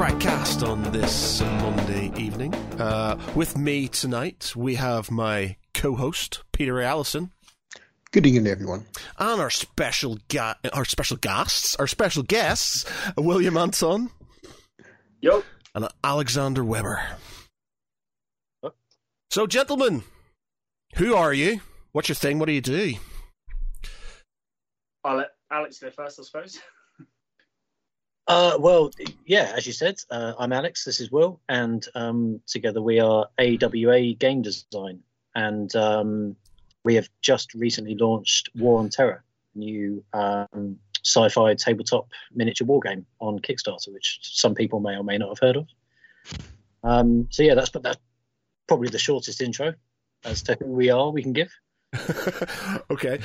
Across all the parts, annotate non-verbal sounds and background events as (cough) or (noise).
Crackcast on this Monday evening. Uh, with me tonight, we have my co-host Peter Allison. Good evening, everyone. And our special ga- our special guests, our special guests, William Anton. Yo. And Alexander Weber. So, gentlemen, who are you? What's your thing? What do you do? I'll let Alex go first, I suppose. (laughs) Uh, well, yeah, as you said, uh, I'm Alex. This is Will, and um, together we are AWA Game Design, and um, we have just recently launched War on Terra, a new um, sci-fi tabletop miniature war game on Kickstarter, which some people may or may not have heard of. Um, so yeah, that's that's probably the shortest intro as to who we are we can give. (laughs) okay.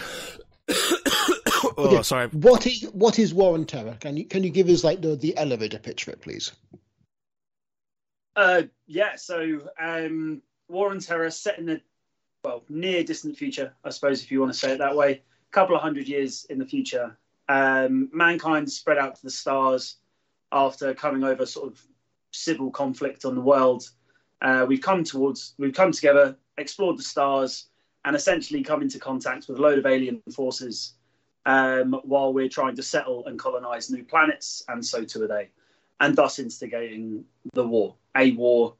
(coughs) oh, sorry. What is what is War on Terra? Can you can you give us like the, the elevator pitch for it, please? Uh, yeah. So, um, War on Terra set in the well near distant future, I suppose, if you want to say it that way. A couple of hundred years in the future, um, mankind spread out to the stars after coming over sort of civil conflict on the world. Uh, we've come towards, we've come together, explored the stars, and essentially come into contact with a load of alien forces um, while we're trying to settle and colonize new planets, and so too are they, and thus instigating the war, a war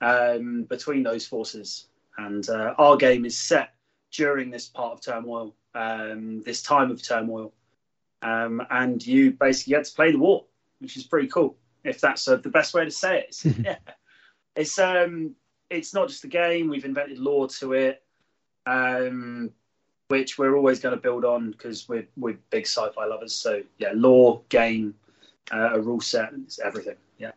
um, between those forces. And uh, our game is set during this part of turmoil, um, this time of turmoil, um, and you basically get to play the war, which is pretty cool. If that's uh, the best way to say it, (laughs) yeah, it's um, it's not just a game. We've invented lore to it. Um, which we're always going to build on because we're we're big sci-fi lovers. So yeah, lore, game, uh, a rule set, it's everything. Yeah.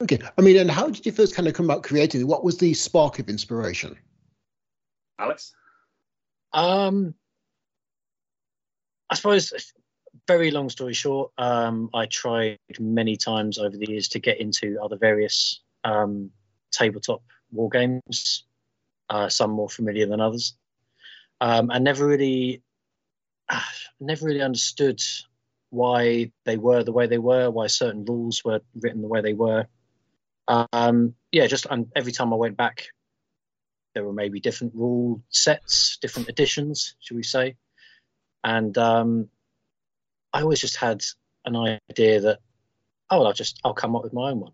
Okay, I mean, and how did you first kind of come about creating? What was the spark of inspiration? Alex. Um, I suppose. Very long story short, um, I tried many times over the years to get into other various um, tabletop war games, uh, some more familiar than others. Um, I never really, never really understood why they were the way they were, why certain rules were written the way they were. Um, yeah, just and every time I went back, there were maybe different rule sets, different editions, should we say? And um, I always just had an idea that, oh, I'll just I'll come up with my own one.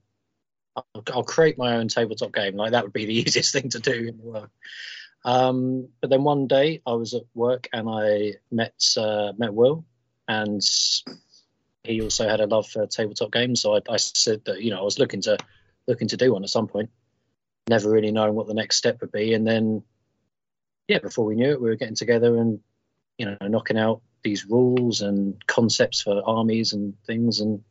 I'll, I'll create my own tabletop game. Like that would be the (laughs) easiest thing to do in the world. Um, but then one day I was at work and I met uh, met Will, and he also had a love for tabletop games. So I, I, said that you know I was looking to looking to do one at some point, never really knowing what the next step would be. And then yeah, before we knew it, we were getting together and you know knocking out these rules and concepts for armies and things, and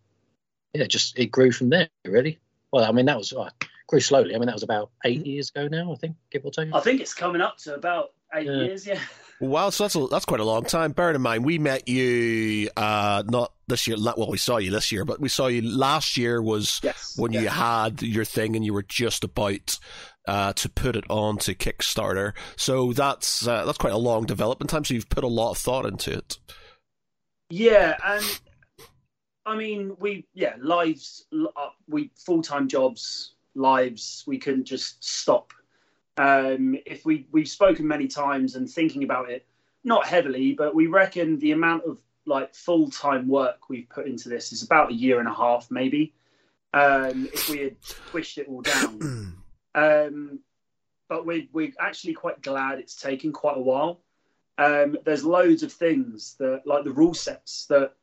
yeah, just it grew from there really. Well, I mean that was uh, grew slowly. I mean, that was about eight years ago now, I think, give or take. I think it's coming up to about eight yeah. years, yeah. Wow, so that's a, that's quite a long time. Bear in mind, we met you uh, not this year. Well, we saw you this year, but we saw you last year. Was yes, when yeah. you had your thing and you were just about uh, to put it on to Kickstarter. So that's uh, that's quite a long development time. So you've put a lot of thought into it. Yeah, and I mean, we yeah, lives, uh, we full time jobs, lives. We couldn't just stop. Um, if we we've spoken many times and thinking about it, not heavily, but we reckon the amount of like full time work we've put into this is about a year and a half, maybe. Um, if we had pushed it all down, (clears throat) um, but we're we're actually quite glad it's taken quite a while. Um, there's loads of things that, like the rule sets, that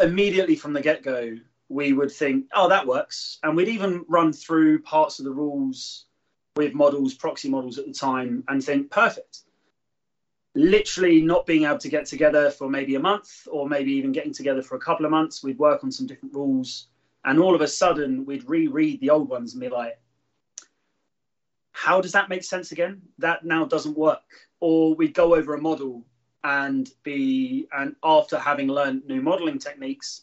immediately from the get go we would think, oh, that works. And we'd even run through parts of the rules with models, proxy models at the time, and think, perfect. Literally not being able to get together for maybe a month or maybe even getting together for a couple of months, we'd work on some different rules. And all of a sudden, we'd reread the old ones and be like, how does that make sense again? That now doesn't work. Or we'd go over a model and be, and after having learned new modeling techniques,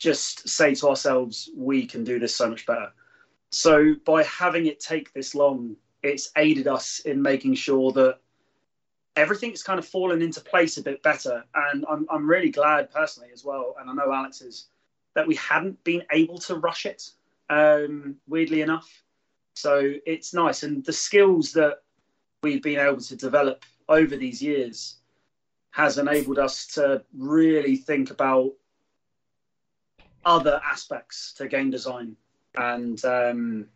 just say to ourselves, we can do this so much better. So by having it take this long, it's aided us in making sure that everything's kind of fallen into place a bit better. And I'm, I'm really glad personally as well. And I know Alex is that we hadn't been able to rush it. Um, weirdly enough, so it's nice, and the skills that we've been able to develop over these years has enabled us to really think about other aspects to game design and um,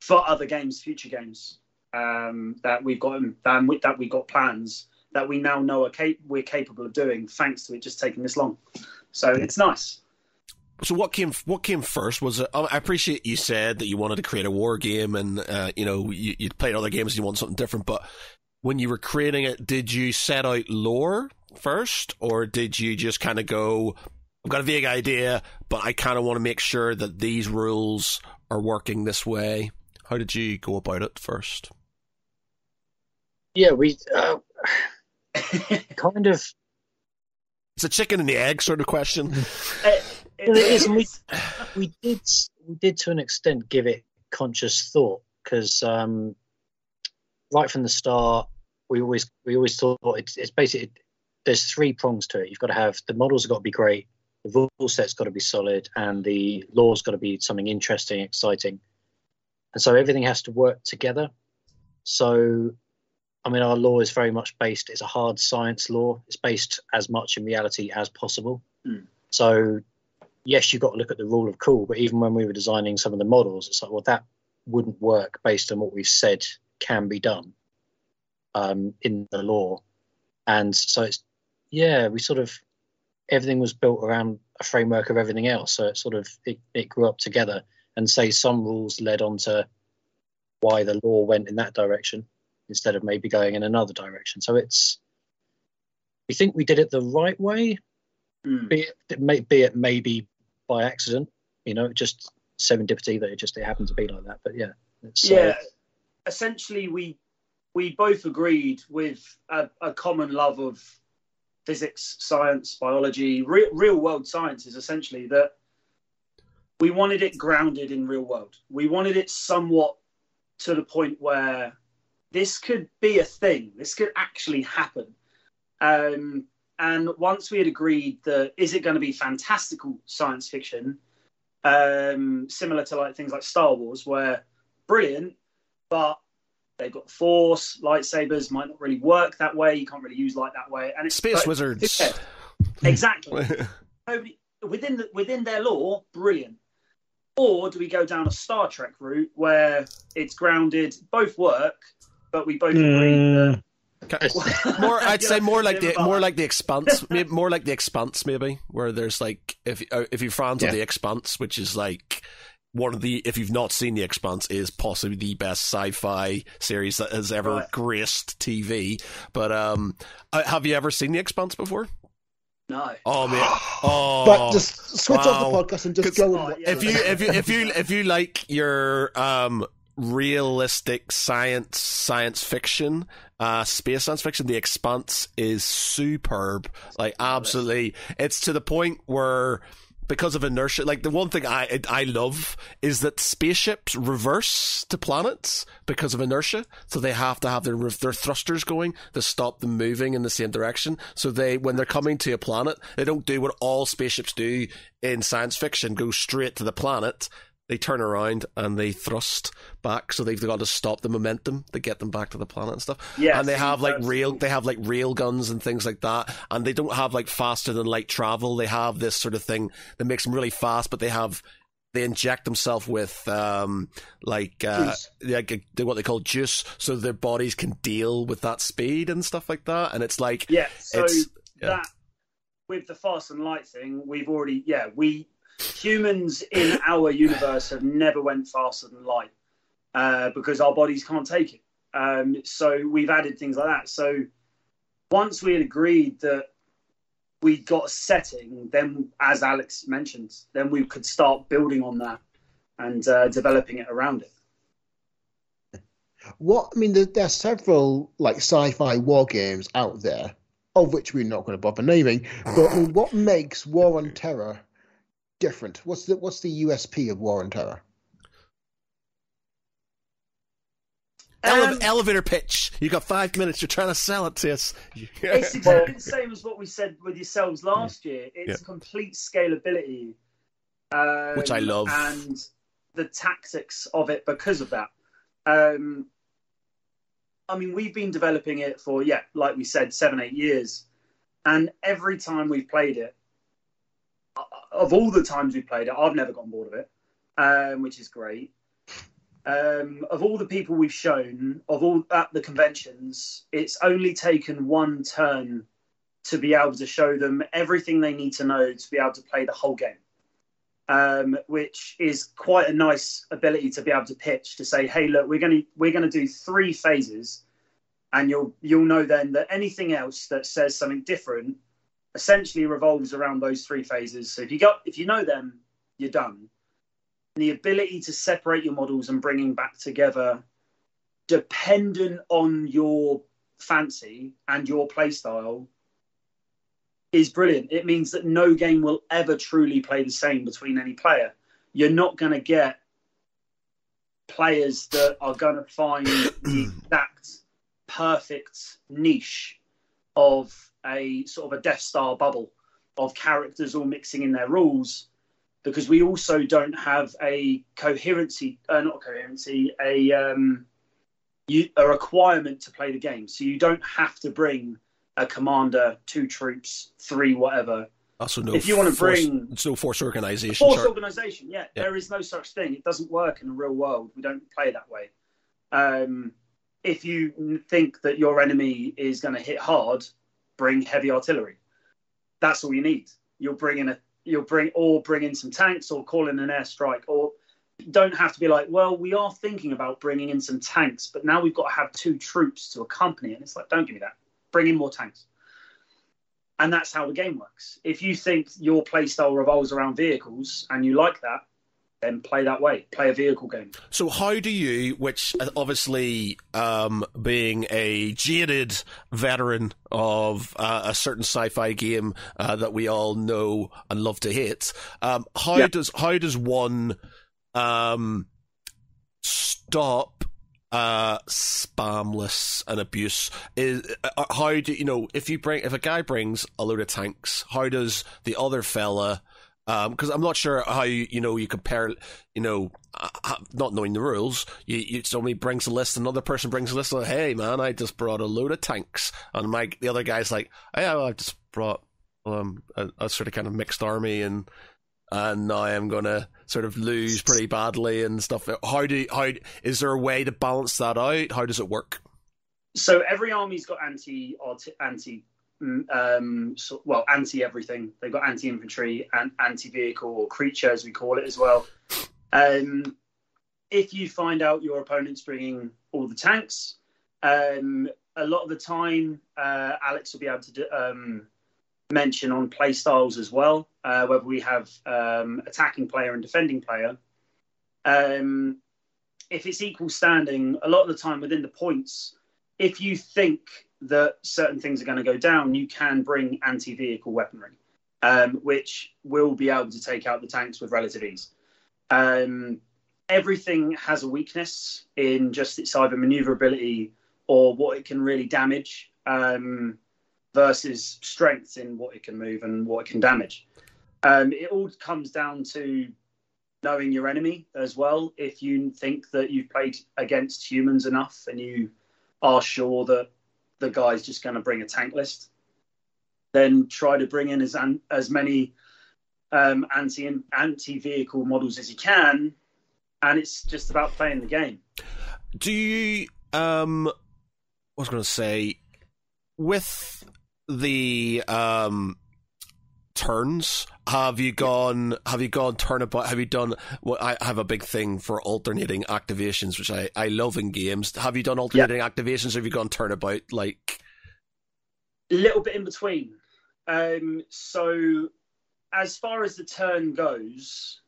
for other games, future games um, that we've got that, that we've got plans that we now know are cap- we're capable of doing, thanks to it just taking this long. So it's nice. So what came what came first was it, I appreciate you said that you wanted to create a war game and uh, you know you, you played other games and you want something different, but when you were creating it, did you set out lore first, or did you just kind of go, I've got a vague idea, but I kind of want to make sure that these rules are working this way? How did you go about it first? Yeah, we uh, (laughs) kind of. It's a chicken and the egg sort of question. (laughs) it, it is. We, we did we did to an extent give it conscious thought because um, right from the start, we always we always thought it's, it's basically there's three prongs to it. You've got to have the models have got to be great, the rule set's got to be solid, and the lore's got to be something interesting, exciting, and so everything has to work together. So, I mean, our lore is very much based. It's a hard science lore. It's based as much in reality as possible. Mm. So, yes, you've got to look at the rule of cool, but even when we were designing some of the models, it's like, well, that wouldn't work based on what we've said can be done um, in the lore. And so it's, yeah, we sort of, everything was built around a framework of everything else. So it sort of, it, it grew up together. And say some rules led on to why the lore went in that direction instead of maybe going in another direction. So it's, we think we did it the right way, mm. be, it, it may, be it maybe by accident, you know, just serendipity that it just it happened to be like that. But yeah, yeah. Uh, essentially, we we both agreed with a, a common love of physics, science, biology, re- real world sciences, essentially, that we wanted it grounded in real world. We wanted it somewhat to the point where this could be a thing, this could actually happen. Um, and once we had agreed that is it going to be fantastical science fiction, um, similar to like things like Star Wars, where brilliant, but they've got force lightsabers might not really work that way you can't really use light that way and it's space wizards yeah, exactly (laughs) Nobody, within the, within their lore, brilliant or do we go down a star trek route where it's grounded both work but we both agree mm. that (laughs) more, I'd say more like the more like the expanse, (laughs) more like the expanse, maybe where there's like if uh, if you're fans yeah. of the expanse, which is like one of the if you've not seen the expanse is possibly the best sci-fi series that has ever right. graced tv but um uh, have you ever seen the expanse before no. Oh man. (gasps) Oh. But just switch wow. off the podcast and just go. Oh, yeah, if you if you if you if you like your um realistic science science fiction uh space science fiction the expanse is superb like absolutely it's to the point where because of inertia. Like the one thing I I love is that spaceships reverse to planets because of inertia, so they have to have their their thrusters going to stop them moving in the same direction. So they when they're coming to a planet, they don't do what all spaceships do in science fiction, go straight to the planet they turn around and they thrust back, so they've got to stop the momentum to get them back to the planet and stuff. Yeah, and they have like real, they have like rail guns and things like that, and they don't have like faster than light travel. They have this sort of thing that makes them really fast, but they have they inject themselves with um, like uh, like what they call juice, so their bodies can deal with that speed and stuff like that. And it's like yeah, so yeah. that with the fast and light thing, we've already yeah we humans in our universe have never went faster than light uh, because our bodies can't take it. Um, so we've added things like that. So once we had agreed that we got a setting, then as Alex mentioned, then we could start building on that and uh, developing it around it. What I mean, there, there are several like sci-fi war games out there, of which we're not going to bother naming. But what makes War on Terra different? What's the what's the USP of War and Terra? Ele- um, elevator pitch. You got five minutes. You're trying to sell it to us. it's exactly the (laughs) same as what we said with yourselves last year. It's yeah. complete scalability um, Which I love. and the tactics of it because of that. Um, I mean, we've been developing it for yeah, like we said, seven eight years, and every time we've played it, of all the times we've played it, I've never gotten bored of it, um, which is great. Um, of all the people we've shown, of all at the conventions, it's only taken one turn to be able to show them everything they need to know to be able to play the whole game. Um, which is quite a nice ability to be able to pitch to say, "Hey, look, we're going to we're going to do three phases, and you'll you'll know then that anything else that says something different essentially revolves around those three phases. So if you got if you know them, you're done. And the ability to separate your models and bringing back together, dependent on your fancy and your playstyle, is brilliant. It means that no game will ever truly play the same between any player. You're not going to get players that are going to find the (clears throat) exact perfect niche of a sort of a Death Star bubble of characters all mixing in their rules because we also don't have a coherency, uh, not coherency, a um, you, a requirement to play the game. So you don't have to bring a commander, two troops, three whatever. Also, no If you wanna force, bring- it's no force organization. Force organization, yeah, Yeah. there is no such thing. It doesn't work in the real world. We don't play that way. Um, if you think that your enemy is going to hit hard, bring heavy artillery. That's all you need. You'll bring in a, you'll bring or bring in some tanks or call in an airstrike or don't have to be like, well, we are thinking about bringing in some tanks, but now we've got to have two troops to accompany. And it's like, don't give me that. Bring in more tanks. And that's how the game works. If you think your playstyle revolves around vehicles and you like that, then play that way. Play a vehicle game. So how do you, which uh, obviously um, being a jaded veteran of uh, a certain sci-fi game uh, that we all know and love to hate, um, how Yeah. does how does one um, stop uh, spamless and abuse? Is uh, how do you know if you bring if a guy brings a load of tanks, how does the other fella? Because I'm not sure how you, you know you compare you know, uh, uh, not knowing the rules, you, you somebody brings a list, another person brings a list. Like, hey, man, I just brought a load of tanks, and my the other guy's like, hey, I just brought um a, a sort of kind of mixed army, and and I'm gonna sort of lose pretty badly and stuff. How do how is there a way to balance that out? How does it work? So every army's got anti anti um so, well anti everything. They've got anti infantry and anti vehicle or creature as we call it as well. Um, if you find out your opponent's bringing all the tanks, um, a lot of the time uh, Alex will be able to um, mention on play styles as well, uh, whether we have um, attacking player and defending player. Um, if it's equal standing, a lot of the time within the points, if you think that certain things are going to go down, you can bring anti vehicle weaponry, um, which will be able to take out the tanks with relative ease. Um, everything has a weakness in just its either maneuverability or what it can really damage um, versus strength in what it can move and what it can damage. Um, it all comes down to knowing your enemy as well. If you think that you've played against humans enough and you are sure that the guy's just going to bring a tank list, then try to bring in as as many um, anti anti vehicle models as you can, and it's just about playing the game. Do you um I was going to say with the um turns have you gone have you gone turnabout have you done well i have a big thing for alternating activations which i i love in games have you done alternating activations have you gone turnabout like A little bit in between. Um, so, as far as the turn goes,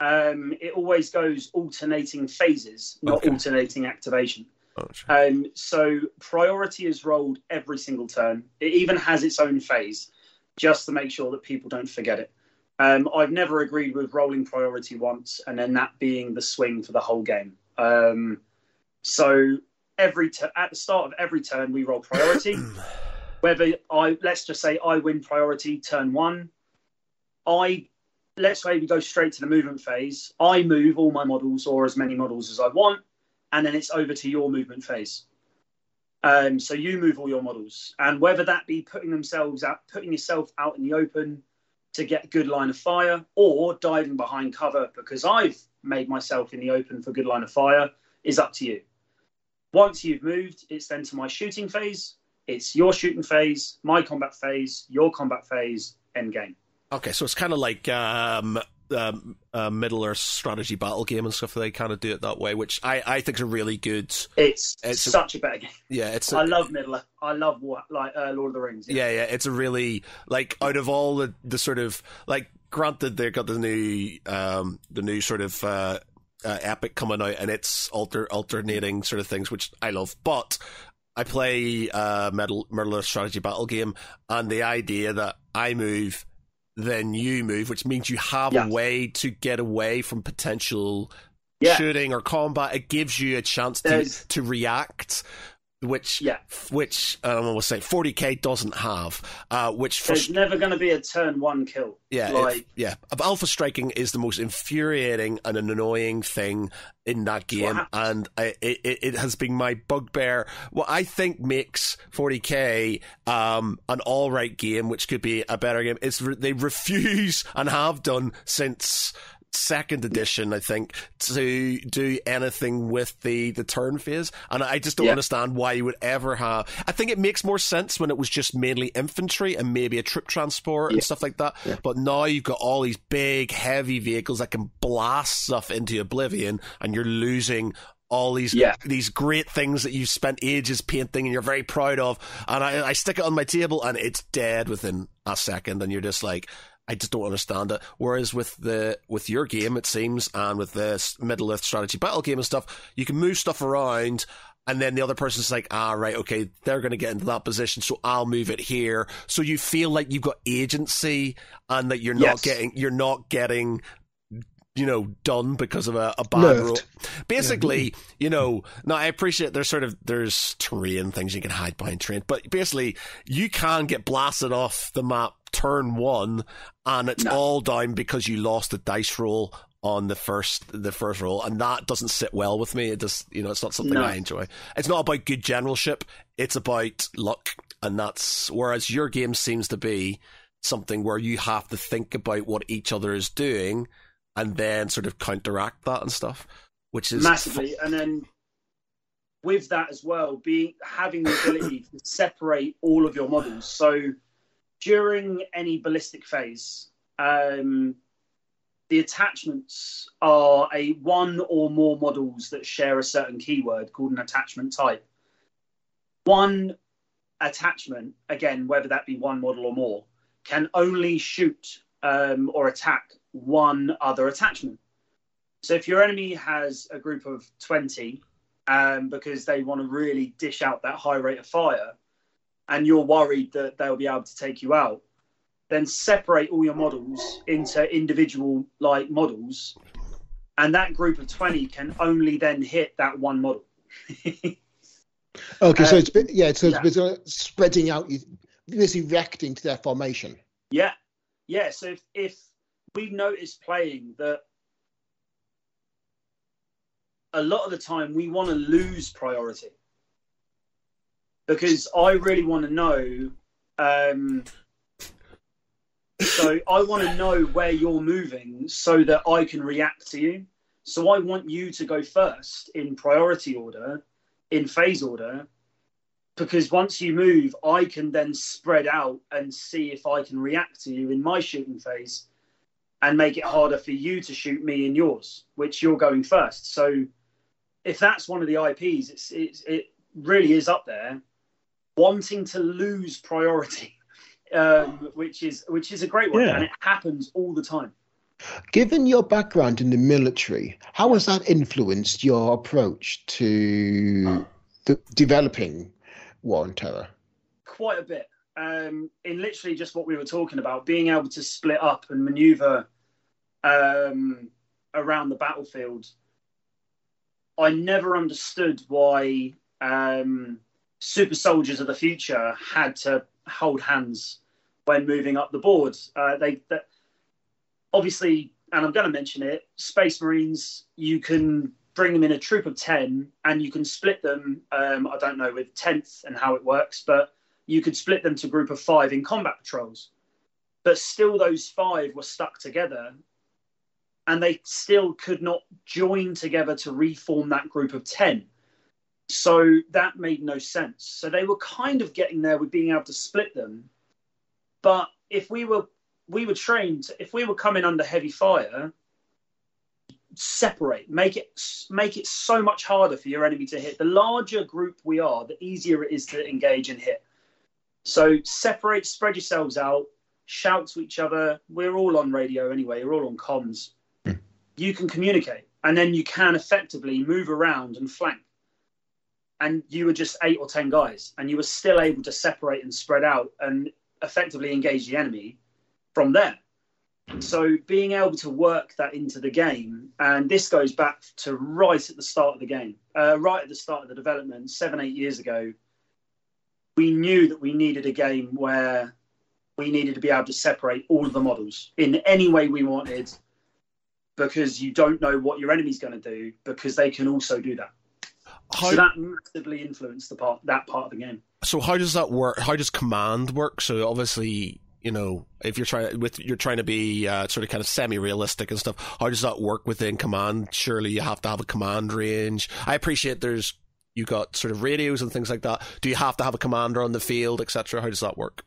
um, it always goes alternating phases, not Okay. alternating activation. oh, sure. Um, so priority is rolled every single turn. It even has its own phase, just to make sure that people don't forget it. Um, I've never agreed with rolling priority once and then that being the swing for the whole game. Um, so every t- at the start of every turn we roll priority. (clears throat) Whether I let's just say I win priority turn one, I let's say we go straight to the movement phase. I move all my models or as many models as I want, and then it's over to your movement phase. Um, so you move all your models, and whether that be putting themselves out, putting yourself out in the open to get good line of fire, or diving behind cover because I've made myself in the open for good line of fire, is up to you. Once you've moved, it's then to my shooting phase. It's your shooting phase, my combat phase, your combat phase, end game. Okay, so it's kind of like um, um, uh, Middle Earth strategy battle game and stuff. They kind of do it that way, which I, I think is a really good. It's, It's such a, better game. Yeah, it's. A, I love Middle. I love what like uh, Lord of the Rings. yeah, yeah, it's a really like out of all the the sort of like granted they've got the new um the new sort of uh, uh epic coming out and it's alter alternating sort of things which I love, but I play uh Middle Middle Earth strategy battle game and the idea that I move then you move, which means you have Yeah. a way to get away from potential Yeah. shooting or combat. It gives you a chance to There's- to react, which Yeah. which um, I will say 40k doesn't have, uh, which There's never going to be a turn one kill. yeah, it- like yeah. Alpha striking is the most infuriating and an annoying thing in that game, happens. and I, it, it it has been my bugbear. What I think makes 40k um, an all right game, which could be a better game, is re- they refuse and have done since second edition, I think, to do anything with the the turn phase, and I just don't Yeah. understand why you would ever have. I think it makes more sense when it was just mainly infantry and maybe a troop transport and stuff like that. But now you've got all these big, heavy vehicles that can blast stuff into oblivion, and you're losing all these Yeah. these great things that you've spent ages painting and you're very proud of. And I, I stick it on my table and it's dead within a second, and you're just like. I just don't understand it. Whereas with the with your game, it seems, and with the s- Middle Earth strategy battle game and stuff, you can move stuff around, and then the other person's like, ah, right, okay, they're going to get into that position, so I'll move it here. So you feel like you've got agency, and that you're not Yes. getting you're not getting you know, done because of a, a bad Nerfed. rule. Basically, you know, now I appreciate there's sort of there's terrain things you can hide behind terrain, but basically you can get blasted off the map turn one, and it's No. all down because you lost the dice roll on the first the first roll, and that doesn't sit well with me. It just you know, it's not something No. I enjoy. It's not about good generalship; it's about luck, and that's whereas your game seems to be something where you have to think about what each other is doing and then sort of counteract that and stuff, which is massively. And then with that as well, being having the ability to separate all of your models. So during any ballistic phase, um, the attachments are a one or more models that share a certain keyword called an attachment type. One attachment, again, whether that be one model or more, can only shoot um, or attack one other attachment. So if your enemy has a group of 20 um, because they want to really dish out that high rate of fire and you're worried that they'll be able to take you out, then separate all your models into individual like models and that group of 20 can only then hit that one model. (laughs) Okay, so it's yeah, so it's yeah. spreading out, this reacting to their formation. Yeah, yeah. So if, if we noticed playing that a lot of the time we want to lose priority because I really want to know. Um, so I want to know where you're moving so that I can react to you. So I want you to go first in priority order, in phase order, because once you move, I can then spread out and see if I can react to you in my shooting phase and make it harder for you to shoot me in yours, which you're going first. So if that's one of the IPs, it's, it's it really is up there, wanting to lose priority, (laughs) um, which is which is a great one, Yeah. and it happens all the time. Given your background in the military, how has that influenced your approach to the, developing War and Terra? quite a bit. Um, in literally just what we were talking about, being able to split up and maneuver um, around the battlefield. I never understood why um, super soldiers of the future had to hold hands when moving up the board. Uh, they, obviously, and I'm going to mention it, Space Marines, you can bring them in a troop of 10 and you can split them, um, I don't know with 10th and how it works, but you could split them to group of five in combat patrols. But still, those five were stuck together and they still could not join together to reform that group of 10. So that made no sense. So they were kind of getting there with being able to split them. But if we were we were trained if we were coming under heavy fire, separate, make it make it so much harder for your enemy to hit. The larger group we are, the easier it is to engage and hit. So separate, spread yourselves out, shout to each other. We're all on radio anyway. We're all on comms. Mm. You can communicate, and then you can effectively move around and flank. And you were just eight or ten guys, and you were still able to separate and spread out and effectively engage the enemy from there. So being able to work that into the game, and this goes back to right at the start of the game, uh, right at the start of the development, seven, eight years ago, we knew that we needed a game where we needed to be able to separate all of the models in any way we wanted because you don't know what your enemy's going to do because they can also do that. How, so that massively influenced the part that part of the game. So how does that work? How does command work? So obviously, you know, if you're trying with you're trying to be uh, sort of kind of semi-realistic and stuff, how does that work within command? Surely you have to have a command range. I appreciate there's you got sort of radios and things like that. Do you have to have a commander on the field, etc.? How does that work?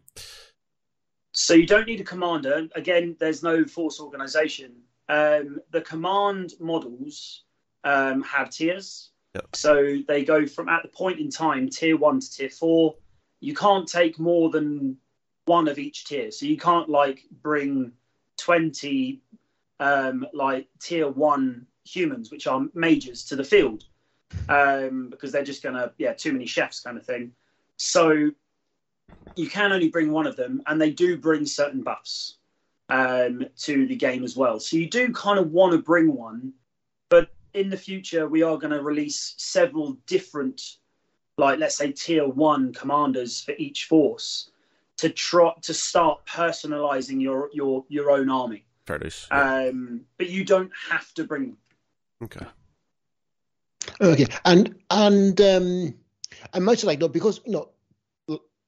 So you don't need a commander. Again, there's no force organization. Um, the command models um, have tiers. Yep. So they go from at the point in time, tier one to tier four. You can't take more than one of each tier. So you can't like bring 20 um, like tier one humans, which are majors, to the field um, because they're just gonna yeah too many chefs kind of thing. So you can only bring one of them, and they do bring certain buffs um, to the game as well. So you do kind of want to bring one, in the future we are going to release several different, like let's say tier one commanders for each force to try to start personalizing your your your own army. Fair yeah. um, but you don't have to bring. Okay. Okay, and and um, and much like no, because you know,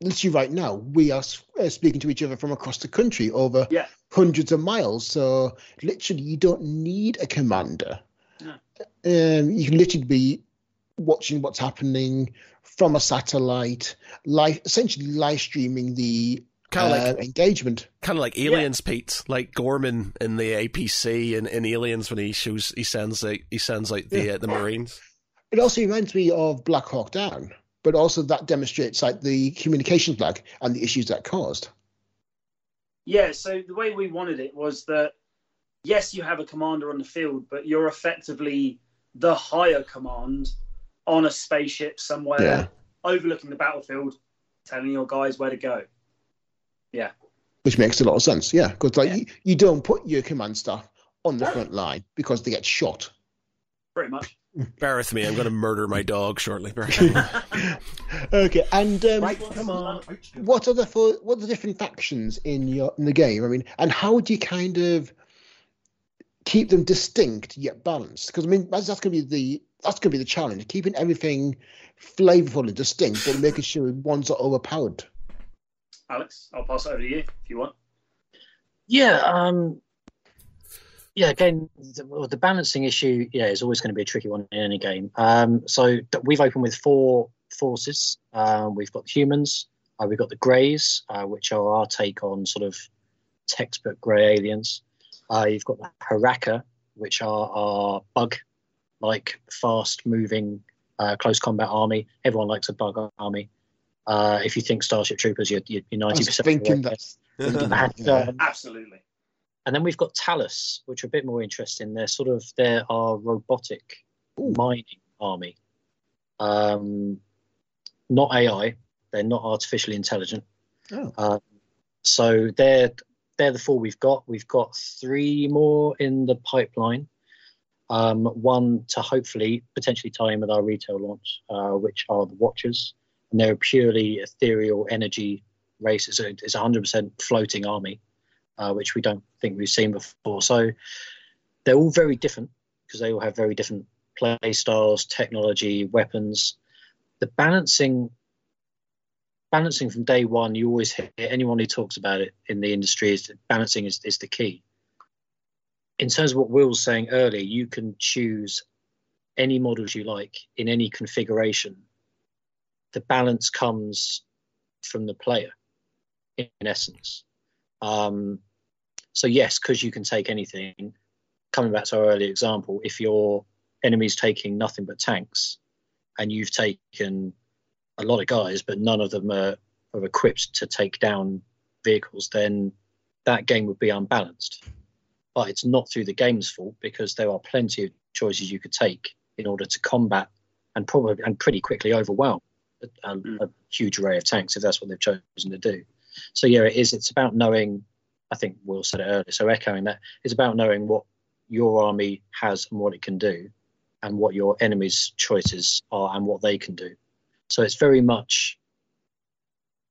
literally right now we are uh, speaking to each other from across the country over yeah. hundreds of miles. So literally, you don't need a commander. No. Um, you can literally be watching what's happening from a satellite, live, essentially live streaming the kind of uh, like engagement, kind of like aliens, yeah. Pete, like Gorman in the APC and in, in Aliens when he shows he sends like he sends like the yeah. uh, the Marines. It also reminds me of Black Hawk Down, but also that demonstrates like the communications lag and the issues that caused. Yeah, so the way we wanted it was that yes, you have a commander on the field, but you're effectively the higher command on a spaceship somewhere yeah. overlooking the battlefield, telling your guys where to go. Yeah. Which makes a lot of sense, yeah, because like yeah. you, you don't put your command staff on the front line because they get shot. Pretty much. Bear with me. I'm going to murder my dog shortly. (laughs) okay, and um, right, come on. What are the for, what are the different factions in your in the game? I mean, and how do you kind of keep them distinct yet balanced? Because I mean, that's, that's going to be the that's going to be the challenge: keeping everything flavorful and distinct, but making sure one's not overpowered. Alex, I'll pass it over to you if you want. Yeah, um, yeah, again, the, the, balancing issue, yeah, is always going to be a tricky one in any game. Um, so we've opened with four forces. Uh, we've got humans, uh, we've got the Greys, uh, which are our take on sort of textbook grey aliens. Uh, you've got the Harakka, which are our bug-like, fast-moving, uh, close combat army. Everyone likes a bug army. Uh, if you think Starship Troopers, you're, you're 90% thinking that. (laughs) um, Absolutely and then we've got Talus, which are a bit more interesting. They're sort of they're our robotic Ooh. mining army. Um, not AI. They're not artificially intelligent. Oh. Um, so they're they're the four we've got. We've got three more in the pipeline. Um, one to hopefully potentially tie in with our retail launch, uh, which are the Watchers, and they're a purely ethereal energy race. It's a, it's a 100% floating army uh, which we don't think we've seen before. So they're all very different because they all have very different play styles, technology, weapons. The balancing balancing from day one, you always hear anyone who talks about it in the industry is that balancing is, is the key. In terms of what Will was saying earlier, you can choose any models you like in any configuration. The balance comes from the player, in, in essence. Um, so yes, because you can take anything. Coming back to our earlier example, if your enemy's taking nothing but tanks, and you've taken a lot of guys, but none of them are, are equipped to take down vehicles, then that game would be unbalanced. But it's not through the game's fault because there are plenty of choices you could take in order to combat and probably and pretty quickly overwhelm a, a, mm. a huge array of tanks if that's what they've chosen to do. So yeah, it is. It's about knowing. I think Will said it earlier. So echoing that, it's about knowing what your army has and what it can do, and what your enemy's choices are and what they can do. So it's very much.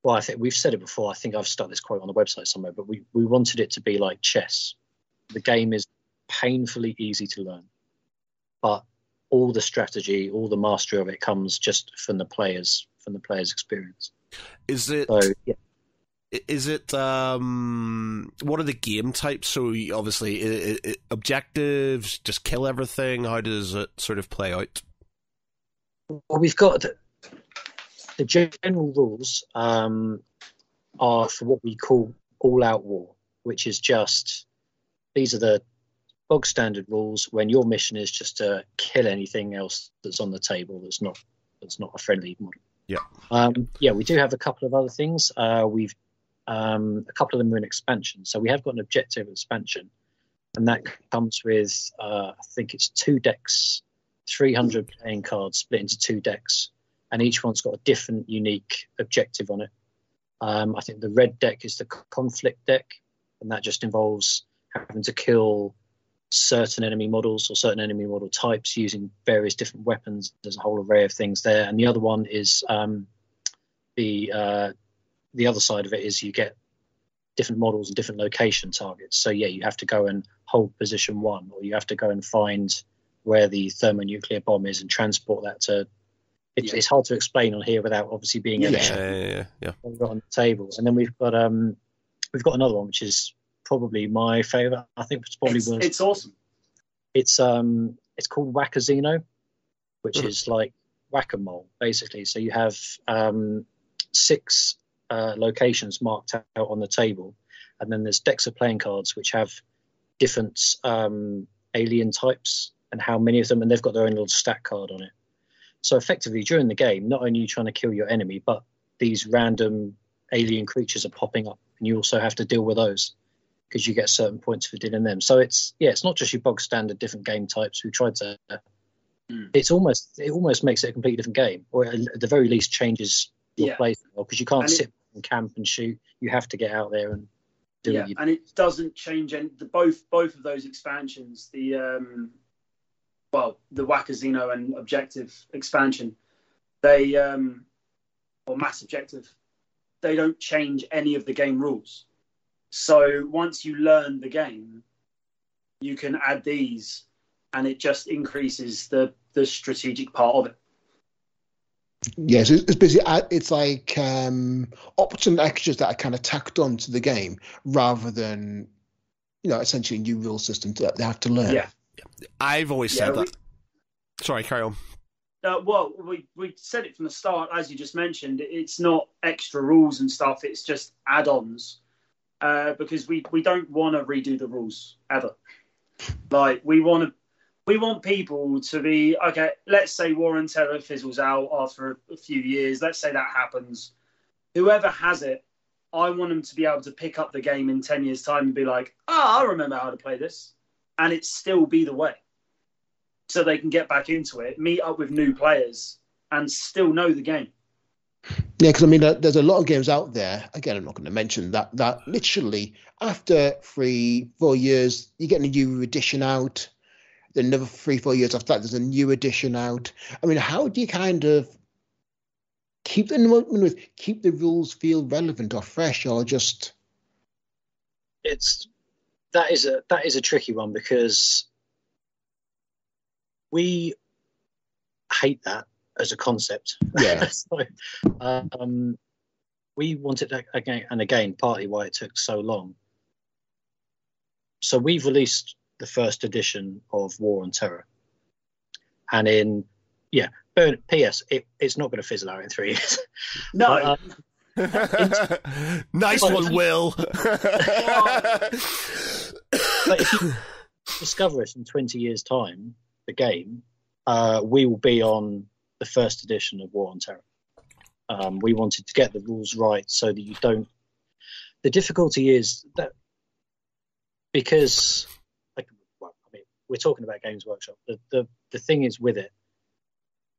Well, I think we've said it before. I think I've stuck this quote on the website somewhere, but we, we wanted it to be like chess. The game is painfully easy to learn, but all the strategy, all the mastery of it comes just from the players, from the players' experience. Is it? So yeah, Is it? Um, what are the game types? So obviously, i i i objectives, just kill everything. How does it sort of play out? well, we've got the, general rules um, are for what we call all-out war, which is just these are the bog standard rules when your mission is just to kill anything else that's on the table that's not that's not a friendly model. Yeah. Um, yeah, we do have a couple of other things. Uh, we've um, a couple of them are in expansion, so we have got an objective expansion, and that comes with uh, I think it's two decks, 300 playing cards split into two decks, and each one's got a different, unique objective on it. Um, I think the red deck is the conflict deck, and that just involves having to kill certain enemy models or certain enemy model types using various different weapons. There's a whole array of things there, and the other one is um, the uh, the other side of it is you get different models and different location targets. So yeah, you have to go and hold position one, or you have to go and find where the thermonuclear bomb is and transport that to. It's, Yeah. it's hard to explain on here without obviously being Yeah, yeah, yeah. yeah. what we've got on the table. And then we've got um we've got another one which is probably my favourite. I think it's probably It's, was it's awesome. it's um it's called Whack-A-Zeno, which Mhm. is like whack-a-mole basically. So you have um six uh, locations marked out on the table, and then there's decks of playing cards which have different um, alien types and how many of them, and they've got their own little stat card on it. So effectively, during the game, not only are you trying to kill your enemy, but these random alien creatures are popping up, and you also have to deal with those because you get certain points for dealing them. So it's yeah, it's not just your bog standard different game types. We tried to. Mm. It's almost it almost makes it a completely different game, or at the very least changes your Yeah. because you can't And it- sit and camp and shoot. You have to get out there and do yeah, and it doesn't change any. The, both both of those expansions, the um, well, the Whack-A-Zeno and Objective expansion, they um, or Mass Objective, they don't change any of the game rules. So once you learn the game, you can add these, and it just increases the the strategic part of it. Yes, it's, it's basically it's like um, optional extras that are kind of tacked on to the game rather than you know essentially a new rule system that they have to learn. Yeah. I've always Yeah, said we- that. Sorry, carry on. Uh, well, we, we said it from the start, as you just mentioned. It's not extra rules and stuff. It's just add-ons uh, because we, we don't want to redo the rules ever. Like we want to, we want people to be okay. Let's say War and Terra fizzles out after a, a few years. Let's say that happens. Whoever has it, I want them to be able to pick up the game in ten years' time and be like, "Ah, I remember how to play this," and it still be the way so they can get back into it, meet up with new players, and still know the game. Yeah, because I mean, there's a lot of games out there. Again, I'm not going to mention that. That literally after three, four years, you get a new edition out. Then another three, four years after that, there's a new edition out. I mean, how do you kind of keep the with keep the rules feel relevant or fresh, or just it's that is a that is a tricky one because we hate that as a concept. Yeah. (laughs) so, um, we wanted that again, and again, partly why it took so long. So we've released the first edition of War on Terra, and in yeah, but P.S. It, it's not going to fizzle out in three years. No, But, uh, (laughs) nice one, Will. (laughs) but if you discover us in 20 years' time, the game, uh, we will be on the first edition of War on Terra. Um, we wanted to get the rules right so that you don't. The difficulty is that because, like, well, I mean, we're talking about Games Workshop. The, the the thing is with it,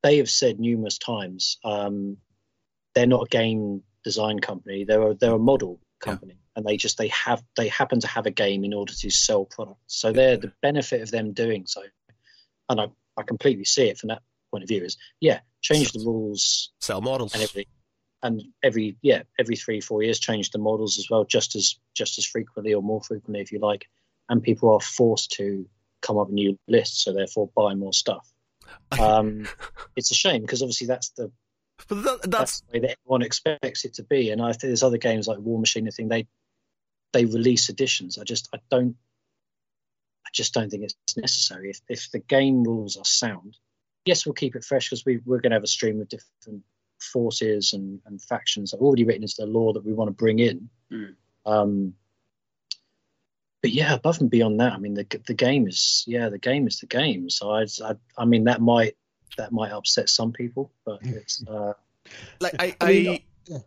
they have said numerous times um, they're not a game design company. They're a, they're a model company, and they just they have they happen to have a game in order to sell products. So they're the benefit of them doing so, and I I completely see it from that point of view. Is yeah, change the rules Sell models. and everything, and every yeah every three four years change the models as well, just as just as frequently or more frequently if you like, and people are forced to come up with new lists, so therefore buy more stuff. (laughs) Um, it's a shame because obviously that's the But that, that's that's the way that everyone expects it to be. And I think there's other games like War Machine. I think they they release editions. I just I don't I just don't think it's necessary. If if the game rules are sound, yes, we'll keep it fresh because we we're going to have a stream of different forces and, and factions that are already written into the lore that we want to bring in. Mm. Um, but yeah, above and beyond that, I mean the the game is yeah the game is the game. So I I, I mean that might that might upset some people, but it's uh, like I, I I, mean, yeah.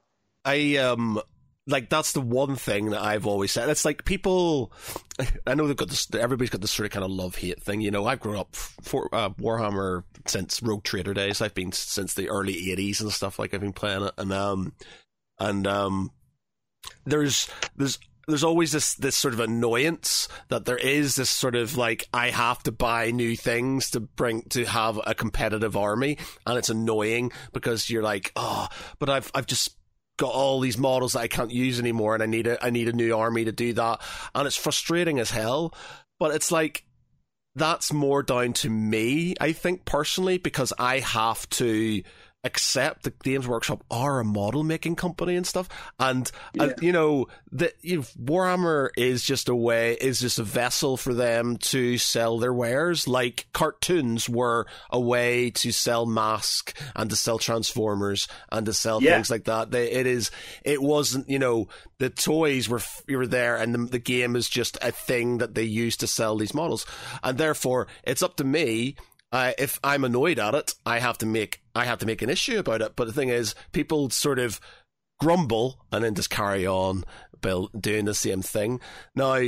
I um like that's the one thing that I've always said. It's like people, (laughs) I know they've got this. Everybody's got this sort of kind of love hate thing. You know, I've grown up for uh, Warhammer since Rogue Trader days. I've been since the early '80s and stuff. Like I've been playing it, and um, and um, there's there's there's always this this sort of annoyance that there is this sort of like I have to buy new things to bring to have a competitive army, and it's annoying because you're like, oh, but I've I've just got all these models that I can't use anymore, and I need a I need a new army to do that, and it's frustrating as hell. But it's like that's more down to me, I think personally, because I have to accept that Games Workshop are a model making company and stuff, and Yeah. and, you know you know, Warhammer is just a way is just a vessel for them to sell their wares, like cartoons were a way to sell mask and to sell transformers and to sell Yeah. things like that. They, it is it wasn't you know the toys were were there and the, the game is just a thing that they use to sell these models, and therefore it's up to me uh, if I'm annoyed at it, I have to make I have to make an issue about it. But the thing is, people sort of grumble and then just carry on build, doing the same thing. Now,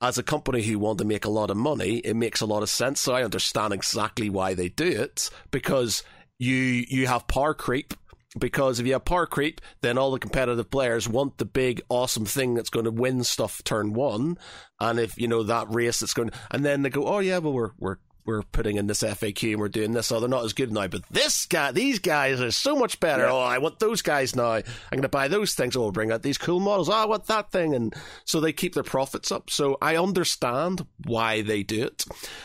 as a company who want to make a lot of money, it makes a lot of sense. So I understand exactly why they do it because you you have power creep. Because if you have power creep, then all the competitive players want the big, awesome thing that's going to win stuff turn one. And if you know that race that's going, and then they go, oh yeah, well we're we're we're putting in this FAQ and we're doing this. Oh, they're not as good now, but this guy, these guys are so much better. Yeah. Oh, I want those guys now. I'm going to buy those things. Oh, we'll bring out these cool models. Oh, I want that thing. And so they keep their profits up. So I understand why they do it.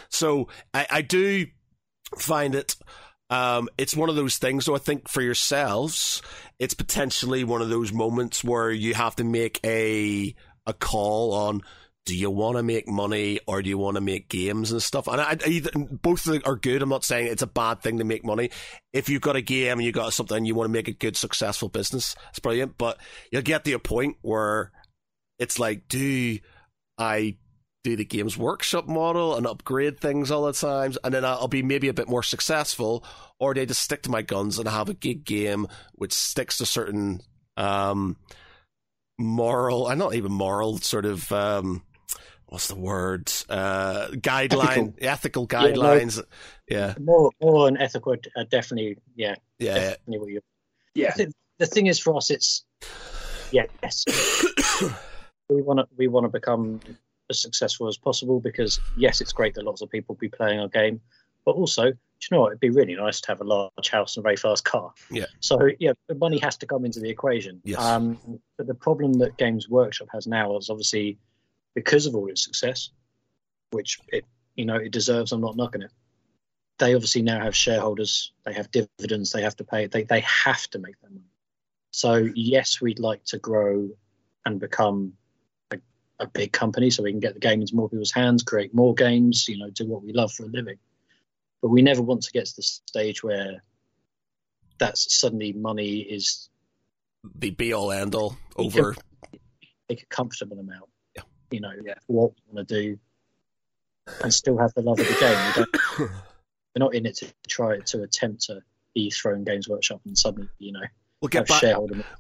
So I, I do find it. Um, it's one of those things. So I think for yourselves, it's potentially one of those moments where you have to make a a call on do you want to make money or do you want to make games and stuff? And I, either, both are good. I'm not saying it's a bad thing to make money. If you've got a game and you've got something you want to make a good, successful business, it's brilliant. But you'll get to a point where it's like, do I do the games workshop model and upgrade things all the times, and then I'll be maybe a bit more successful, or do I just stick to my guns and have a gig game which sticks to certain um, moral, and not even moral, sort of um, what's the word? Uh, guideline, ethical, Yeah, no. guidelines. Yeah, more more an ethical, uh, definitely, yeah, yeah, definitely what you Yeah. I the thing is for us, it's yeah, yes, (coughs) we want to we want to become as successful as possible because yes, it's great that lots of people be playing our game, but also, do you know what? It'd be really nice to have a large house and a very fast car. Yeah. So yeah, the money has to come into the equation. Yes. Um, but the problem that Games Workshop has now is obviously because of all its success, which it you know it deserves. I'm not knocking it. They obviously now have shareholders. They have dividends. They have to pay. They they have to make that money. So yes, we'd like to grow and become a, a big company so we can get the game into more people's hands, create more games, you know, do what we love for a living. But we never want to get to the stage where that's suddenly money is The be all end all over. take a comfortable amount. You know, Yeah. what we want to do and still have the love of the game. We (coughs) we're not in it to try to attempt to be throwing Games Workshop and suddenly, you know, We'll get back.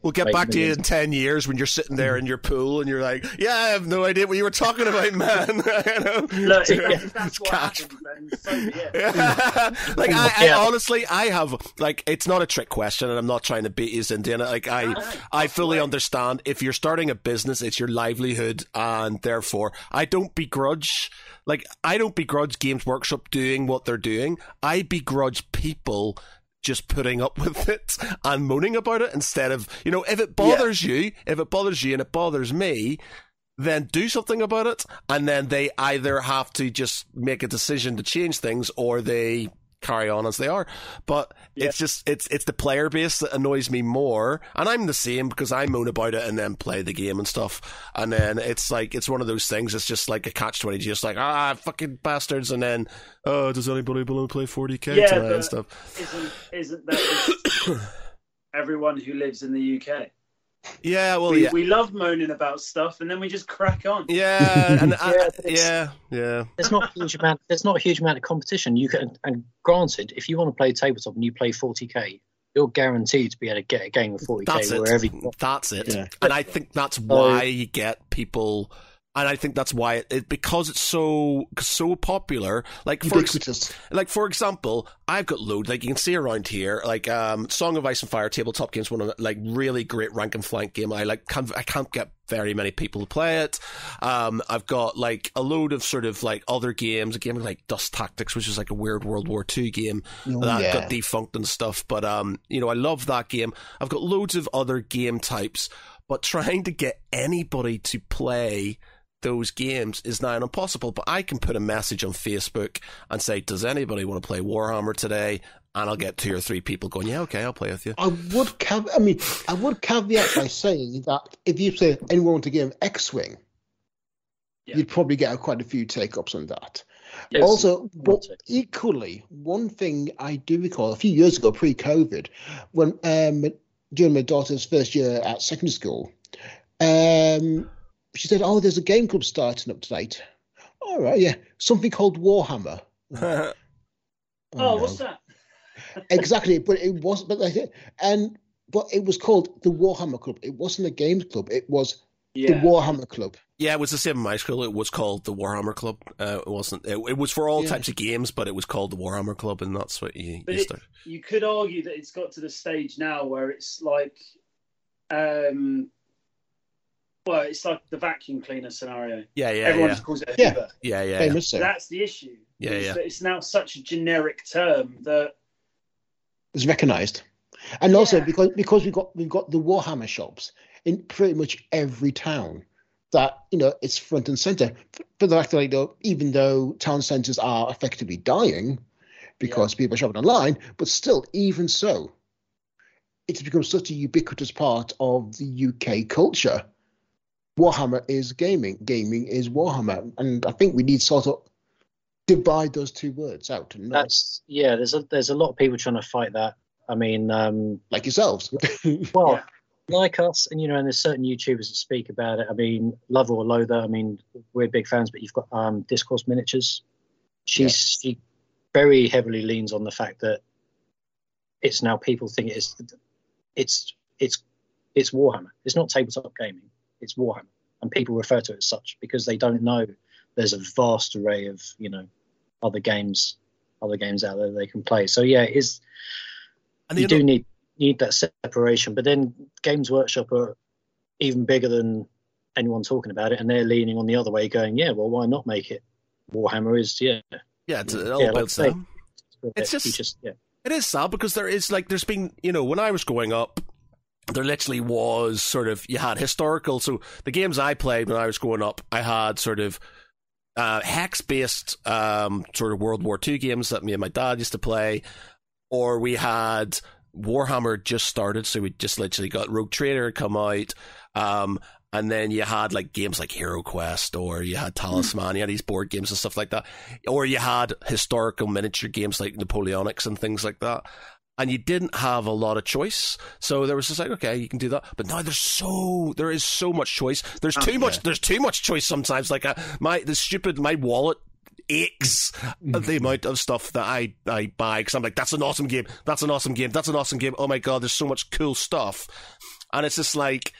We'll get back to you in ten years when you're sitting there in your pool and you're like, "Yeah, I have no idea what you were talking about, man." (laughs) you know? Look, (laughs) Yeah. that's what Cash. happens, so be (laughs) like I, I Yeah. honestly, I have like it's not a trick question, and I'm not trying to beat you into it. Like I, I fully understand if you're starting a business, it's your livelihood, and therefore I don't begrudge. Like I don't begrudge Games Workshop doing what they're doing. I begrudge people just putting up (laughs) with it and moaning about it instead of you know if it bothers you, if it bothers you and it bothers me. Then do something about it, and then they either have to just make a decision to change things, or they carry on as they are. But Yeah. it's just it's it's the player base that annoys me more, and I'm the same because I moan about it and then play the game and stuff, and then it's like it's one of those things. It's just like a catch twenty, just like ah fucking bastards, and then oh does anybody want to play forty k Yeah, tonight and stuff? Isn't isn't that (coughs) everyone who lives in the UK? Yeah, well we, yeah. we love moaning about stuff and then we just crack on. yeah, (laughs) and I, Yeah, but it's- yeah, yeah. There's not a huge amount. There's not a huge amount of competition. You can, and granted, if you want to play tabletop and you play 40k, you're guaranteed to be able to get a game of 40k That's wherever it. you That's it. Yeah. And I think that's why you get people. And I think that's why it, it because it's so so popular. Like for ex- like for example, I've got loads. Like you can see around here, like um, Song of Ice and Fire tabletop games. One of the, like really great rank and flank game. I like can't I can't get very many people to play it. Um, I've got like a load of sort of like other games. A game like Dust Tactics, which is like a weird World War II game Oh, that yeah. got defunct and stuff. But um, you know, I love that game. I've got loads of other game types, but trying to get anybody to play those games is now impossible. But I can put a message on Facebook and say, "Does anybody want to play Warhammer today?" And I'll get two or three people going, "Yeah, okay, I'll play with you." I would cav- I mean, I would caveat by saying that if you say anyone want a game of X-wing, Yeah. you'd probably get quite a few take-ups on that. Yes. Also, but equally, one thing I do recall a few years ago, pre-COVID, when um, during my daughter's first year at secondary school, um, she said, "Oh, there's a game club starting up tonight." All right, yeah, something called Warhammer. (laughs) oh, no. what's that? (laughs) exactly, but it was, but like, and but it was called the Warhammer Club. It wasn't a games club. It was the Warhammer Club. yeah, it was the same in my school. It was called the Warhammer Club. Uh, it wasn't. It, it was for all Yeah. types of games, but it was called the Warhammer Club, and that's what you But used it- to. You could argue that it's got to the stage now where it's like, um, well, it's like the vacuum cleaner scenario. Yeah, yeah, Everyone yeah, just calls it a Yeah. Hoover. yeah, yeah. yeah. Famous. so. That's the issue. Yeah, is yeah. that It's now such a generic term that it's recognised, and also because because we got we've got the Warhammer shops in pretty much every town. That you know it's front and center. For the fact that like, though, even though town centres are effectively dying because people are shopping online, but still, even so, it's become such a ubiquitous part of the UK culture. Warhammer is gaming. Gaming is Warhammer, and I think we need to sort of divide those two words out. And not That's yeah. There's a there's a lot of people trying to fight that. I mean, um, like yourselves. (laughs) well, Yeah. like us, and you know, and there's certain YouTubers that speak about it. I mean, love or loathe her. I mean, we're big fans, but you've got um, Discourse Miniatures. She's she very heavily leans on the fact that it's now people think it's it's it's it's Warhammer. It's not tabletop gaming. It's Warhammer, and people refer to it as such because they don't know there's a vast array of you know other games, other games out there they can play. So yeah, it is And you do need need that separation. But then Games Workshop are even bigger than anyone talking about it, and they're leaning on the other way, going, "Yeah, well, why not make it Warhammer?" Is yeah, yeah, it's, it all Yeah, like say, down. It's just- just yeah, It is sad because there is like there's been you know when I was growing up, there literally was sort of you had historical. So the games I played when I was growing up, I had sort of uh, hex based um, sort of World War II games that me and my dad used to play, or we had Warhammer just started, so we just literally got Rogue Trader come out. Um, and then you had like games like Hero Quest, or you had Talisman, you had these board games and stuff like that, or you had historical miniature games like Napoleonics and things like that. And you didn't have a lot of choice, so there was just like, okay, you can do that. But now there's so there is so much choice. There's Oh, too yeah. much. There's too much choice sometimes. Like uh, my the stupid my wallet aches at the amount of stuff that I, I buy because I'm like, that's an awesome game. That's an awesome game. That's an awesome game. Oh my god, there's so much cool stuff, and it's just like.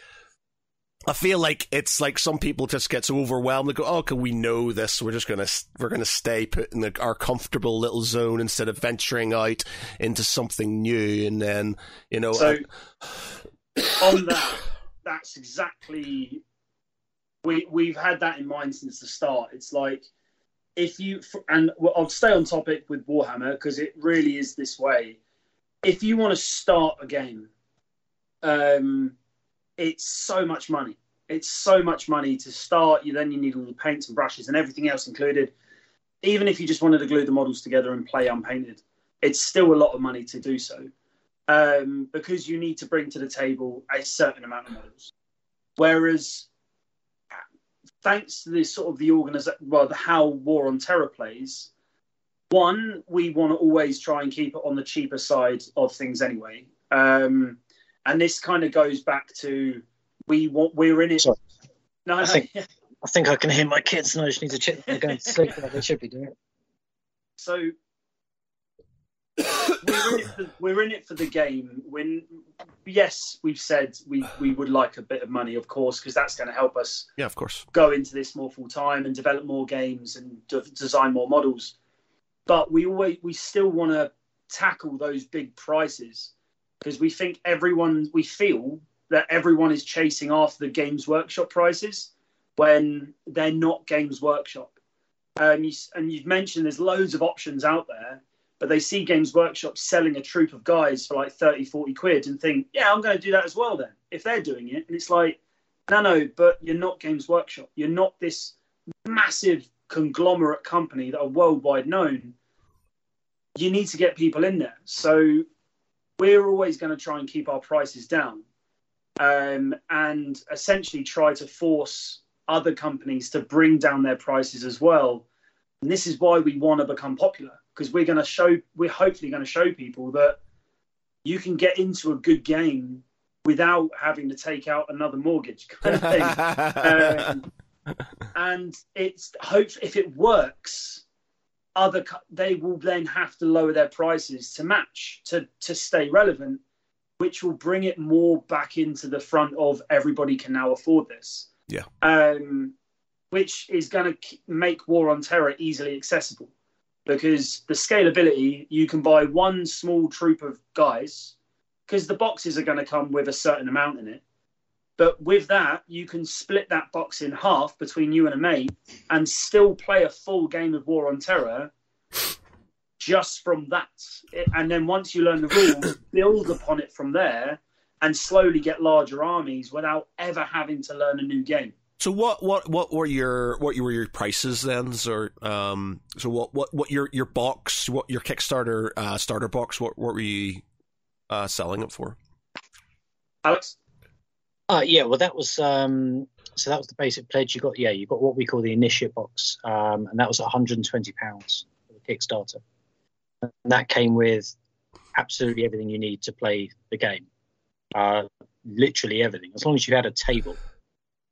I feel like it's like some people just get so overwhelmed. They go, "Oh, can we know this? We're just gonna we're gonna stay put in the, our comfortable little zone instead of venturing out into something new." And then you know, So (coughs) on that, that's exactly we we've had that in mind since the start. It's like if you and I'll stay on topic with Warhammer because it really is this way. If you want to start a game, um, it's so much money. It's so much money to start. You then you need all the paints and brushes and everything else included. Even if you just wanted to glue the models together and play unpainted, it's still a lot of money to do so um, because you need to bring to the table a certain amount of models. Whereas, thanks to this sort of the organization, well, the how War on Terra plays, one, we want to always try and keep it on the cheaper side of things anyway. Um, and this kind of goes back to we want we're in it. Sorry. No, I no, think- yeah. (laughs) I think I can hear my kids and I just need to check they're going to sleep like they should be doing. So we're in it for, we're in it for the game. When yes, we've said we we would like a bit of money, of course, because that's going to help us yeah, of course. go into this more full time and develop more games and de- design more models. But we always we still want to tackle those big prices because we think everyone we feel that everyone is chasing after the Games Workshop prices when they're not Games Workshop. Um, you, and you've mentioned there's loads of options out there, but they see Games Workshop selling a troop of guys for like 30, 40 quid and think, yeah, I'm going to do that as well then, if they're doing it. And it's like, no, no, but you're not Games Workshop. You're not this massive conglomerate company that are worldwide known. You need to get people in there. So we're always going to try and keep our prices down um, and essentially try to force other companies to bring down their prices as well. And this is why we want to become popular because we're going to show, we're hopefully going to show people that you can get into a good game without having to take out another mortgage kind of thing. (laughs) Um, and it's hope if it works, other they will then have to lower their prices to match to to stay relevant, which will bring it more back into the front of everybody can now afford this. Yeah. Um, which is going to make War on Terra easily accessible because the scalability you can buy one small troop of guys because the boxes are going to come with a certain amount in it. But with that, you can split that box in half between you and a mate and still play a full game of War on Terra just from that. And then once you learn the rules, build upon it from there and slowly get larger armies without ever having to learn a new game. So what what what were your what were your prices then? Or um, so what what what your your box what your Kickstarter uh, starter box what what were you uh, selling it for? Alex? Uh, yeah, well, that was um, so that was the basic pledge. You got yeah, you got what we call the initiate box, um, and that was 120 pounds for the Kickstarter, and that came with absolutely everything you need to play the game, uh, literally everything. As long as you had a table,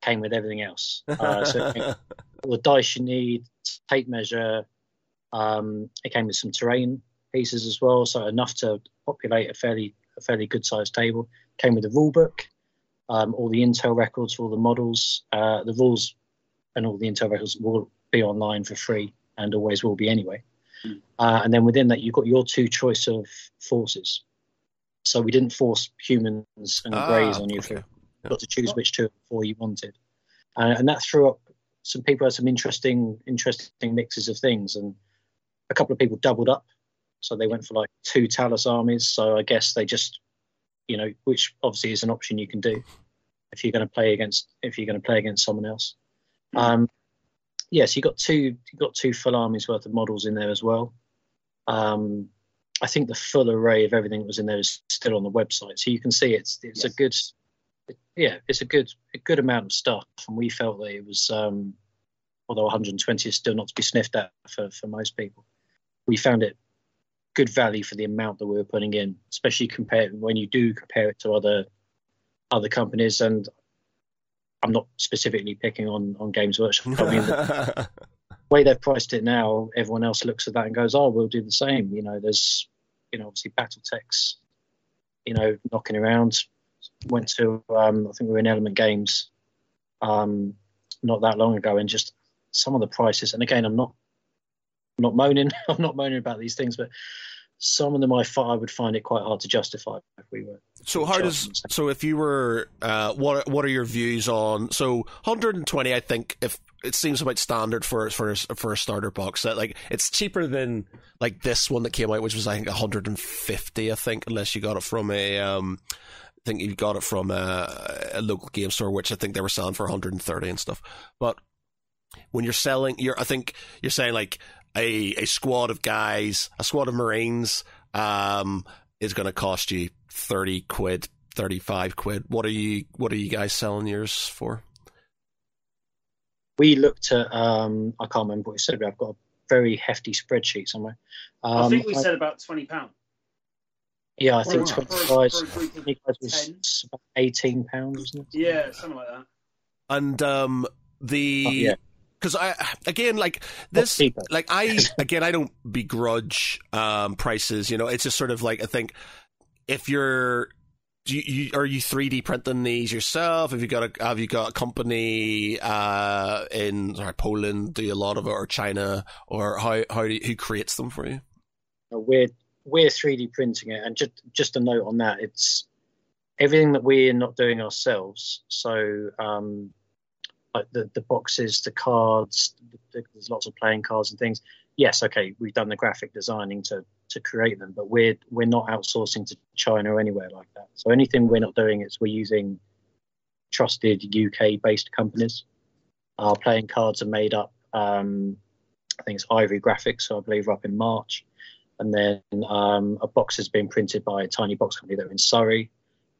came with everything else. Uh, so it came with (laughs) all the dice you need, tape measure. Um, it came with some terrain pieces as well, so enough to populate a fairly a fairly good sized table. Came with a rule book um, all the Intel records for all the models. Uh, the rules and all the Intel records will be online for free and always will be anyway. Mm. Uh, and then within that, you've got your two choice of forces. So we didn't force humans and Ah, greys on you. okay. You got to choose which two the four you wanted, uh, and that threw up some people had some interesting interesting mixes of things, and a couple of people doubled up. So they went for like two Talus armies. So I guess they just you know, which obviously is an option you can do if you're going to play against if you're going to play against someone else. Um, yes, yeah, so you got two you got two full armies worth of models in there as well. Um, I think the full array of everything that was in there is still on the website, so you can see it's it's yes. a good yeah it's a good a good amount of stuff, and we felt that it was um, although 120 is still not to be sniffed at for for most people, we found it good value for the amount that we were putting in, especially compared when you do compare it to other other companies. And I'm not specifically picking on on Games Workshop. I mean, (laughs) the way they've priced it now, everyone else looks at that and goes, "Oh, we'll do the same." You know, there's you know obviously BattleTechs, you know, knocking around. Went to um, I think we were in Element Games um, not that long ago, and just some of the prices. And again, I'm not I'm not moaning. (laughs) I'm not moaning about these things, but some of them I, I would find it quite hard to justify if we were. So how does so if you were uh, what what are your views on so 120? I think if it seems about standard for for for a starter box set. Like it's cheaper than like this one that came out, which was I think 150. I think unless you got it from a um, I think you got it from a, a local game store, which I think they were selling for 130 and stuff. But when you're selling, you're I think you're saying like a, a squad of guys, a squad of Marines, um, is going to cost you 30 quid, 35 quid. What are you, what are you guys selling yours for? We looked at, um, I can't remember what you said, but I've got a very hefty spreadsheet somewhere. Um, I think we I, said about £20. Yeah, I think 25 was about 18 pounds. Yeah, something like that. And um, the oh, yeah because I again like this like I (laughs) again I don't begrudge um, prices. You know, it's just sort of like I think if you're you, you, are you 3D printing these yourself? Have you got a have you got a company uh, in sorry, Poland do a lot of it or China or how how do you, who creates them for you? We're we're 3D printing it, and just just a note on that, it's everything that we're not doing ourselves. So um, like the, the boxes, the cards, the, there's lots of playing cards and things. Yes, okay, we've done the graphic designing to to create them, but we're we're not outsourcing to China or anywhere like that. So anything we're not doing is we're using trusted UK based companies. Our playing cards are made up. Um, I think it's Ivory Graphics, so I believe we're up in March. And then um, a box has been printed by a tiny box company that are in Surrey.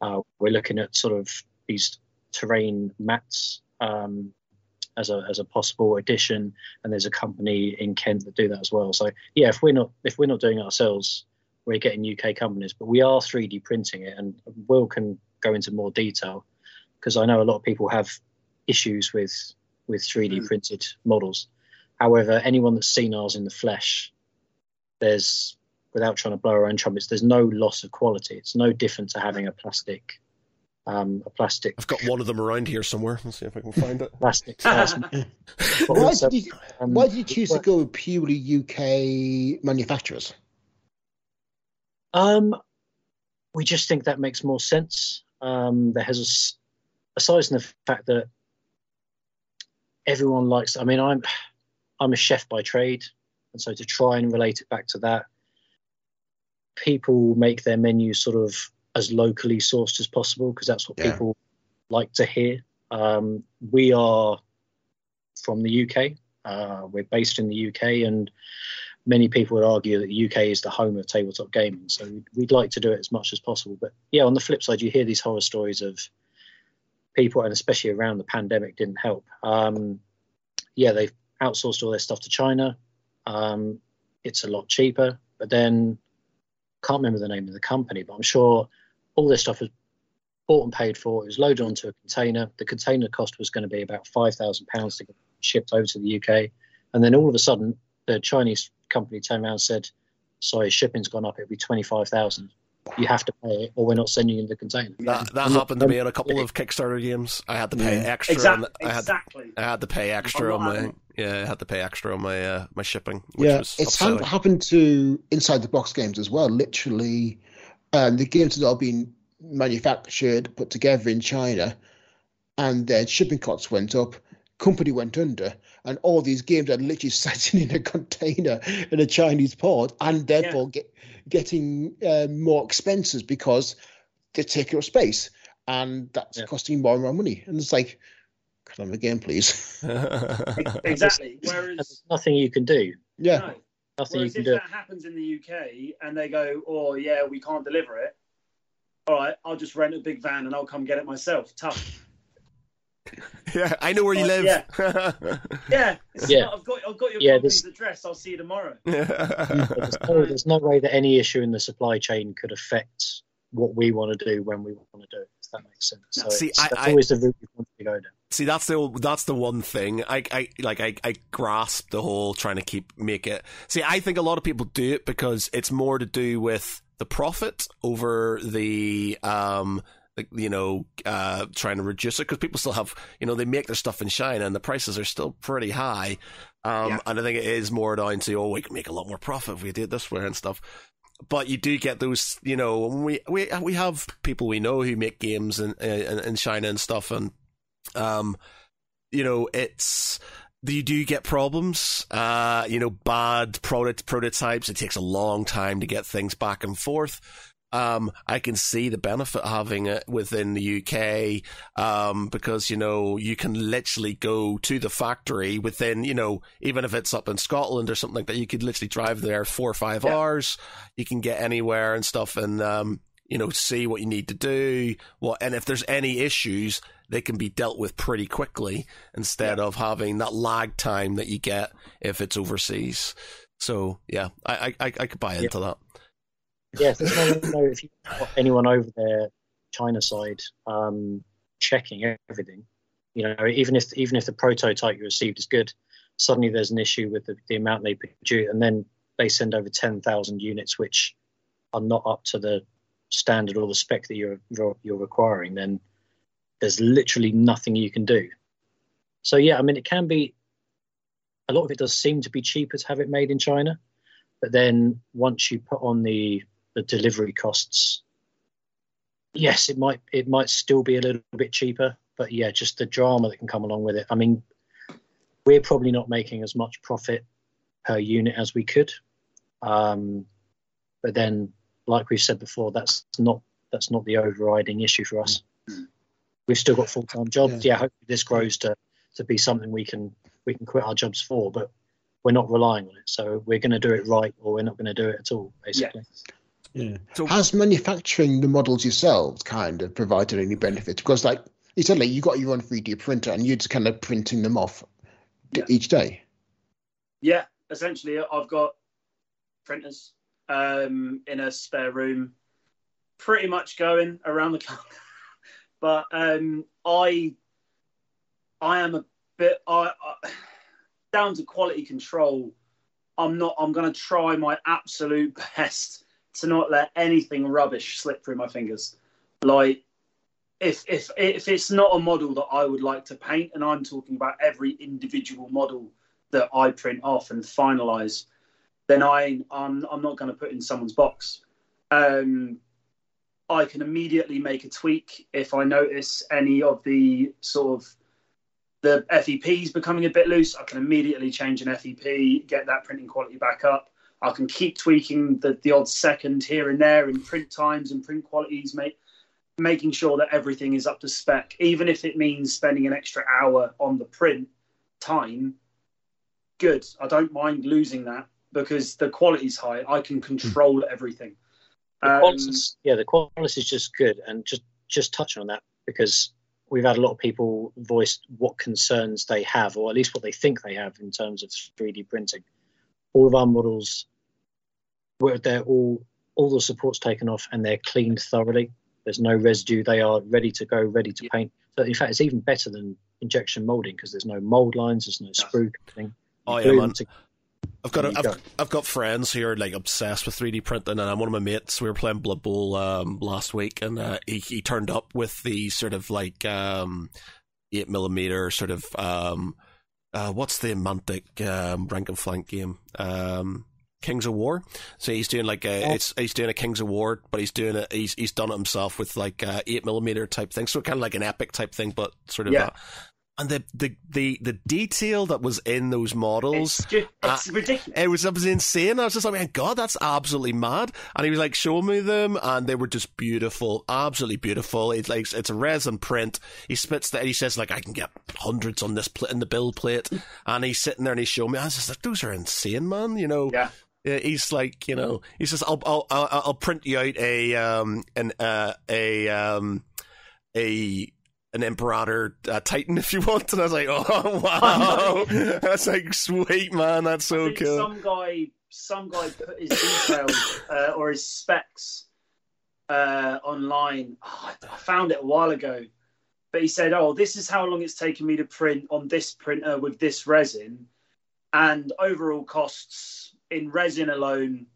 Uh, we're looking at sort of these terrain mats um, as a as a possible addition, and there's a company in Kent that do that as well. So yeah, if we're not if we're not doing it ourselves, we're getting UK companies, but we are 3D printing it, and Will can go into more detail because I know a lot of people have issues with with 3D mm. printed models. However, anyone that's seen ours in the flesh, there's without trying to blow our own trumpets, there's no loss of quality. It's no different to having a plastic um, a plastic. I've got one of them around here somewhere. Let's see if I can find it. Plastic. (laughs) why, did you, um, why did you choose to go with purely UK manufacturers? Um, we just think that makes more sense. Um, there has a, aside from the fact that everyone likes. I mean, I'm I'm a chef by trade, and so to try and relate it back to that, people make their menus sort of as locally sourced as possible because that's what yeah. people like to hear. Um, we are from the UK. Uh, we're based in the UK, and many people would argue that the UK is the home of tabletop gaming. So we'd like to do it as much as possible. But yeah, on the flip side, you hear these horror stories of people, and especially around the pandemic, didn't help. Um, yeah, they've outsourced all their stuff to China. Um, it's a lot cheaper, but then can't remember the name of the company, but I'm sure all this stuff was bought and paid for. It was loaded onto a container. The container cost was going to be about five thousand pounds to get shipped over to the UK, and then all of a sudden, the Chinese company turned around and said, "Sorry, shipping's gone up. It'll be twenty five thousand. You have to pay it, or we're not sending you the container." That, that happened to me in a couple of Kickstarter games. I had to pay extra. Exactly. On, I had, exactly. I had to pay extra on my. Yeah, I had to pay extra on my uh, my shipping. yeah, it's upsetting. happened to inside the box games as well. Literally, um, the games that have been manufactured, put together in China, and their shipping costs went up. Company went under, and all these games are literally (laughs) sitting in a container in a Chinese port, and therefore yeah. get, getting uh, more expenses because they take up space, and that's Yeah. costing more and more money. And it's like, can I have a game, please? (laughs) Exactly. And Whereas there's nothing you can do. yeah, no. Nothing Whereas you if do. that happens in the UK and they go, "Oh yeah, we can't deliver it," all right, I'll just rent a big van and I'll come get it myself. Tough. (laughs) yeah, I know where you Uh, live. (laughs) Yeah, it's Yeah. not- I've got I've got your Yeah, company's this- address. I'll see you tomorrow. (laughs) There's no, there's no way that any issue in the supply chain could affect what we want to do when we want to do it. If that makes sense. So See, it's, I- that's I- always the route we want to go down. See, that's the that's the one thing I I like I I grasp the whole trying to keep make it. See, I think a lot of people do it because it's more to do with the profit over the um like you know uh trying to reduce it because people still have you know they make their stuff in China and the prices are still pretty high. Um Yeah. and I think it is more down to oh we can make a lot more profit if we do it this way and stuff. But you do get those, you know. We we we have people we know who make games in in, in China and stuff, and um, you know, it's you do get problems. Uh, you know, bad product prototypes. It takes a long time to get things back and forth. Um, I can see the benefit of having it within the UK, um, because, you know, you can literally go to the factory within, you know, even if it's up in Scotland or something like that, you could literally drive there four or five Yeah. hours. You can get anywhere and stuff and, um, you know, see what you need to do. What, and if there's any issues, they can be dealt with pretty quickly instead of having that lag time that you get if it's overseas. So yeah, I I, I could buy Yeah. into that. Yeah, there's no, no if you've got anyone over there, China side, um, checking everything, you know, even if even if the prototype you received is good, suddenly there's an issue with the, the amount they produce, and then they send over ten thousand units which are not up to the standard or the spec that you're you're, you're requiring, then there's literally nothing you can do. So yeah, I mean, it can be. A lot of it does seem to be cheaper to have it made in China, but then once you put on the the delivery costs, yes, it might it might still be a little bit cheaper, but yeah, just the drama that can come along with it. I mean, we're probably not making as much profit per unit as we could, um, but then, like we've said before, that's not that's not the overriding issue for us. We've still got full time jobs. Yeah. Yeah. hopefully this grows to to be something we can we can quit our jobs for, but we're not relying on it. So we're going to do it right, or we're not going to do it at all, basically. Yeah. So- Has manufacturing the models yourselves kind of provided any benefits? Because, like you said, like you got your own 3D printer and you're just kind of printing them off Yeah. each day. Yeah, essentially, I've got printers um, in a spare room, pretty much going around the clock. (laughs) but um, I, I am a bit I, I down to quality control. I'm not. I'm going to try my absolute (laughs) best to not let anything rubbish slip through my fingers. Like if if if it's not a model that I would like to paint, and I'm talking about every individual model that I print off and finalize, then I I'm I'm not going to put in someone's box. Um, I can immediately make a tweak if I notice any of the sort of the FEPs becoming a bit loose. I can immediately change an FEP, get that printing quality back up. I can keep tweaking the, the odd second here and there in print times and print qualities, make, making sure that everything is up to spec, even if it means spending an extra hour on the print time. Good. I don't mind losing that because the quality's high. I can control everything. The Um, quality's, yeah, the quality is just good, and just just touching on that because we've had a lot of people voice what concerns they have, or at least what they think they have in terms of 3D printing. All of our models, where they're all all the supports taken off and they're cleaned thoroughly. There's no residue. They are ready to go, ready to paint. So in fact, it's even better than injection molding because there's no mold lines, there's no sprue thing. Oh, yeah, man. to- I've got a, I've, go. I've got friends who are like obsessed with 3D printing, and I'm one of my mates we were playing Blood Bowl um, last week, and uh, he he turned up with the sort of like um, eight millimeter sort of um, uh, what's the Mantic um, rank and flank game um, Kings of War. So he's doing like a Oh. it's he's doing a Kings of War, but he's doing it he's he's done it himself with like eight millimeter type thing, so kind of like an epic type thing, but sort of Yeah. Uh, and the, the the the detail that was in those models. It's, just, it's Uh, ridiculous. It was, it was insane. I was just like, man, God, that's absolutely mad. And he was like showing me them, and they were just beautiful, absolutely beautiful. It's like it's a resin print. He spits that. He says like, I can get hundreds on this pl- in the bill plate, and he's sitting there and he's showing me. I was just like, those are insane, man. You know. Yeah. Yeah, He's like, you know, he says, "I'll, I'll, I'll, I'll print you out a, um, an, uh, a, um, a, an Imperator uh, Titan (laughs) if you want." And I was like, "Oh (laughs) wow, that's like sweet, man. That's so cool." Some guy, some guy put his details uh, or his specs uh, online. Oh, I found it a while ago, but he said, "Oh, this is how long it's taken me to print on this printer with this resin, and overall costs in resin alone."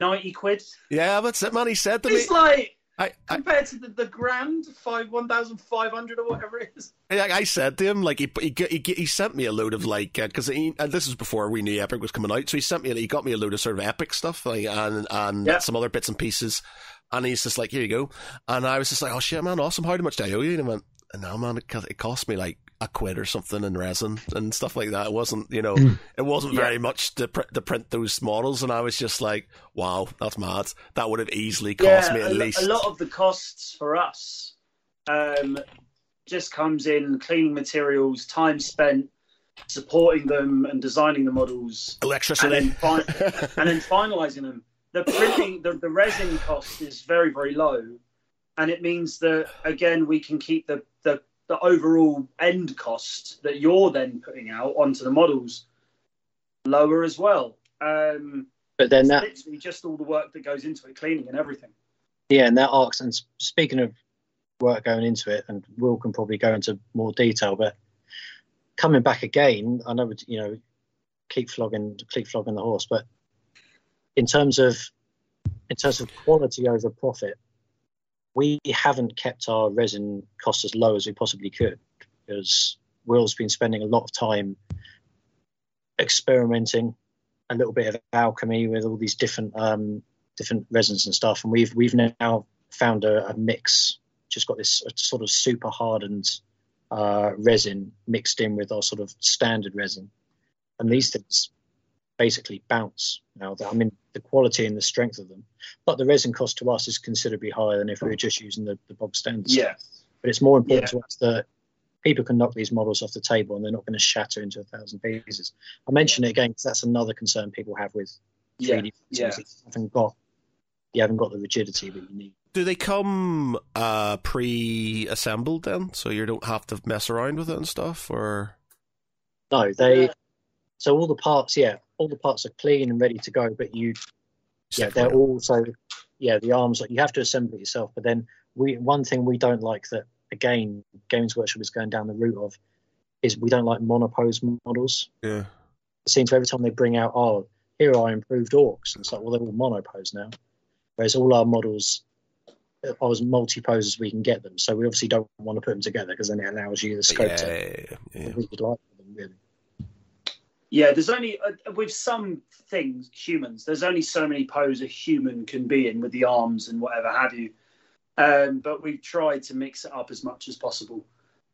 90 quid. Yeah, that's it, man. He said to me, It's like I, I, compared to the, the grand five one thousand five hundred or whatever it is. I, I said to him, like, he he, he, he sent me a load of, like, uh, because he and this is before we knew Epic was coming out, so he sent me, he got me a load of sort of Epic stuff, like, and, and some other bits and pieces. And he's just like, here you go. And I was just like, oh shit, man, awesome. How much do I owe you? And he went, no, man, it, it cost me like a quid or something in resin and stuff like that. It wasn't, you know, it wasn't Yeah. very much to, pr- to print those models. And I was just like, wow, that's mad. That would have easily cost me at a, least. a lot of the costs for us um, just comes in cleaning materials, time spent supporting them and designing the models, and Electricity. then fi- (laughs) and then finalizing them. The printing, the, the resin cost is very very low, and it means that again we can keep the the, the overall end cost that you're then putting out onto the models lower as well. Um, But then that literally just all the work that goes into it, cleaning and everything. Yeah, and that arcs. And speaking of work going into it, and Will can probably go into more detail, but coming back again, I know you know keep flogging, keep flogging the horse, but in terms of in terms of quality over profit, we haven't kept our resin costs as low as we possibly could because Will's been spending a lot of time experimenting, a little bit of alchemy with all these different um, different resins and stuff, and we've we've now found a, a mix. Just got this sort of super hardened uh, resin mixed in with our sort of standard resin, and these things basically bounce. Now, that I mean, the quality and the strength of them, but the resin cost to us is considerably higher than if we were just using the, the bog standard. stuff. But it's more important to us that people can knock these models off the table and they're not going to shatter into a thousand pieces. I mention it again because that's another concern people have with 3D Yeah, printers. You haven't got you haven't got the rigidity that you need. Do they come uh, pre-assembled then, so you don't have to mess around with it and stuff, or No, they Yeah. so all the parts, yeah, all the parts are clean and ready to go, but you yeah, they're also yeah, the arms like you have to assemble it yourself. But then we one thing we don't like that again Games Workshop is going down the route of is we don't like monopose models. yeah. It seems every time they bring out oh here are our improved orcs and it's like well they're all monopose now, whereas all our models uh, are as multi-pose as we can get them. So we obviously don't want to put them together because then it allows you the scope yeah, to yeah, yeah. we like them really. Yeah, there's only uh, with some things humans. There's only so many poses a human can be in with the arms and whatever have you. Um, but we've tried to mix it up as much as possible.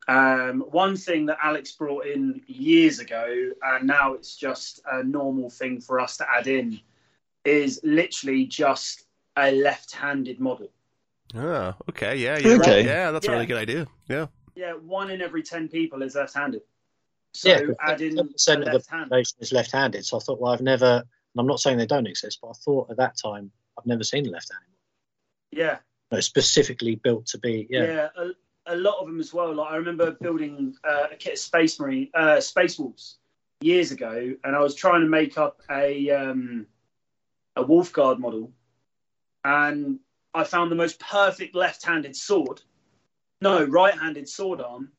Um, one thing that Alex brought in years ago, and now it's just a normal thing for us to add in, is literally just a left-handed model. Oh, okay, yeah, you're Okay. right. Yeah, that's a really good idea. Yeah. Yeah, one in every ten people is left-handed. So Yeah, 'cause add in 10% of the hand. population is left-handed. So I thought, well, I've never, and I'm not saying they don't exist, but I thought at that time I've never seen a left-handed one. Yeah, No, specifically built to be, yeah, yeah, a, a lot of them as well. Like I remember building uh, a kit of Space Marine, uh, Space Wolves years ago, and I was trying to make up a um, a Wolf Guard model, and I found the most perfect left-handed sword, no, right-handed sword arm,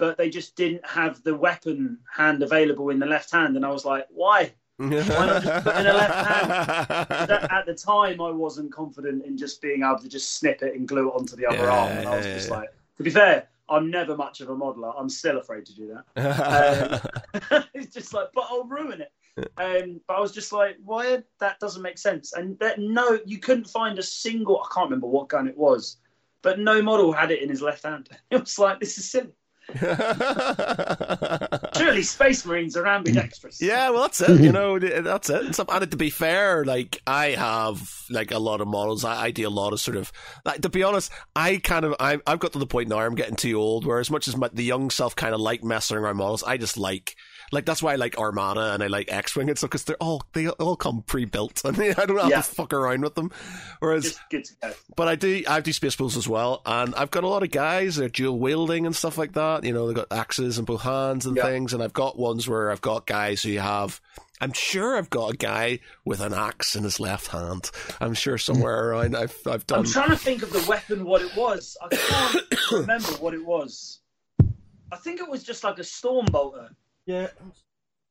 but they just didn't have the weapon hand available in the left hand, and I was like, why? Why not just put in a left That, at the time, I wasn't confident in just being able to just snip it and glue it onto the other Yeah, arm, and I was just like, to be fair, I'm never much of a modeler. I'm still afraid to do that. (laughs) it's just like, but I'll ruin it. Um, but I was just like, why? That doesn't make sense. And that, no, you couldn't find a single. I can't remember what gun it was, but no model had it in his left hand. (laughs) It was like, this is silly. (laughs) Surely Space Marines are ambidextrous. Yeah, well, that's it. You know, that's it. And, and to be fair, like I have like a lot of models. I, I do a lot of sort of. Like, to be honest, I kind of I, I've got to the point now. I'm getting too old. Where as much as my, the young self kind of like messing around models, I just like like that's why I like Armada and I like X Wing and stuff because they're all they all come pre built (laughs) and I don't have Yeah. to fuck around with them. Whereas good but I do I do Space Wolves as well, and I've got a lot of guys they're dual wielding and stuff like that. You know, they've got axes and both hands and Yeah. things, and I've got ones where I've got guys who have. I'm sure I've got a guy with an axe in his left hand. I'm sure somewhere (laughs) around I've I've done. I'm trying to think of the weapon, what it was. I can't (coughs) remember what it was. I think it was just like a storm bolter yeah,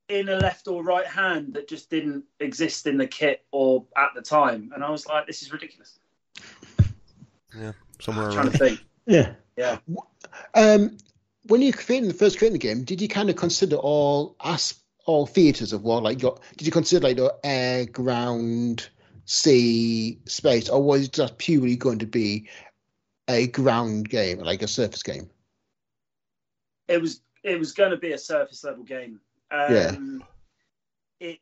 in a left or right hand that just didn't exist in the kit or at the time. And I was like, this is ridiculous. Yeah, somewhere I'm trying around. to think. Yeah. Yeah. Um, when you created the first creating the game, did you kind of consider all as all theaters of war? Like, your, did you consider like your air, ground, sea, space, or was it just purely going to be a ground game, like a surface game? It was it was going to be a surface level game. Um, Yeah. It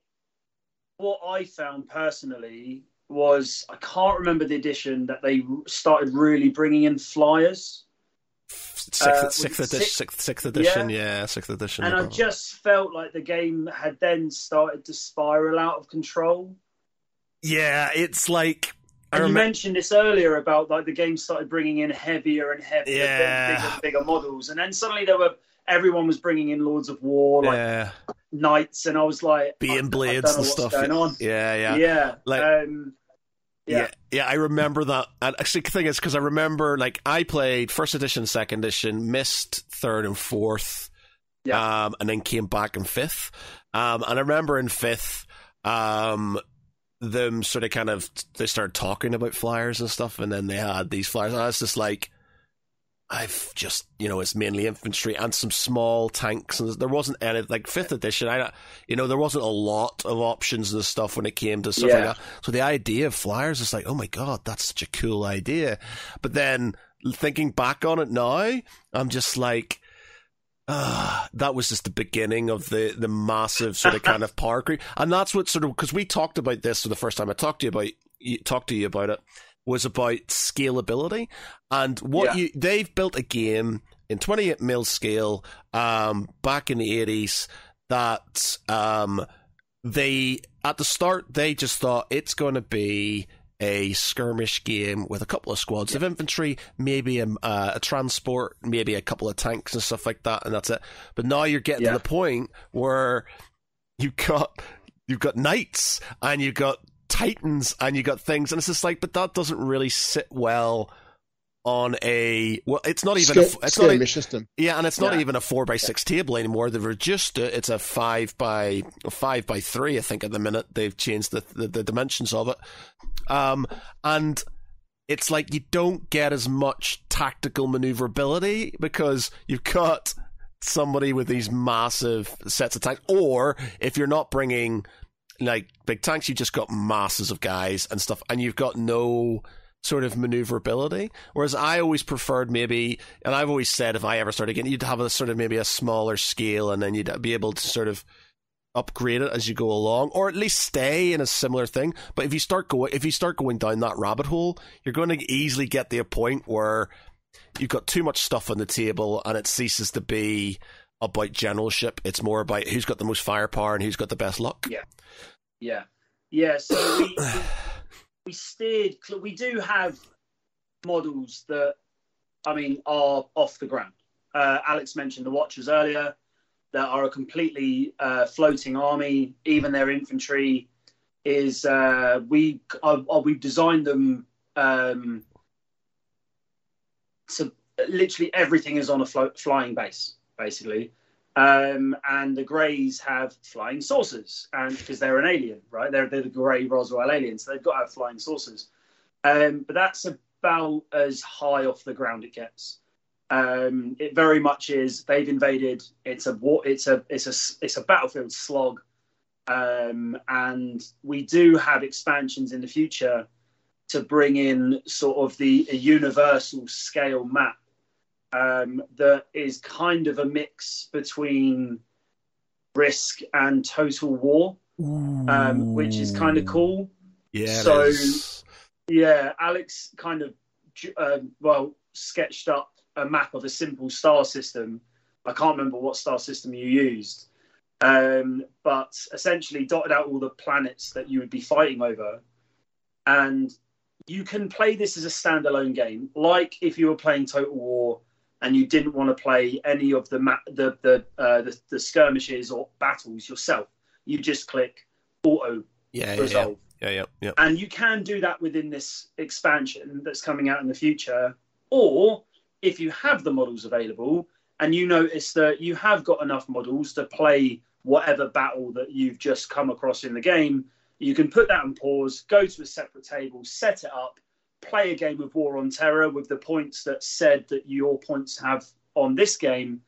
what I found personally was I can't remember the edition that they started really bringing in flyers. Sixth, Uh, sixth, it edition, six? sixth, sixth edition, yeah, sixth edition. and I just felt like the game had then started to spiral out of control. yeah, it's like And you mentioned this earlier about like the game started bringing in heavier and heavier, Yeah. bigger, and bigger models, and then suddenly there were everyone was bringing in Lords of War, like Yeah, knights, and I was like, Baneblades and stuff. going on. Yeah, yeah. Yeah, Like- um, Yeah. Yeah. yeah, I remember that. And actually, the thing is, because I remember, like, I played first edition, second edition, missed third and fourth, Yeah. um, and then came back in fifth. Um, and I remember in fifth, um, them sort of kind of they started talking about flyers and stuff, and then they had these flyers, and I was just like. I've just, you know, it's mainly infantry and some small tanks, and there wasn't any like fifth edition. I, you know, there wasn't a lot of options and stuff when it came to stuff like that. So the idea of flyers is like, oh my god, that's such a cool idea. But then thinking back on it now, I'm just like, ah, that was just the beginning of the the massive sort of kind of (laughs) power creep, and that's what sort of because we talked about this for the first time I talked to you about talked to you about it was about scalability and what Yeah. you they've built a game in 28 mil scale um back in the 80s that um they at the start they just thought it's going to be a skirmish game with a couple of squads of infantry, maybe a, uh, a transport, maybe a couple of tanks and stuff like that, and that's it. But now you're getting Yeah. to the point where you've got you've got knights and you've got titans and you got things, and it's just like, but that doesn't really sit well on a well. It's not even a, it's not a, system. yeah, and it's not Yeah. even a four by six table anymore. They've reduced it. It's a five by five by three. I think at the minute they've changed the the, the dimensions of it. Um, and it's like you don't get as much tactical maneuverability because you've got somebody with these massive sets of tanks, or if you're not bringing like big tanks, you've just got masses of guys and stuff, and you've got no sort of maneuverability. Whereas I always preferred maybe, and I've always said if I ever started again, you'd have a sort of maybe a smaller scale, and then you'd be able to sort of upgrade it as you go along, or at least stay in a similar thing. But if you start going, if you start going down that rabbit hole, you're going to easily get to a point where you've got too much stuff on the table, and it ceases to be about generalship. It's more about who's got the most firepower and who's got the best luck. Yeah, yeah. Yeah. So we we, (sighs) we steered. We do have models that, I mean, are off the ground. Uh, Alex mentioned the Watchers earlier, that are a completely uh, floating army. Even their infantry is uh, we uh, uh, we've designed them um, so literally everything is on a flying base, basically. Um, and the Greys have flying saucers, and because they're an alien, right? They're, they're the Grey Roswell aliens, so they've got to have flying saucers. Um, but that's about as high off the ground it gets. Um, it very much is. They've invaded. It's a war. It's a it's a it's a battlefield slog, um, and we do have expansions in the future to bring in sort of the universal scale map um, that is kind of a mix between Risk and Total War, um, which is kind of cool. Yeah. So- Yeah, Alex kind of uh, well sketched up a map of a simple star system. I can't remember what star system you used, um, but essentially dotted out all the planets that you would be fighting over, and you can play this as a standalone game, like if you were playing Total War and you didn't want to play any of the ma- the the, uh, the the skirmishes or battles yourself. You just click auto yeah, yeah, yeah, yeah, yeah, yeah. And you can do that within this expansion that's coming out in the future. Or if you have the models available and you notice that you have got enough models to play whatever battle that you've just come across in the game, you can put that on pause, go to a separate table, set it up, play a game of War on Terra with the points that said that your points have on this game,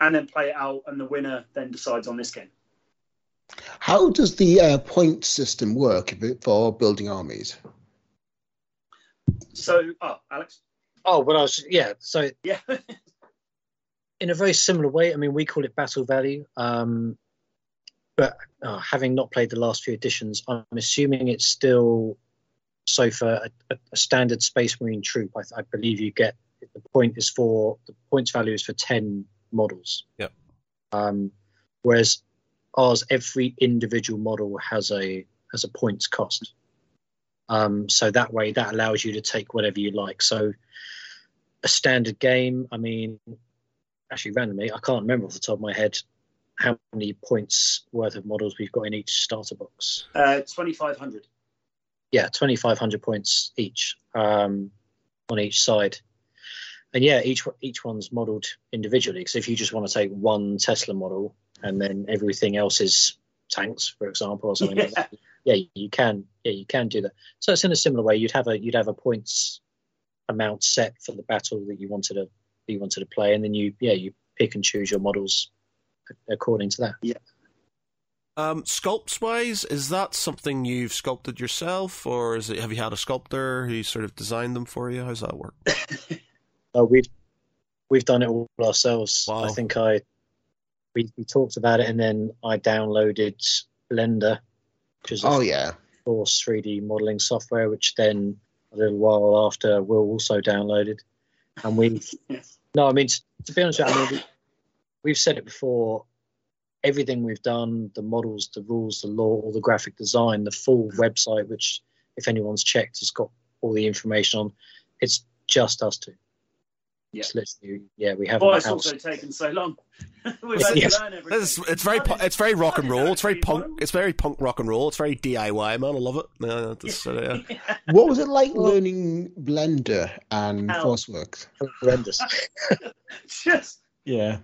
and then play it out, and the winner then decides on this game. How does the uh, point system work for building armies? So, oh, Alex, Oh, well, I was yeah. So yeah, (laughs) in a very similar way. I mean, we call it battle value, um, but uh, having not played the last few editions, I'm assuming it's still. So for a, a, a standard Space Marine troop, I, I believe you get the point is for the points value is for ten models. Yep. Um, whereas ours, every individual model has a has a points cost. Um, so that way, that allows you to take whatever you like. So a standard game, I mean, actually randomly, I can't remember off the top of my head how many points worth of models we've got in each starter box. uh, twenty five hundred. Yeah, 2,500 points each um, on each side. And yeah, each each one's modelled individually. Because if you just want to take one Tesla model and then everything else is tanks, for example, or something like that, (laughs) yeah, you can. Yeah, you can do that. So it's in a similar way. You'd have a you'd have a points amount set for the battle that you wanted to you wanted to play, and then you yeah you pick and choose your models according to that. Um, sculpts wise, is that something you've sculpted yourself, or is it have you had a sculptor who sort of designed them for you? How's that work? (laughs) Uh, we've we've done it all ourselves. Wow. I think I we, we talked about it, and then I downloaded Blender, which is a Oh yeah, Force 3D modeling software, which then a little while after Will also downloaded, and we. Yes. (laughs) No, I mean to, to be honest, with you, I mean we, we've said it before. Everything we've done, the models, the rules, the lore, all the graphic design, the full website, which if anyone's checked, has got all the information on. It's just us two. Yeah. It's literally, yeah, we haven't. Why it's outsourced- also taken so long. We've had to Yes. learn everything. It's, it's very pu- it's very rock and roll. It's very punk. It's very punk rock and roll. It's very DIY, man. I love it. Yeah, that's, (laughs) uh, yeah. what was it like learning Blender and Hell. ForceWorks? horrendous. (laughs) Just Yeah,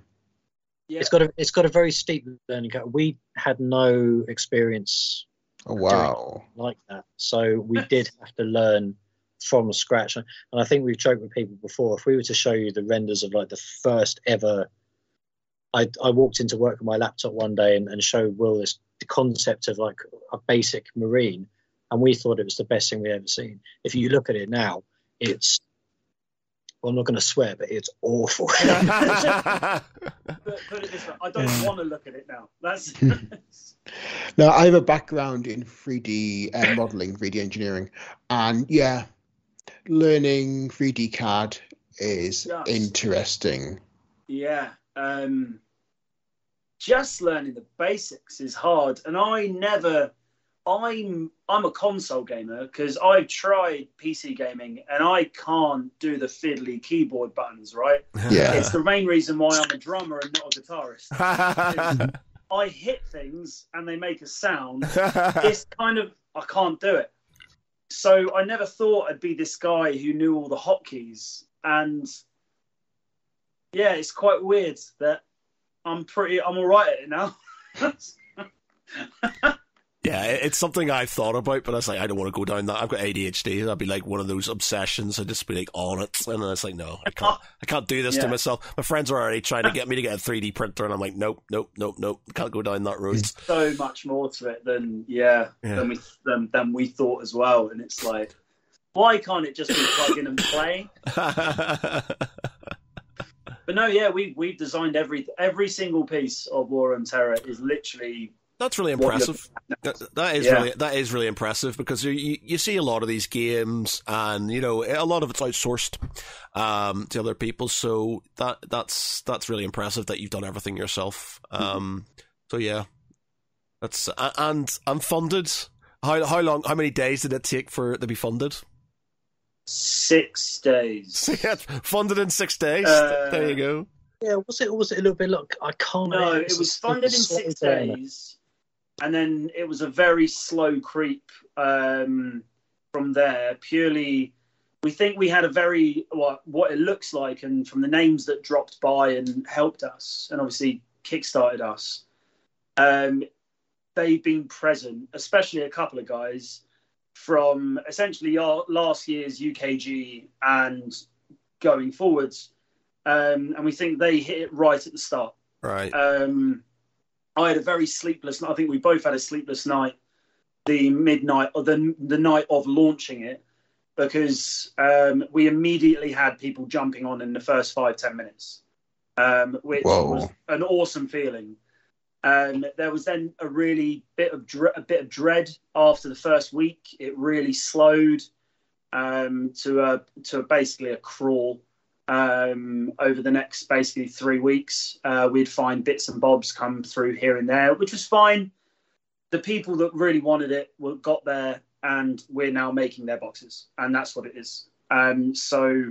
yeah. It's got a it's got a very steep learning curve. We had no experience oh wow, like that, so we did have to learn from scratch. And I think we've joked with people before. If we were to show you the renders of like the first ever, I I walked into work with my laptop one day and, and showed Will this the concept of like a basic marine, and we thought it was the best thing we ever seen. If you look at it now, it's well, I'm not going to swear, but it's awful. (laughs) But put it this way, I don't want to look at it now. That's (laughs) Now, I have a background in 3D uh, modeling, 3D engineering, and yeah, learning 3D CAD is Yes. interesting. yeah. Um, just learning the basics is hard, and I never. I'm I'm a console gamer because I've tried PC gaming and I can't do the fiddly keyboard buttons. Right, (laughs) Yeah. it's the main reason why I'm a drummer and not a guitarist. (laughs) I hit things and they make a sound, (laughs) it's kind of I can't do it. So I never thought I'd be this guy who knew all the hotkeys, and yeah, it's quite weird that I'm pretty I'm all right at it now. Yeah, it's something I've thought about, but I was like, I don't want to go down that. I've got ADHD. I'd be like one of those obsessions. I'd just be like on it, and it's like, no, I can't. I can't do this to myself. My friends are already trying to (laughs) get me to get a 3D printer, and I'm like, nope, nope, nope, nope. Can't go down that road. There's so much more to it than yeah, Yeah. than we than, than we thought as well. And it's like, why can't it just be plug in and play? (laughs) But no, yeah, we we've designed every every single piece of War on Terra is literally That's really impressive. That, that is Yeah. really that is really impressive because you, you you see a lot of these games and you know a lot of it's outsourced um, to other people. So that that's that's really impressive that you've done everything yourself. Um, so yeah, that's a- and and funded. How how long? How many days did it take for it to be funded? Six days. (laughs) funded in six days. Uh, there you go. Yeah, was it? or Was it a little bit? Look, I can't. No, it was funded in six down. days, and then it was a very slow creep um, from there. Purely, we think we had a very what what it looks like, and from the names that dropped by and helped us, and obviously kickstarted us. Um, they've been present, especially a couple of guys from essentially our last year's UKG and going forwards. Um, and we think they hit it right at the start. Right. Um, I had a very sleepless. night. I think we both had a sleepless night, the midnight or the the night of launching it, because um, we immediately had people jumping on in the first five ten minutes, um, which Whoa. was an awesome feeling. Um, there was then a really bit of dre- a bit of dread after the first week. It really slowed um, to a to basically a crawl um, over the next basically three weeks. Uh, we'd find bits and bobs come through here and there, which was fine. The people that really wanted it were, got there, and we're now making their boxes, and that's what it is. Um, so,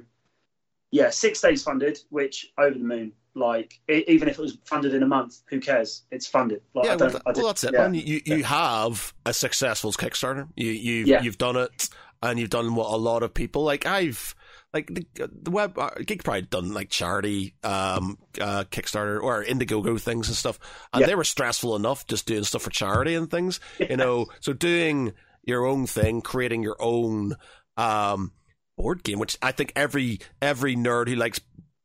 yeah, six days funded, which over the moon. Like, e- even if it was funded in a month, who cares? It's funded. Like, yeah, I well, don't, that- I well, that's it, yeah. You you have a successful Kickstarter. You you Yeah. you've done it, and you've done what a lot of people like. I've like the, the web uh, Geek Pride done like charity um uh Kickstarter or Indiegogo things and stuff, and Yeah. they were stressful enough just doing stuff for charity and things. You know, so doing your own thing, creating your own um board game, which I think every every nerd who likes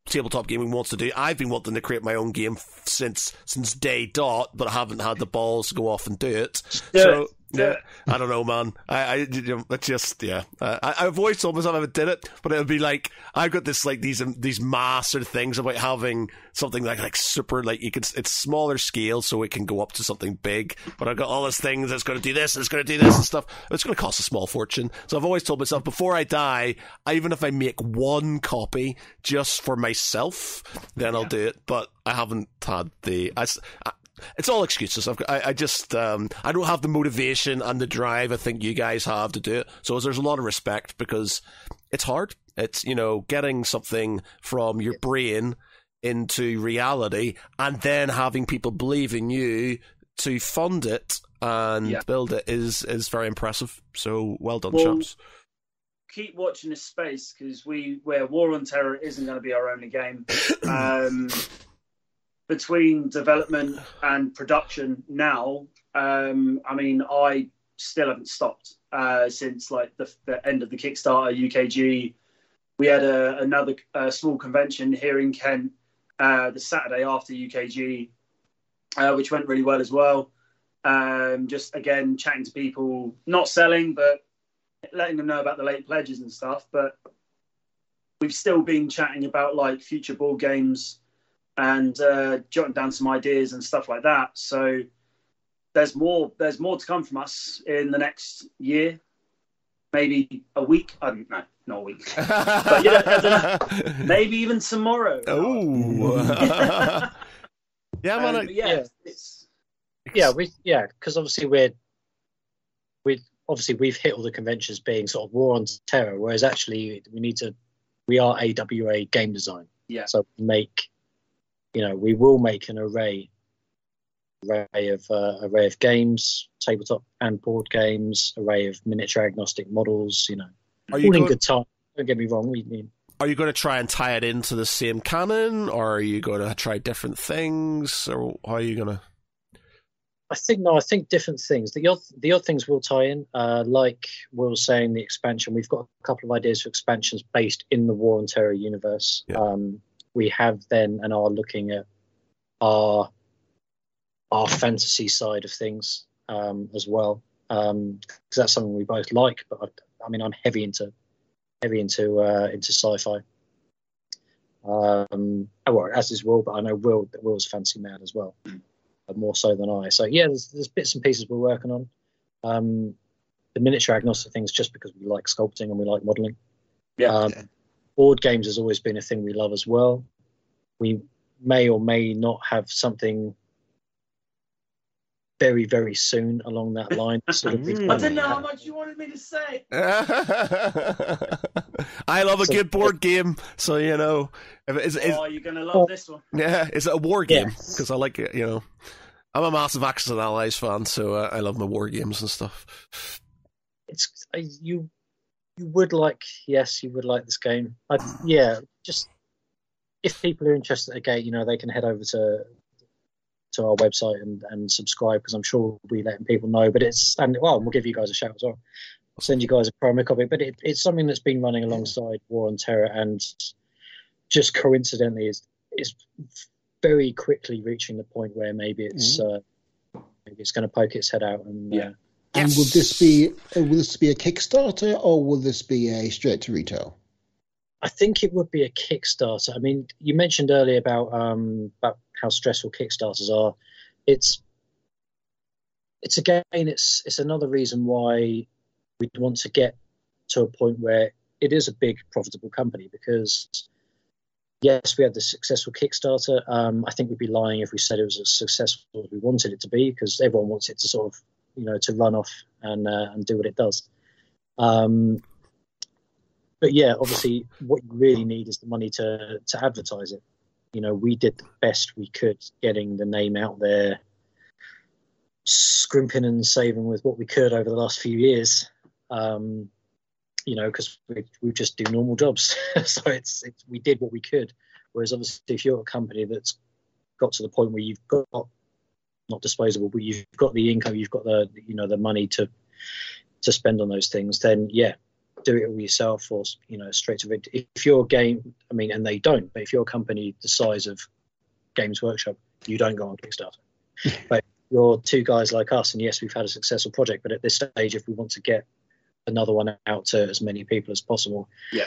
tabletop gaming wants to do. I've been wanting to create my own game since since day dot, but I haven't had the balls to go off and do it. Do so it. Yeah. I don't know, man. I, I you know, it's just yeah. I, I've always told myself I haven't did it, but it would be like I've got this like these um, these master things about having something like like super like you can it's smaller scale so it can go up to something big. But I've got all these things that's going to do this, it's going to do this and stuff. It's going to cost a small fortune. So I've always told myself before I die, I, even if I make one copy just for myself, then I'll do it. But I haven't had the. I, I- it's all excuses. I've, I, I just um, I don't have the motivation and the drive I think you guys have to do it. So there's a lot of respect because it's hard. It's you know getting something from your brain into reality and then having people believe in you to fund it and Yeah. build it is is very impressive. So well done, Well, chaps. keep watching this space because we where War on Terra isn't going to be our only game. (coughs) Um, between development and production now, um, I mean, I still haven't stopped uh, since like the, the end of the Kickstarter UKG. We had a, another uh, small convention here in Kent uh, the Saturday after UKG, uh, which went really well as well. Um, just again chatting to people, not selling, but letting them know about the late pledges and stuff. But we've still been chatting about like future board games and uh, jotting down some ideas and stuff like that. So there's more. There's more to come from us in the next year, maybe a week. I don't know, not a week. (laughs) But yeah, I don't Maybe even tomorrow. Oh. (laughs) yeah, man. Um, I- yeah, Yeah. it's Yeah, we yeah, because obviously we're we obviously we've hit all the conventions being sort of war on terra, whereas actually we need to we are AWA game design, yeah. so make you know we will make an array array of uh, array of games, tabletop and board games, array of miniature agnostic models, you know, Are you all in good time. Don't get me wrong, we mean Are you going to try and tie it into the same canon, or are you going to try different things, or how are you going to? I think no, I think different things. The odd the odd things will tie in, uh, like Will saying, the expansion. We've got a couple of ideas for expansions based in the War on Terra universe. Yeah. Um, we have then and are looking at our our fantasy side of things um, as well, because that's something we both like. But I, I mean, I'm heavy into heavy into uh, into sci-fi. Um, oh, well, as is Will, but I know Will that Will's fancy man as well, uh, more so than I. So yeah, there's, there's bits and pieces we're working on. Um, the miniature agnostic things just because we like sculpting and we like modelling. Yeah. Um, Yeah. Board games has always been a thing we love as well. We may or may not have something very very soon along that line. Sort of Mm. I didn't know how much you wanted me to say. (laughs) I love a So- good board game, so you know, if it is, is oh, you're gonna love this one. yeah, is it a war game? Yes. Because I like it, you know. I'm a massive Axis and Allies fan, so uh, I love my war games and stuff. it's uh, you you would like yes you would like this game. I, yeah just if people are interested again you know they can head over to to our website and, and subscribe because i'm sure we'll be letting people know but it's and well we'll give you guys a shout as well. I'll send you guys a promo copy but it, it's something that's been running alongside war on terra and just coincidentally is is very quickly reaching the point where maybe it's uh, maybe it's going to poke its head out and Yeah. uh, And will this be uh, will this be a Kickstarter or will this be a straight to retail? I think it would be a Kickstarter. I mean, you mentioned earlier about um, about how stressful Kickstarters are. It's it's again, it's it's another reason why we'd want to get to a point where it is a big profitable company because yes, we had the successful Kickstarter. Um, I think we'd be lying if we said it was as successful as we wanted it to be because everyone wants it to sort of you know to run off and uh, and do what it does. Um, but yeah, obviously, what you really need is the money to to advertise it. You know, we did the best we could getting the name out there, scrimping and saving with what we could over the last few years. Um, you know, because we we just do normal jobs, (laughs) so it's, it's we did what we could. Whereas obviously, if you're a company that's got to the point where you've got not disposable, but you've got the income, you've got the you know the money to to spend on those things, then yeah, do it all yourself or you know straight to vid- if you're game i mean and they don't but if you're company the size of games workshop you don't go on kickstarter (laughs) but you're two guys like us and yes we've had a successful project but at this stage if we want to get another one out to as many people as possible Yeah.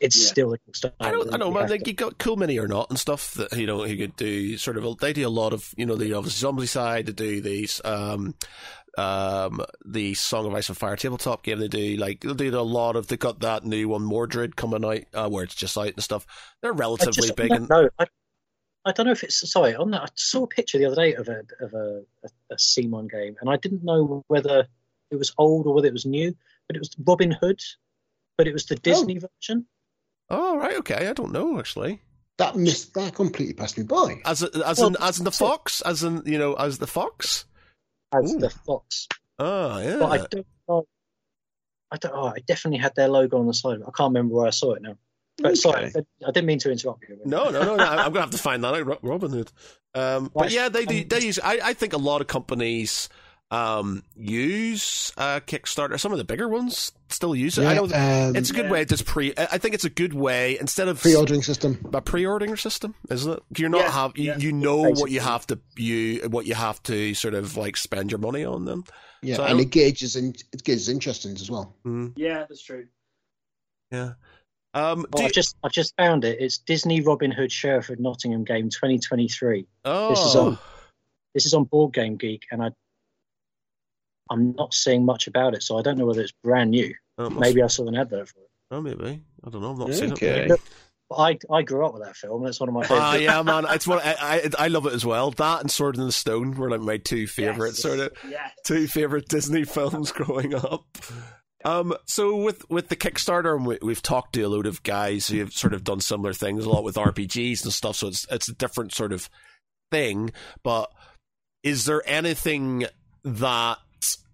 It's Yeah. still a kickstarter I don't, I know, man. Like to- you got Cool Mini or not and stuff that you know he could do. Sort of, they do a lot of you know the obviously zombie side. They do these um, um, the Song of Ice and Fire tabletop game. They do like they do a lot of. They got that new one Mordred coming out uh, where it's just out and stuff. They're relatively just- big. no, And, no, I, I don't know if it's sorry on that. I saw a picture the other day of a of a, a, a CMON game, and I didn't know whether it was old or whether it was new. But it was Robin Hood, but it was the Disney version. Oh right, okay. I don't know actually. That missed that completely passed me by. As as Well, in as in the that's it. fox, as in you know as the fox. as Ooh. the fox. Oh yeah. But I don't know. I don't. Oh, I definitely had their logo on the side. I can't remember where I saw it now. But sorry, Okay. I, I didn't mean to interrupt you. No, no, no, no. I'm gonna have to find that out. Ro- Robin Hood. Um, but yeah, they do. Um, They use. I, I think a lot of companies um, use uh, Kickstarter. Some of the bigger ones still use it. I know um, it's a good Yeah. way. Just pre. I I think it's a good way instead of pre-ordering system. a pre-ordering system, isn't it? You're not Yeah, have you, yeah. you know what you have to you what you have to sort of like spend your money on them. Yeah, So I and it gauges in, it gauges interest in as well. Mm, Yeah, that's true. yeah. Um. Oh, do you- I've just I've just found it. It's Disney Robin Hood Sheriff of Nottingham game 2023. oh. This is on this is on Board Game Geek, and I I'm not seeing much about it, so I don't know whether it's brand new. oh, must- Maybe I saw an advert for it. Oh, maybe. I don't know. I've not seen it. Okay. maybe. But I I grew up with that film, and it's one of my favorites. Ah, yeah, man. (laughs) It's one. I, I I love it as well. That and Sword in the Stone were like my two favorite Yes. sort of Yeah. two favorite Disney films growing up. Um, so with with the Kickstarter, and we, we've talked to a load of guys who have sort of done similar things, a lot with RPGs and stuff. So it's it's a different sort of thing. But is there anything that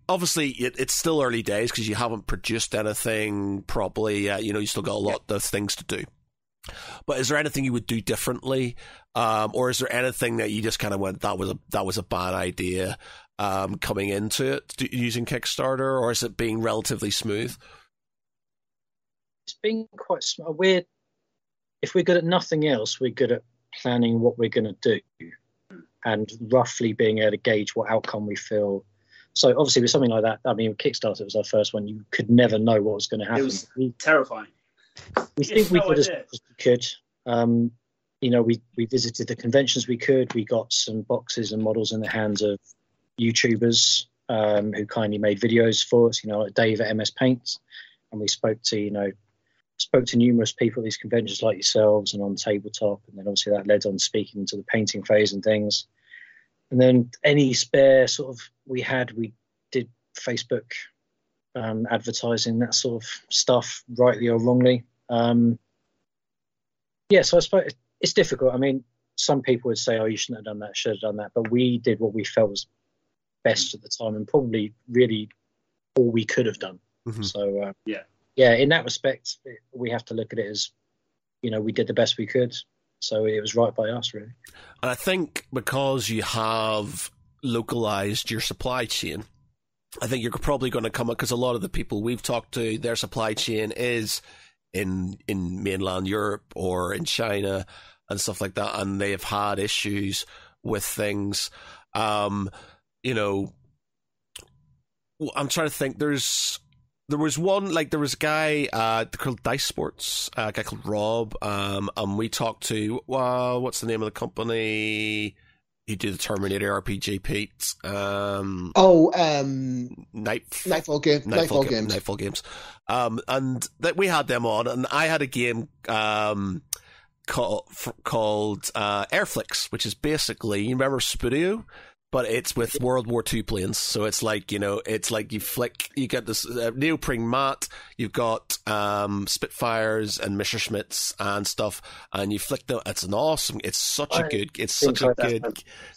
obviously it, it's still early days because you haven't produced anything properly yet. You know, you still got a lot of things to do. But is there anything you would do differently, um, or is there anything that you just kind of went that was a that was a bad idea um, coming into it d- using Kickstarter, or is it being relatively smooth? it's been quite smart. We're if we're good at nothing else, we're good at planning what we're going to do and roughly being able to gauge what outcome we feel. So obviously with something like that, I mean, Kickstarter was our first one. You could never know what was going to happen. It was- we Terrifying. we think we no as idea. as we could. Um, you know, we we visited the conventions we could. We got some boxes and models in the hands of YouTubers um, who kindly made videos for us. You know, like Dave at MS Paints, and we spoke to you know spoke to numerous people at these conventions like yourselves and on tabletop, and then obviously that led on speaking to the painting phase and things. And then any spare sort of we had, we did Facebook um, advertising, that sort of stuff, rightly or wrongly. Um, yeah, so I suppose it's difficult. I mean, some people would say, "Oh, you shouldn't have done that, should have done that," but we did what we felt was best at the time, and probably really all we could have done. Mhm. So uh, Yeah. yeah. In that respect, we have to look at it as you know we did the best we could, so it was right by us, really. And I think because you have localized your supply chain, I think you're probably going to come up because a lot of the people we've talked to, their supply chain is in in mainland Europe or in China and stuff like that, and they have had issues with things. Um, you know, I'm trying to think. There's there was one like there was a guy uh called Dice Sports, uh, a guy called Rob, um, and we talked to well, what's the name of the company? He did the Terminator RPG, Pete. Um, Oh, um, Night Nightfall game, Nightfall, Ga- games. Nightfall games. Um, and that we had them on, and I had a game um called called uh, Airflix, which is basically you remember Subbuteo, but it's with World War II planes. So it's like you know, it's like you flick, you get this uh, neoprene mat, you've got um, Spitfires and Messerschmitts and stuff, and you flick them. It's an awesome. It's such a good. It's such a good.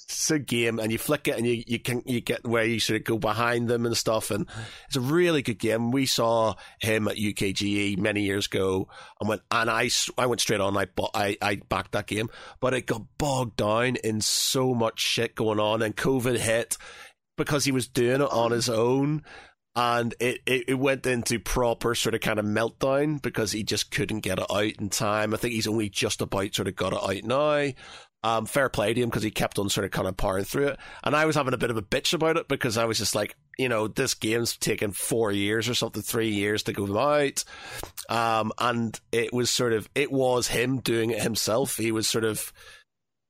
It's a game, and you flick it, and you, you can you get where you sort of go behind them and stuff, and it's a really good game. We saw him at UKGE many years ago, and went and I, I went straight on. I bought, I I backed that game, but it got bogged down in so much shit going on, and COVID hit because he was doing it on his own. And it, it, it went into proper sort of kind of meltdown because he just couldn't get it out in time. I think he's only just about sort of got it out now. Um, fair play to him because he kept on sort of kind of powering through it. And I was having a bit of a bitch about it because I was just like, you know, this game's taken four years or something, three years to go out. Um, and it was sort of, it was him doing it himself. He was sort of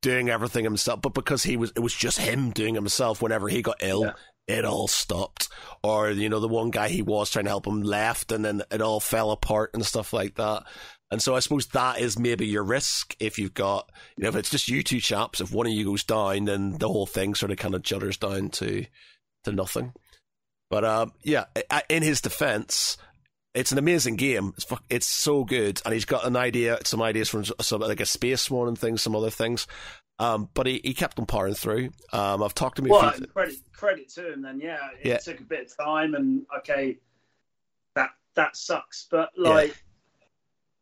doing everything himself, but because he was, it was just him doing himself whenever he got ill. Yeah. It all stopped, or you know, the one guy he was trying to help him left, and then it all fell apart and stuff like that. And so I suppose that is maybe your risk if you've got, you know, if it's just you two chaps, if one of you goes down, then the whole thing sort of kind of judders down to to nothing. But um, yeah, in his defense, it's an amazing game. It's it's so good, and he's got an idea, some ideas from some like a space one and things, some other things. Um, but he, he kept on powering through. Um, I've talked to him. a Well, few- credit credit to him then. Yeah, it Yeah. took a bit of time, and okay, that that sucks, but like,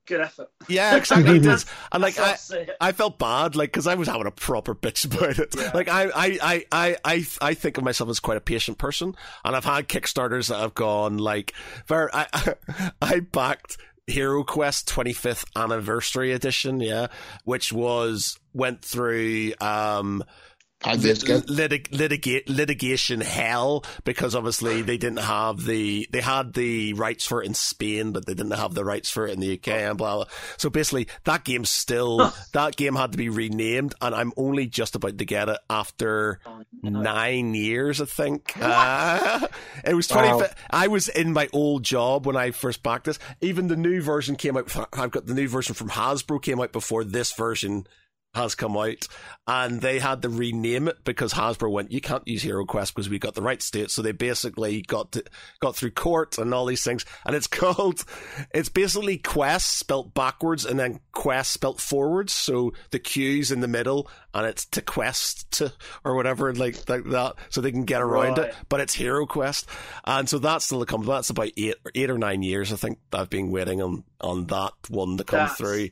good effort. yeah, (laughs) exactly. And like I, I. I felt bad, like, because I was having a proper bitch about it. Yeah. Like, I, I, I, I, I, I think of myself as quite a patient person, and I've had Kickstarters that have gone like, very, I, (laughs) I backed Hero Quest 25th Anniversary Edition, yeah, which was went through, um, Five years ago. litig- litiga- litigation hell because obviously they didn't have the they had the rights for it in Spain but they didn't have the rights for it in the UK and blah blah. So basically that game still that game had to be renamed and I'm only just about to get it after nine years I think. Uh, it was twenty. Wow. I was in my old job when I first backed this. Even the new version came out. I've got the new version from Hasbro came out before this version has come out, and they had to rename it because Hasbro went, "You can't use Hero Quest because we got the rights to it." So they basically got to, got through court and all these things, and it's (laughs) called, it's basically Quest spelt backwards and then Quest spelt forwards. So the Q's in the middle, and it's to Quest to or whatever like like that, so they can get around Right. it. But it's Hero Quest, and so that's still to come. That's about eight eight or nine years, I think. I've been waiting on on that one to come That's- through.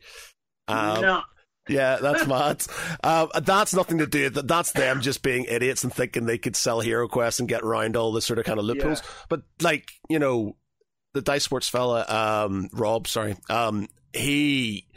Um, no, yeah, that's (laughs) mad. Um, that's nothing to do. That's them just being idiots and thinking they could sell Hero Quest and get around all the sort of kind of loopholes. But like you know, the Dice Sports fella, um, Rob, sorry, um, he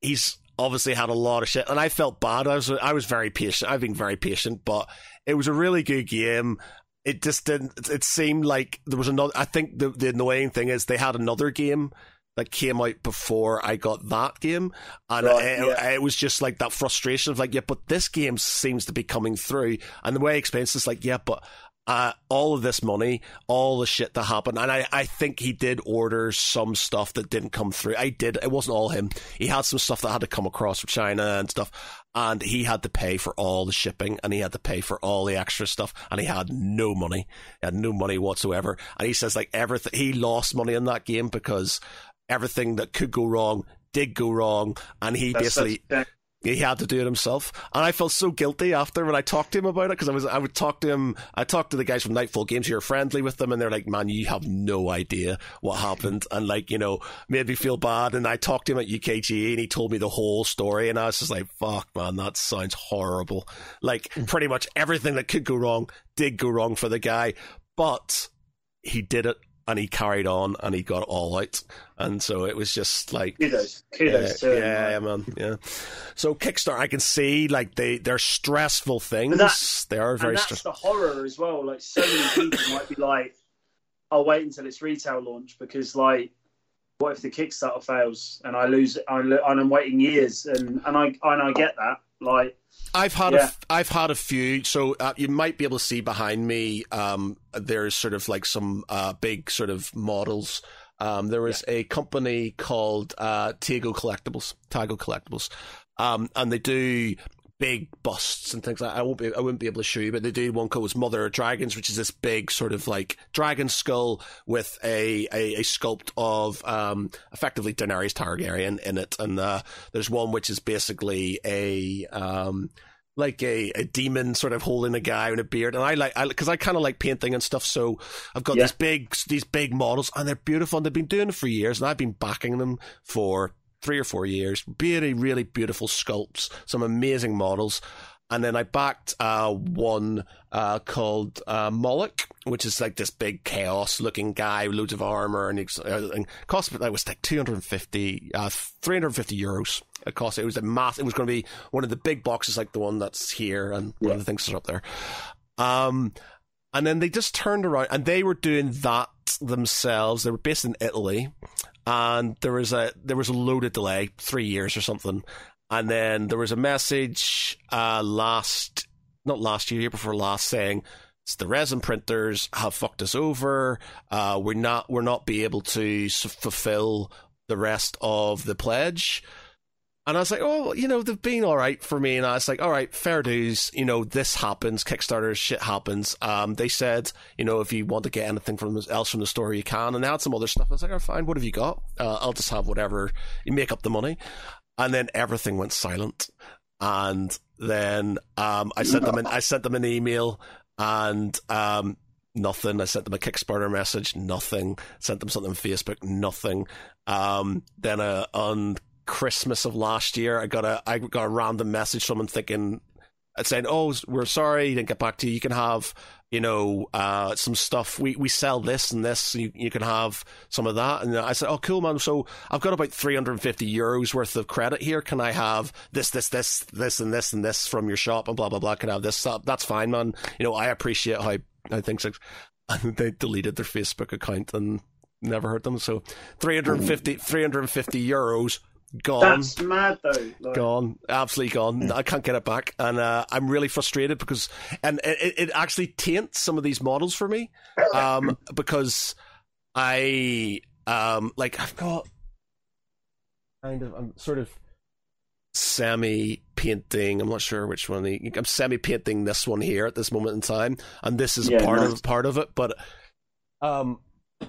he's obviously had a lot of shit, and I felt bad. I was I was very patient. I've been very patient, but it was a really good game. It just didn't. It seemed like there was another. I think the the annoying thing is they had another game that came out before I got that game, and Right, it, yeah. it was just like that frustration of like, yeah, but this game seems to be coming through, and the way he explains this, like, yeah, but uh, all of this money, all the shit that happened, and I, I think he did order some stuff that didn't come through. I did. It wasn't all him. He had some stuff that had to come across from China and stuff, and he had to pay for all the shipping, and he had to pay for all the extra stuff, and he had no money. He had no money whatsoever. And he says like everything, he lost money in that game because everything that could go wrong did go wrong, and he That's basically he had to do it himself, and I felt so guilty after when I talked to him about it because I was I would talk to him. I talked to the guys from Nightfall Games who are friendly with them, and they're like, "Man, you have no idea what happened," and like you know made me feel bad. And I talked to him at UKG, and he told me the whole story, and I was just like, "Fuck, man, that sounds horrible." Like pretty much everything that could go wrong did go wrong for the guy, but he did it. And he carried on, and he got it all out, and so it was just like Kudos, kudos yeah, yeah, yeah, man. Yeah. So Kickstarter, I can see like they they're stressful things. that- they are and very that's stressful. the horror as well. Like so many people (laughs) might be like, "I'll wait until it's retail launch because like, what if the Kickstarter fails and I lose? I, and I'm waiting years, and and I and I get that. Like, I've had a Yeah. f- I've had a few. So uh, you might be able to see behind me. Um, there's sort of like some uh big sort of models. Um, there was a company called uh Tago Collectibles, Tago Collectibles, um, and they do big busts and things like that. I won't be I wouldn't be able to show you, but they do one called Mother of Dragons, which is this big sort of like dragon skull with a a, a sculpt of um effectively Daenerys Targaryen in it, and uh, there's one which is basically a um like a, a demon sort of holding a guy with a beard, and I like I because I kind of like painting and stuff. So I've got Yeah. these big these big models, and they're beautiful, and they've been doing it for years, and I've been backing them for three or four years. Really, really beautiful sculpts, some amazing models. And then I backed uh, one uh, called uh, Moloch, which is like this big chaos looking guy with loads of armor and, uh, and cost that was like 250, uh, 350 euros. It cost, it was a mass, it was going to be one of the big boxes like the one that's here and one of the things that's up there. Um, and then they just turned around and they were doing that themselves. They were based in Italy and there was a, there was a loaded delay, three years or something. And then there was a message uh, last, not last year, year before last, saying "It's the resin printers have fucked us over. Uh, we're not we're not be able to s- fulfill the rest of the pledge. And I was like, oh, you know, they've been all right for me. And I was like, all right, fair dues. You know, this happens. Kickstarter shit happens. Um, they said, you know, if you want to get anything from else from the store, you can. And they had some other stuff. I was like, oh, fine. What have you got? Uh, I'll just have whatever. You make up the money. And then everything went silent. And then um, I sent them an I sent them an email and um, nothing. I sent them a Kickstarter message, nothing. Sent them something on Facebook, nothing. Um, then uh, on Christmas of last year, I got a I got a random message from someone thinking, uh, saying, "Oh, we're sorry, didn't get back to you. You can have." You know, uh, some stuff. We, we sell this and this. You, you can have some of that. And I said, "Oh, cool, man. So I've got about 350 euros worth of credit here. Can I have this, this, this, this, and this, and this from your shop? And blah blah blah. Can I have this? That's fine, man. You know, I appreciate how I think so. And they deleted their Facebook account and never heard them. So 350, 350 euros gone. That's mad though. Like, Gone, absolutely gone. I can't get it back, and uh, I'm really frustrated because, and it, it actually taints some of these models for me, um, because I um like I've got kind of I'm sort of semi painting. I'm not sure which one. the- I'm semi painting this one here at this moment in time, and this is Yeah, a part nice. of part of it. But um,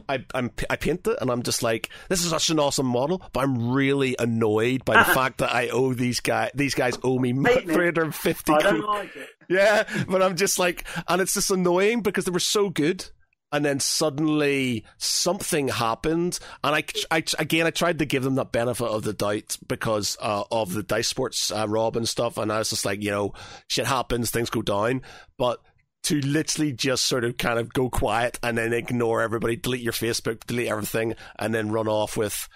I I'm I paint it, and I'm just like, this is such an awesome model, but I'm really annoyed by the (laughs) fact that I owe these guys. These guys owe me Hate me. (laughs) 350 I don't like it. Yeah, but I'm just like, and it's just annoying because they were so good. And then suddenly something happened, and I, I again I tried to give them that benefit of the doubt because uh, of the dice sports uh, Rob and stuff, and I was just like, you know, shit happens, things go down, but to literally just sort of kind of go quiet and then ignore everybody, delete your Facebook, delete everything, and then run off with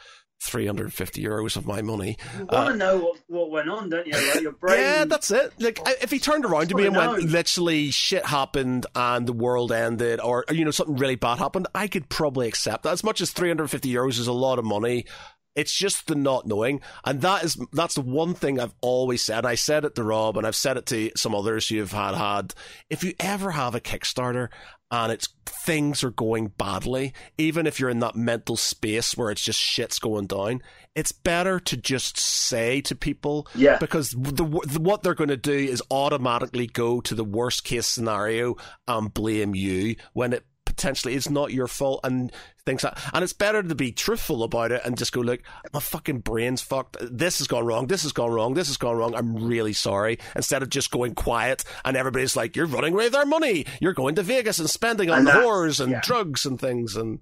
350 euros of my money. You uh, want to know what, what went on, don't you? Like your brain. Yeah, that's it. Like if he turned around to me and went, literally shit happened and the world ended, or you know something really bad happened, I could probably accept that. As much as 350 euros is a lot of money. It's just the not knowing, and that is that's the one thing I've always said. I said it to Rob, and I've said it to some others who've had had. If you ever have a Kickstarter and it's things are going badly, even if you're in that mental space where it's just shit's going down, it's better to just say to people Yeah. because the, the what they're going to do is automatically go to the worst case scenario and blame you when it potentially is not your fault and things like and it's better to be truthful about it and just go look my fucking brain's fucked. This has gone wrong. This has gone wrong. This has gone wrong. I'm really sorry. Instead of just going quiet and everybody's like you're running away with our money. You're going to vegas and spending on And whores and yeah. drugs and things and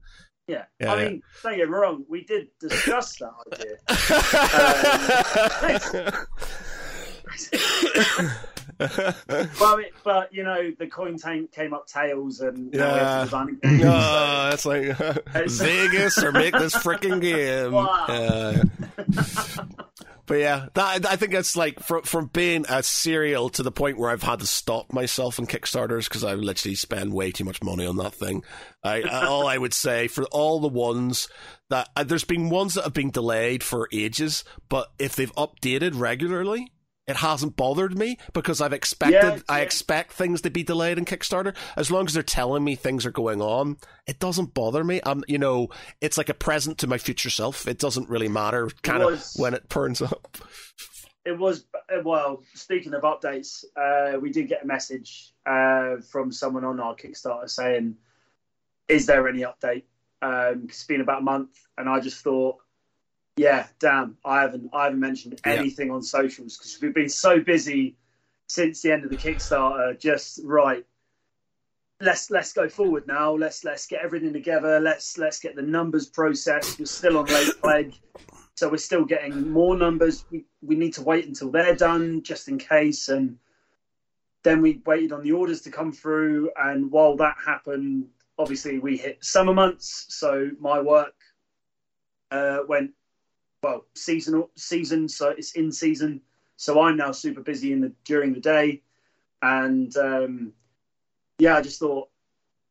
Yeah. Yeah, I mean, don't get me wrong, we did discuss that idea. (laughs) Um, (laughs) (laughs) (laughs) Well, it, but you know, the coin tank came up tails, and now we have to design a game. Oh, like (laughs) Vegas or make this freaking game. Wow. Yeah. but yeah, that I think it's like from from being a serial to the point where I've had to stop myself in Kickstarters because I literally spend way too much money on that thing. I all I would say for all the ones that uh, there's been ones that have been delayed for ages, but if they've updated regularly. It hasn't bothered me because I've expected Yeah, I yeah. expect things to be delayed in Kickstarter. As long as they're telling me things are going on, it doesn't bother me. I'm, you know, it's like a present to my future self. It doesn't really matter, kind of when it turns up. It was well. Speaking of updates, uh, we did get a message uh, from someone on our Kickstarter saying, "Is there any update?" Um, it's been about a month, and I just thought, "Yeah, damn, I haven't, I haven't mentioned Yeah. anything on socials because we've been so busy since the end of the Kickstarter. Just right, let's let's go forward now. Let's let's get everything together. Let's let's get the numbers processed. We're still on late pledge." So we're still getting more numbers. We we need to wait until they're done just in case. And then we waited on the orders to come through. And while that happened, obviously we hit summer months. So my work uh, went well seasonal season. So it's in season. So I'm now super busy in the during the day. And um, yeah, I just thought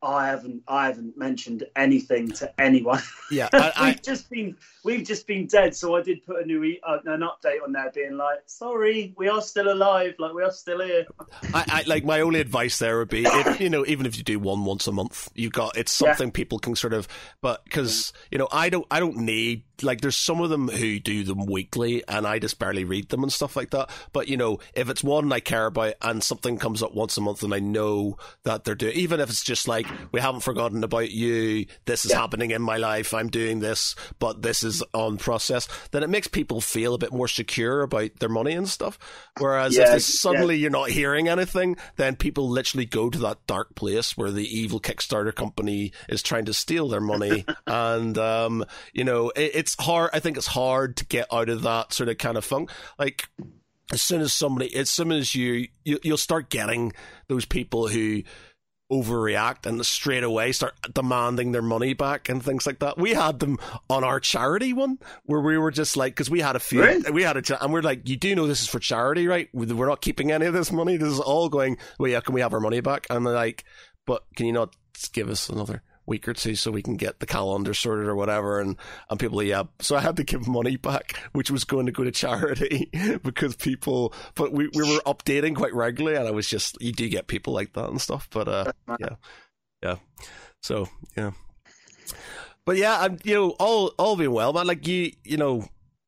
I haven't I haven't mentioned anything to anyone. Yeah, I, (laughs) I, we've just been we've just been dead. So I did put a new e- uh, an update on there, being like, "Sorry, we are still alive. Like we are still here." (laughs) I, I like my only advice there would be, if, you know, even if you do one once a month, you got it's Yeah. something people can sort of, but because you know, I don't, I don't need like there's some of them who do them weekly, and I just barely read them and stuff like that. But you know, if it's one I care about and something comes up once a month, and I know that they're doing, even if it's just like we haven't forgotten about you, this is Yeah. happening in my life, I'm doing this, but this is on process, then it makes people feel a bit more secure about their money and stuff. Whereas if Yeah, it's suddenly you're not hearing anything, then people literally go to that dark place where the evil Kickstarter company is trying to steal their money. (laughs) and, um, you know, it, it's hard. I think it's hard to get out of that sort of kind of funk. Like, as soon as somebody, as soon as you, you you'll start getting those people who overreact and straight away start demanding their money back and things like that. We had them on our charity one where we were just like, because we had a few, Really? we had a, and we're like, you do know this is for charity, right? We're not keeping any of this money. This is all going. Well, yeah, can we have our money back? And they're like, but can you not give us another? Week or two so we can get the calendar sorted or whatever. And and people yeah. So i had to give money back which was going to go to charity (laughs) because people but we, we were updating quite regularly and i was just you do get people like that and stuff but uh yeah. Yeah. So yeah. But yeah i'm you know all all being well man like you you know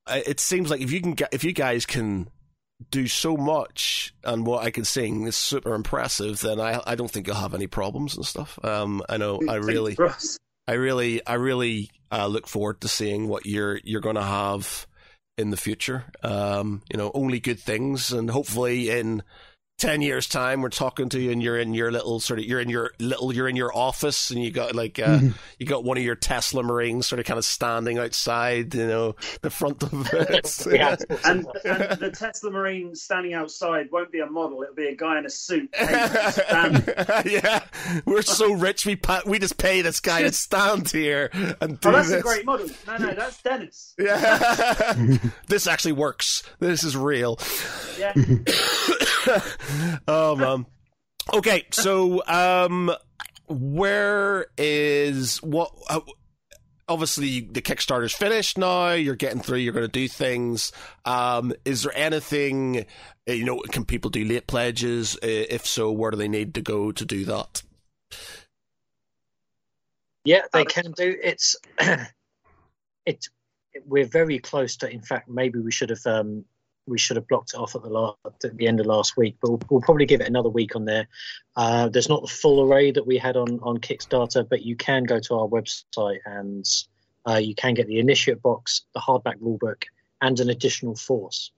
it seems like if you can get if you guys can do so much and what I can sing is super impressive, then I I don't think you'll have any problems and stuff. Um, I know I really I really I really uh, look forward to seeing what you're you're going to have in the future. Um, you know, only good things, and hopefully in ten years time we're talking to you and you're in your little sort of you're in your little you're in your office and you got like uh, Mm-hmm. you got one of your Tesla Marines sort of kind of standing outside you know the front of (laughs) it Yeah. And, and the Tesla Marine standing outside won't be a model; it'll be a guy in a suit. (laughs) Yeah we're so rich we pa- we just pay this guy to stand here and do Oh, that's this a great model. No, no, that's Dennis. yeah (laughs) this actually works this is real Yeah, (coughs) (coughs) oh (laughs) man. Okay, so um, where is what? Uh, obviously, the Kickstarter's finished now. You're getting through. You're going to do things. Um, is there anything? uh, You know, can people do late pledges? Uh, If so, where do they need to go to do that? Yeah, they can do. It's (clears throat) it. We're very close to. In fact, maybe we should have um, we should have blocked it off at the last, at the end of last week. But we'll, we'll probably give it another week on there. Uh, there's not the full array that we had on on Kickstarter, but you can go to our website and uh, you can get the initiate box, the hardback rulebook, and an additional force.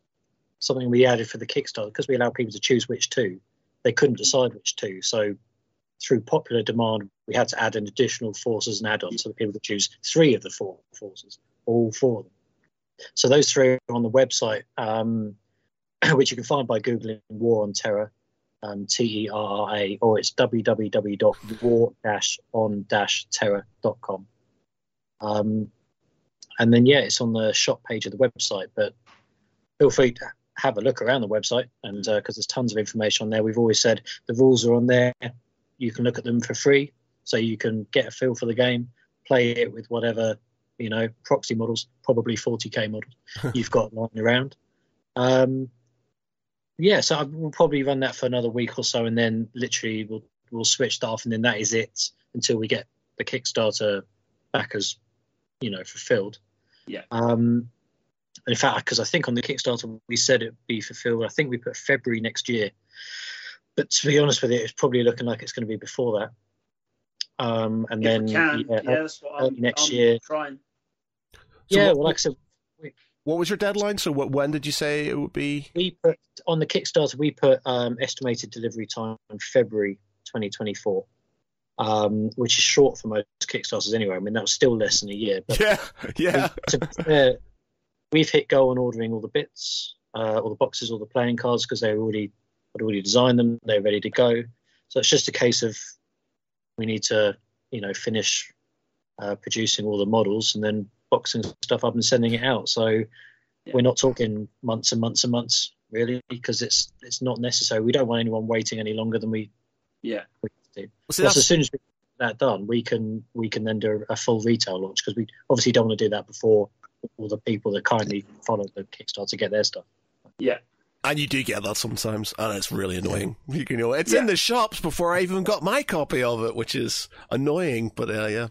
Something we added for the Kickstarter because we allow people to choose which two. They couldn't decide which two, so through popular demand, we had to add an additional force as an add-on so that people could choose three of the four forces, all four of them. So those three are on the website, um, (clears throat) which you can find by googling "War on Terra," um, T E R R A, or it's www.war-on-terra.com. Um, and then yeah, it's on the shop page of the website. But feel free to have a look around the website, and because there's tons of information on there. We've always said the rules are on there. You can look at them for free, so you can get a feel for the game, play it with whatever you know proxy models, probably 40k models (laughs) you've got lying around. Um, yeah, so I- we'll probably run that for another week or so, and then literally we'll we'll switch that off, and then that is it until we get the Kickstarter backers, you know, fulfilled. Yeah. Um, in fact, because I think on the Kickstarter we said it'd be fulfilled. I think we put February next year, but to be honest with you, it's probably looking like it's going to be before that. Um, and if then can, yeah, yeah, that's what I'm, next I'm year. trying. So yeah, what- well, like I said, What was your deadline? So, what, when did you say it would be? we put on the Kickstarter we put um, estimated delivery time in February 2024, um, which is short for most Kickstarters anyway. I mean that was still less than a year. But Yeah, yeah. to be fair, we've hit go on ordering all the bits, uh, all the boxes, all the playing cards because they were already had already designed them. They're ready to go. So it's just a case of we need to you know finish uh, producing all the models and then boxing stuff up and sending it out. So Yeah. we're not talking months and months and months really because it's it's not necessary. We don't want anyone waiting any longer than we Yeah, Well, see, Plus, as soon as we get that done, we can we can then do a full retail launch because we obviously don't want to do that before all the people that kindly follow the Kickstarter to get their stuff. yeah. And you do get that sometimes, and it's really annoying. You can- you know, it's in the shops before I even got my copy of it, which is annoying. But uh, yeah.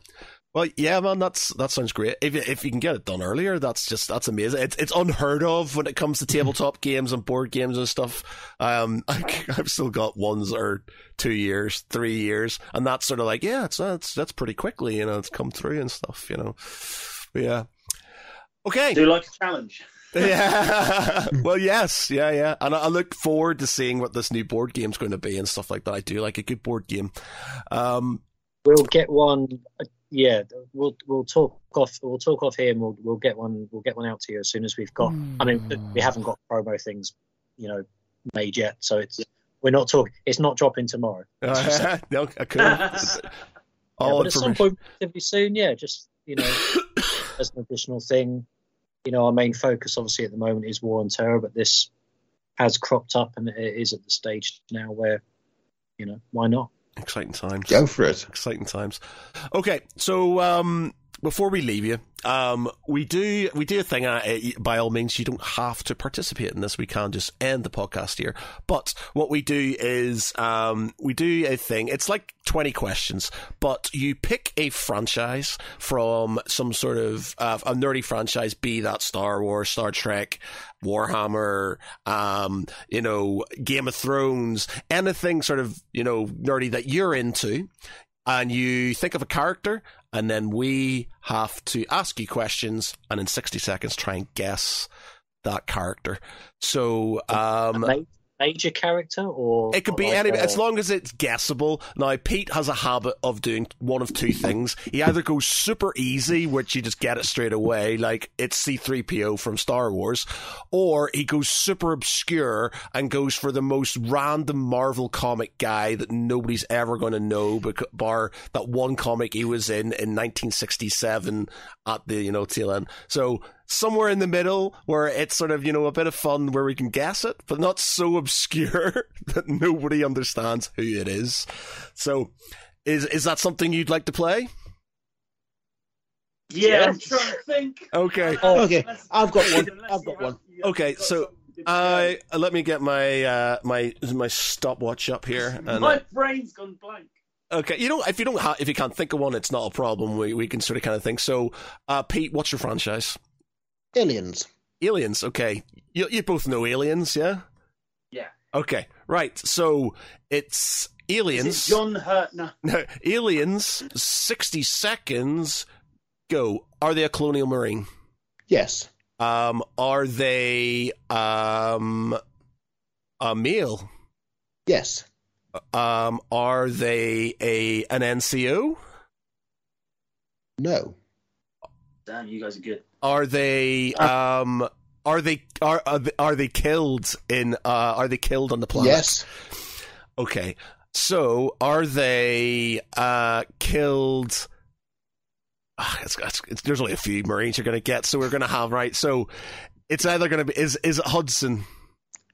Well, yeah, man, that's that sounds great. If you- if you can get it done earlier, that's just that's amazing. It's it's unheard of when it comes to tabletop (laughs) games and board games and stuff. Um, (laughs) I, I've still got ones that are two years, three years, and that's sort of like yeah, it's that's that's pretty quickly, you know, it's come through and stuff, you know. But yeah. Okay. Do you like a challenge. Yeah. (laughs) well, yes. Yeah, yeah. And I, I look forward to seeing what this new board game's going to be and stuff like that. I do like a good board game. Um, We'll get one. uh, Yeah, we'll we'll talk off. We'll talk off here, and we'll we'll get one. We'll get one out to you as soon as we've got. I mean, we haven't got promo things, you know, made yet, so it's we're not talking. It's not dropping tomorrow. (laughs) no, I could. Yeah, (laughs) but at some point, relatively soon, yeah, just you know, as an additional thing. You know, our main focus, obviously, at the moment is war on terra, but this has cropped up, and it is at the stage now where, you know, why not? Exciting times. Go for it. Exciting times. Okay, so um, before we leave you, um, we do we do a thing. Uh, uh, by all means, you don't have to participate in this. We can just end the podcast here. But what we do is um, we do a thing. It's like twenty questions, but you pick a franchise from some sort of uh, a nerdy franchise, be that Star Wars, Star Trek, Warhammer, um, you know, Game of Thrones, anything sort of you know nerdy that you're into and you think of a character, and then we have to ask you questions, and in 60 seconds try and guess that character. So, um, major character or It could be like any, a- as uh, long as it's guessable. Now, Pete has a habit of doing one of two things. He either goes super easy, which you just get it straight away, like it's C3PO from Star Wars, or he goes super obscure and goes for the most random Marvel comic guy that nobody's ever going to know, bar that one comic he was in in 1967 at the, you know, tail end. So, somewhere in the middle where it's sort of, you know, a bit of fun where we can guess it, but not so obscure (laughs) that nobody understands who it is. So, is is that something you'd like to play? Yeah, Yeah. I'm (laughs) trying to think. Okay. Oh, Okay, I've got one. I've got one. Okay, so something good to go. I uh, let me get my uh, my my stopwatch up here. And, my brain's gone blank. Okay, you know, if you don't ha- if you can't think of one, it's not a problem. We we can sort of kind of think. So, uh, Pete, what's your franchise? Aliens. Aliens. Okay, you you both know Aliens, yeah? Yeah. Okay, right. So it's Aliens. Is it John Hurt? No. (laughs) No, aliens, 60 seconds, go. Are they a colonial marine? Yes. Um, are they um, a male? Yes. Um, are they a an NCO? No. Damn, you guys are good. Are they um are they are are they, are they killed in uh are they killed on the planet? Yes. Okay. So are they uh killed Ah, it's, it's, it's, there's only a few Marines you're going to get, so we're going to have right. So it's either going to be is is it Hudson?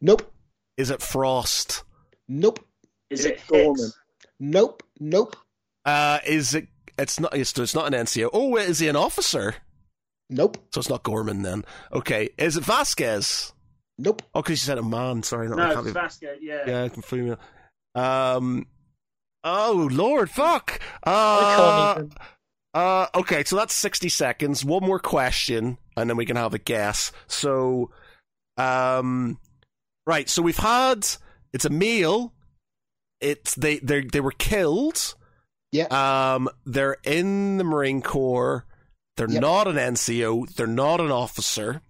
Nope. Is it Frost? Nope. Is Is it it Gorman? Nope. Nope. Uh, is it? It's not. It's, it's not an NCO. Oh, wait, is he an officer? Nope. So it's not Gorman then. Okay, is it Vasquez? Nope. Oh, because you said a man. Sorry, not No, it's be- Vasquez. Yeah. Yeah, I can female. Um. Oh Lord, fuck. I Uh, uh. Okay, so that's sixty seconds. One more question, and then we can have a guess. So, um, right. So we've had. It's a meal. It's they they they were killed. Yeah. Um. They're in the Marine Corps. They're Yep. not an NCO. They're not an officer.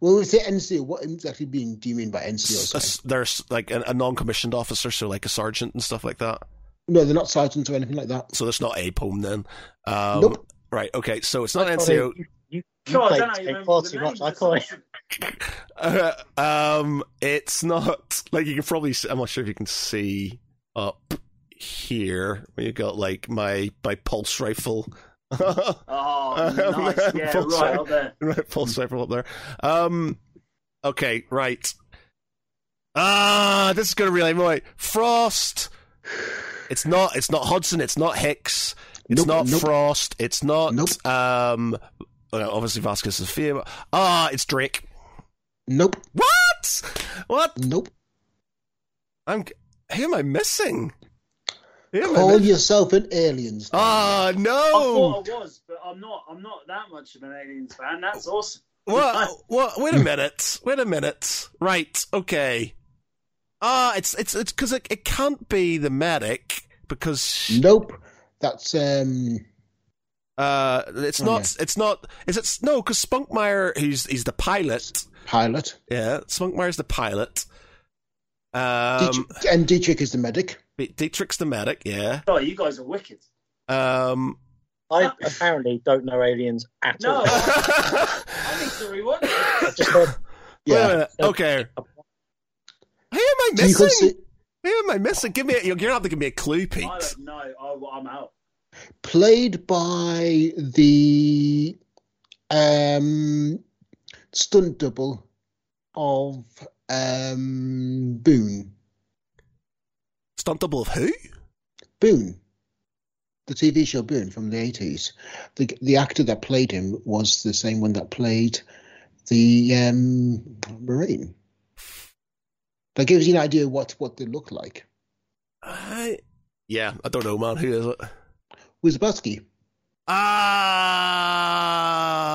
Well, we say NCO. What exactly being do you mean by NCO? S- sorry? s- They're like a, a non-commissioned officer, so like a sergeant and stuff like that. No, they're not sergeants or anything like that. So that's not a Apone then. Um, Nope. Right. Okay. So it's not I NCO. even- You, you God, I played don't know, Take you remember far too much. I of can't. (laughs) (laughs) Uh, um, it's not like you can probably. See, I'm not sure if you can see up here. Where you got like my my pulse rifle. Oh, (laughs) nice. Yeah, Full right up there. right, pulse rifle up there. Um, okay. Right. Ah, this is gonna really annoy. Frost. It's not. It's not Hudson. It's not Hicks. It's Nope, not nope. Frost. It's not. Nope. Um. Well, obviously Vasquez is fear. Ah, it's Drake. Nope. What? What? Nope. I'm. Who am I missing? Who am I Call yourself an aliens. fan. Ah, I no! thought I was, but I'm not. I'm not that much of an aliens fan. That's awesome. What? What? Wait a minute. Wait a minute. Right. Okay. Ah, it's it's it's because it, it can't be the medic because Nope. That's um. uh it's Oh, not it's not is it no because Spunkmeyer he's he's the pilot Pilot. yeah Spunkmeyer's the pilot um Dietrich, and Dietrich is the medic. Dietrich's the medic yeah Oh, you guys are wicked. um I apparently don't know aliens at No. all. (laughs) I need to rewatch it. I just heard Wait a Yeah. minute. Okay. Who am I missing? see Who am I missing? Give me. A, you're gonna have to give me a clue, Pete. I don't know. I, I'm out. played by the um stunt double of um Boone. Stunt double of who? Boone. The TV show Boone from the eighties. The the actor that played him was the same one that played the um Marine. That gives you an idea what what they look like. I, yeah, I don't know, man. Who is it? Wierzbowski. Ah,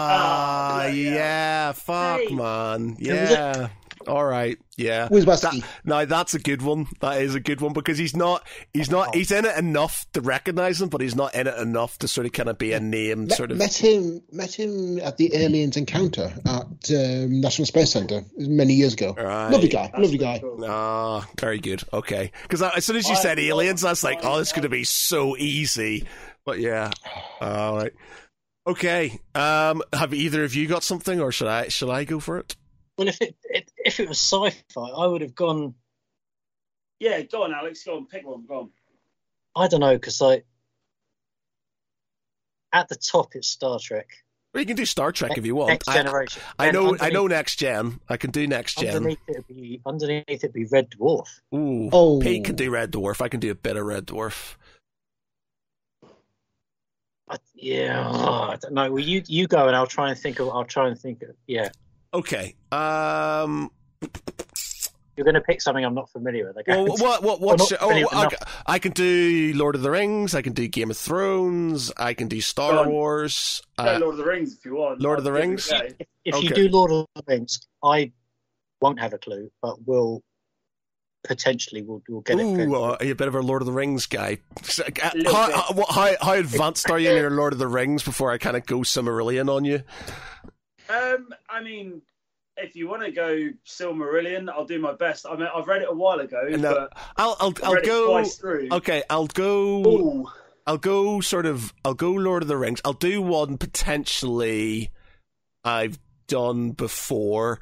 Ah, yeah, yeah. fuck, Hey. man, yeah. All right. Yeah. Wierzbowski. That, now that's a good one. That is a good one because he's not. He's not. He's in it enough to recognize him, but he's not in it enough to sort of kind of be a name. Met, Sort of. met him met him at the aliens encounter at um, National Space Center many years ago. Right. Lovely guy, That's lovely pretty guy. cool. Ah, very good. Okay, because as soon as you I- said aliens, I was like, "Oh, it's going to be so easy." But yeah, all right. Okay. Um, have either of you got something, or should I? Should I go for it? Well, if it, it if it was sci-fi, I would have gone. Yeah, go on, Alex. Go on, pick one. Go on. I don't know because like at the top it's Star Trek. Well, you can do Star Trek if you want. Next generation. I Then know. I know next gen. I can do next gen. Underneath it'd be underneath it'd be Red Dwarf. Ooh. Oh. Pete can do Red Dwarf. I can do a bit of Red Dwarf. I, yeah, oh, I don't know. Well, you you go and I'll try and think of. I'll try and think of. Yeah, Okay. Um. you're going to pick something I'm not familiar with. I Well, what? What? What? not oh, I. I can do Lord of the Rings. I can do Game of Thrones. I can do Star. Wars. Go Uh, Lord of the Rings if you want. Lord of the Rings? a go. if, if you do Lord of the Rings, I won't have a clue, but will potentially we'll, we'll get it. Ooh, fairly uh, are you a bit of a Lord of the Rings guy? So, uh, little How, how, how, how advanced are you in your (laughs) Lord of the Rings before I kind of go Silmarillion on you? Um, I mean, if you want to go Silmarillion, I'll do my best. I mean, I've read it a while ago, No, but I'll I'll, I'll go. Okay, I'll go. Ooh, I'll go sort of I'll go Lord of the Rings. I'll do one potentially I've done before.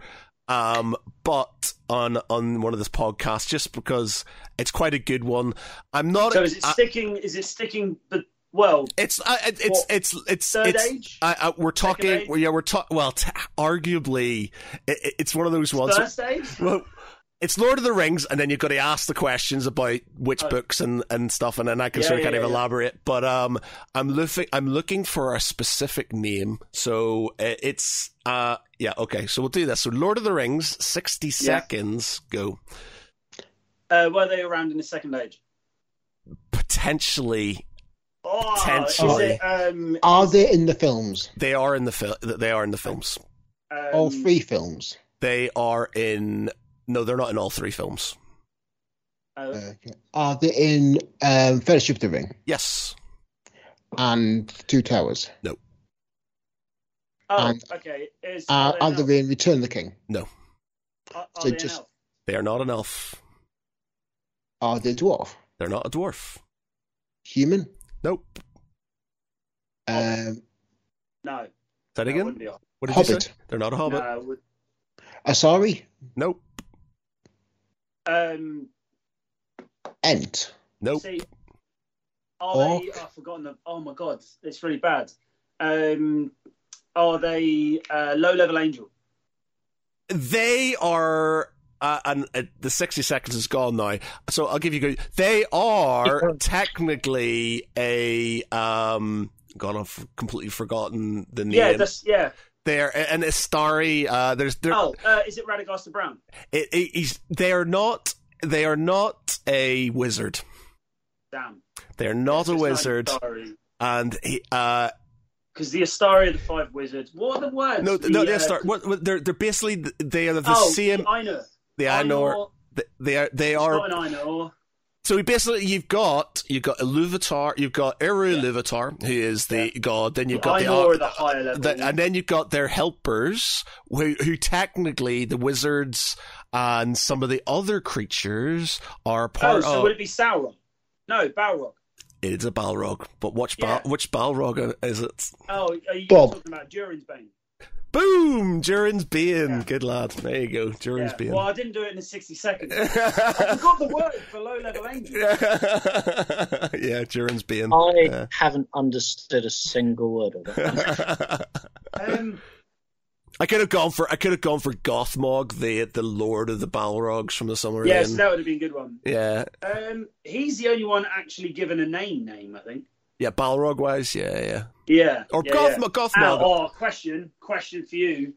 Um but on on one of this podcast just because it's quite a good one. I'm not so is it I- sticking? Is it sticking? The well, it's it- it's What, it's it's third it's age, I, I, we're talking well, yeah we're talking well t- arguably it, it- it's one of those ones first age. well, it's Lord of the Rings, and then you've got to ask the questions about which Oh. books and, and stuff, and then I can Yeah, sort of yeah, kind of yeah, yeah. elaborate. But um, I'm looking I'm looking for a specific name, so uh, it's uh yeah okay. So we'll do this. So Lord of the Rings, sixty seconds, go. Uh, were they around in the second age? Potentially, Oh, Potentially. is it, um, Are they in the films? they are in the fil- They are in the films. um, All three films. They are in. No, they're not in all three films. uh, Okay. Are they in um, Fellowship of the Ring Yes. and Two Towers? No. oh, and- okay. Is, Uh, are are they, an they in Return of the King? No. Are, are so they just- an elf? They are not an elf. Are they dwarf? They're not a dwarf. Human? Nope. Um, No. Say that again. wouldn't be elf. What did you Hobbit. say? They're not a hobbit. No, would- Asari? Nope. um. Ent? Nope. See, are Orc? they? I've forgotten the. Oh my god, it's really bad. Um, are they uh, low level angel? They are. Uh, and uh, the 60 seconds is gone now. So I'll give you good. They are (laughs) technically a. Um, God, I've completely forgotten the name. Yeah, that's yeah. They're an Istari. Uh, there's. They're, Oh, uh, is it Radagast the Brown? it, it, he's, they are not. They are not a wizard. Damn. They're not a wizard, and he. Uh, Because the Istari are the five wizards. What are the words? no, The, no, they're uh, Star. What, what, they're they're basically they are the oh, same. I know. The Ainur. They are. They are. Not an Ainur. So basically, you've got you've got Iluvatar, you've got Eru Yeah. Iluvatar, who is the god. Then you've The got the, the higher level. the- and then you've got their helpers, who who technically the wizards and some of the other creatures are part. Of. Oh, part so of. would it be Sauron? No, Balrog. It's a Balrog, but which Yeah. Bal, which Balrog is it? Oh, are you Bob. talking about Durin's Bane? Boom! Durin's Bane. Yeah. Good lad. There you go. Durin's Yeah. Bane. Well, I didn't do it in the 60 seconds. (laughs) I forgot the word for low level angel. yeah, (laughs) Durin's Bane. I Yeah. haven't understood a single word of it. (laughs) Um, I could have gone for I could have gone for Gothmog, the the Lord of the Balrogs from the Summer yes, Inn. that would have been a good one. Yeah, Um, he's the only one actually given a name. Name, I think. Yeah, Balrog wise, yeah, yeah. Yeah. Or yeah, Gothmog, yeah. Oh, oh, question, question for you.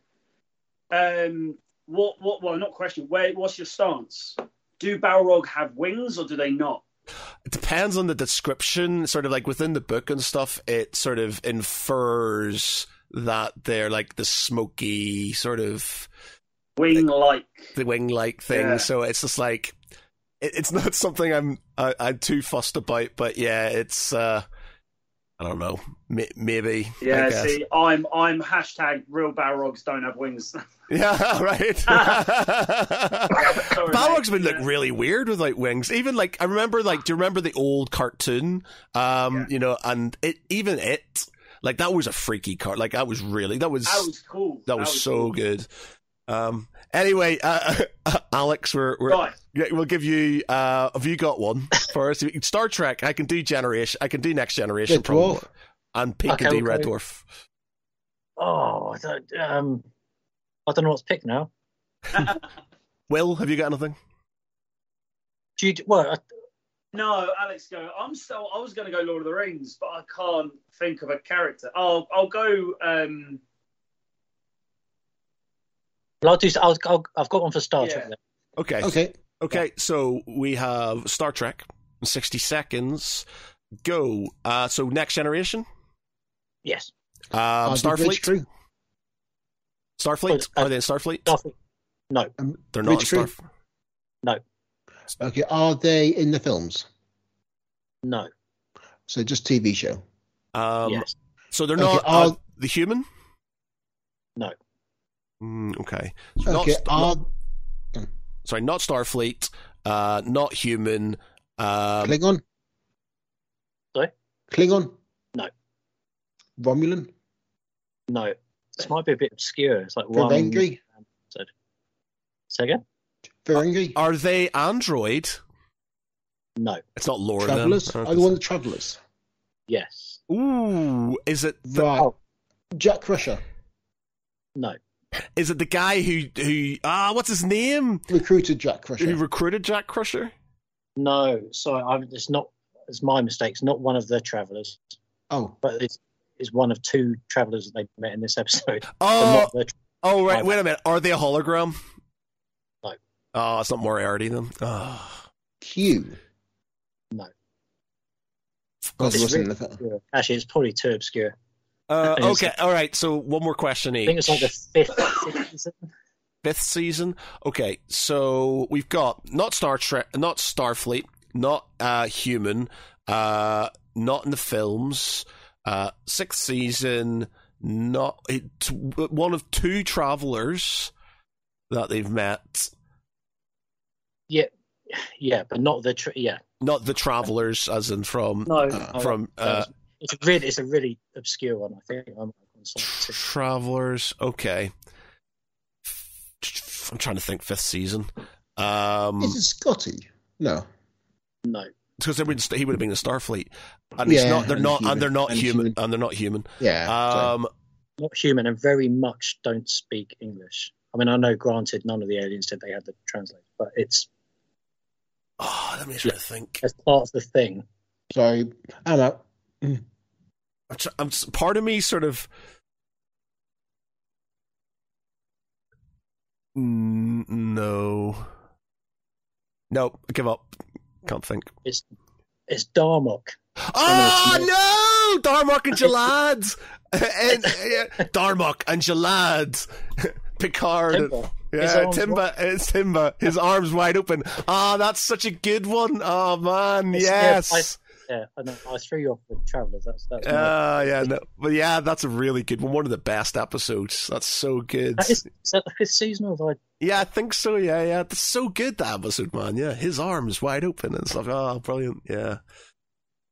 Um, what, what? Well, not question. Where? What's your stance? Do Balrog have wings or do they not? It depends on the description. Sort of like within the book and stuff, it sort of infers that they're like the smoky sort of Wing like. the wing like thing. Yeah. So it's just like it, it's not something I'm I, I'm too fussed about. But yeah, it's uh I don't know, May- maybe. I Yeah, guess. see, I'm I'm hashtag real Balrogs don't have wings. (laughs) Yeah, (laughs) right. Sorry, (laughs) Balrogs mate. would look Yeah. really weird without wings. Even like I remember, like, do you remember the old cartoon? Um, Yeah. you know, and it even it like that was a freaky card. Like that was really that was That was cool. that was so cool. good. Um. Anyway, (laughs) uh, Alex, we're, we're Right. yeah, we'll give you. Uh, have you got one for us? (laughs) Star Trek. I can do generation. I can do next generation. Red probably. Dwarf. And Pink can Okay, do Red okay. Dwarf. Oh, I don't, um, I don't know what's to pick now. (laughs) Will, have you got anything? Do you, well, I, No, Alex, go. I'm still. I was going to go Lord of the Rings, but I can't think of a character. I'll I'll go. Um, well, I'll do. I'll, I'll, I've got one for Star Yeah. Trek. Then. Okay. Okay. Okay, so we have Star Trek, 60 seconds. Go. Uh, so next generation? Yes, Um, Uh, Starfleet? Crew. Starfleet? Uh, Are they in Starfleet? Starfleet. No, Um, They're not in Starfleet. no, Okay. Are they in the films? no. So just TV show. Um, yes, So they're Okay, not are- uh, the human? no. Mm, okay. So Okay. st- Are not- sorry, not Starfleet, uh, not human. Um, Klingon? Sorry? Klingon? No. Romulan? No, this might be a bit obscure. It's like one. Ferengi? Say again? Ferengi? are they android? No. It's not Laura. Travelers? then. Are they one of the travelers? Yes. Ooh, is it the, Right. Oh. Jack Crusher. No. Is it the guy who who ah what's his name Recruited Jack Crusher. who recruited Jack Crusher? No. Sorry, I'm, it's not. It's my mistake. It's not one of the travelers, oh. but it's is one of two travelers that they met in this episode. (laughs) Oh, not the- oh right. Right. Wait a minute. Are they a hologram? No. Oh, it's not Moriarty then. Oh. Q. No. God, It's wasn't in really the film. obscure. Actually, it's probably too obscure. Uh, okay, all right. So one more question I think it's like the fifth season. fifth season. Okay, so we've got not Star Trek, not Starfleet, not uh, human, uh, not in the films. Uh, sixth season, not it, one of two travelers that they've met. Yeah, yeah, but not the tra- yeah. Not the travelers, as in from No, Uh, no, from uh, it's a really it's a really obscure one. I think I'm on travelers. Okay, I'm trying to think. Fifth season. Um, Is it Scotty? No. No, because he would have been in Starfleet, and he's Yeah, not. They're and not, human, and they're not and human, human. and they're not human. Yeah. so- Um, not human, and very much don't speak English. I mean, I know, granted, none of the aliens did they had the translate, but it's oh, let me try to think. as part of the thing. sorry. I'm out. I'm, I'm part of me sort of. Mm, no. No, give up. Can't think. It's it's Darmok. Oh no! Darmok and Jalad, (laughs) and (laughs) uh, Darmok and Jalad, (laughs) Picard. Temba. His Yeah, arms Temba. It's Temba. His arms wide open. Ah, that's such a good one. Oh man, It's- yeah, yes. Yeah, I know. I threw you off with Travelers. That's that's. my- Ah, yeah, no, but yeah, that's a really good one. One of the best episodes. That's so good. that is, is that the fifth season of I? Yeah, I think so. Yeah, yeah, that's so good. That episode, man. Yeah, his arms wide open and stuff. Oh, brilliant. Yeah.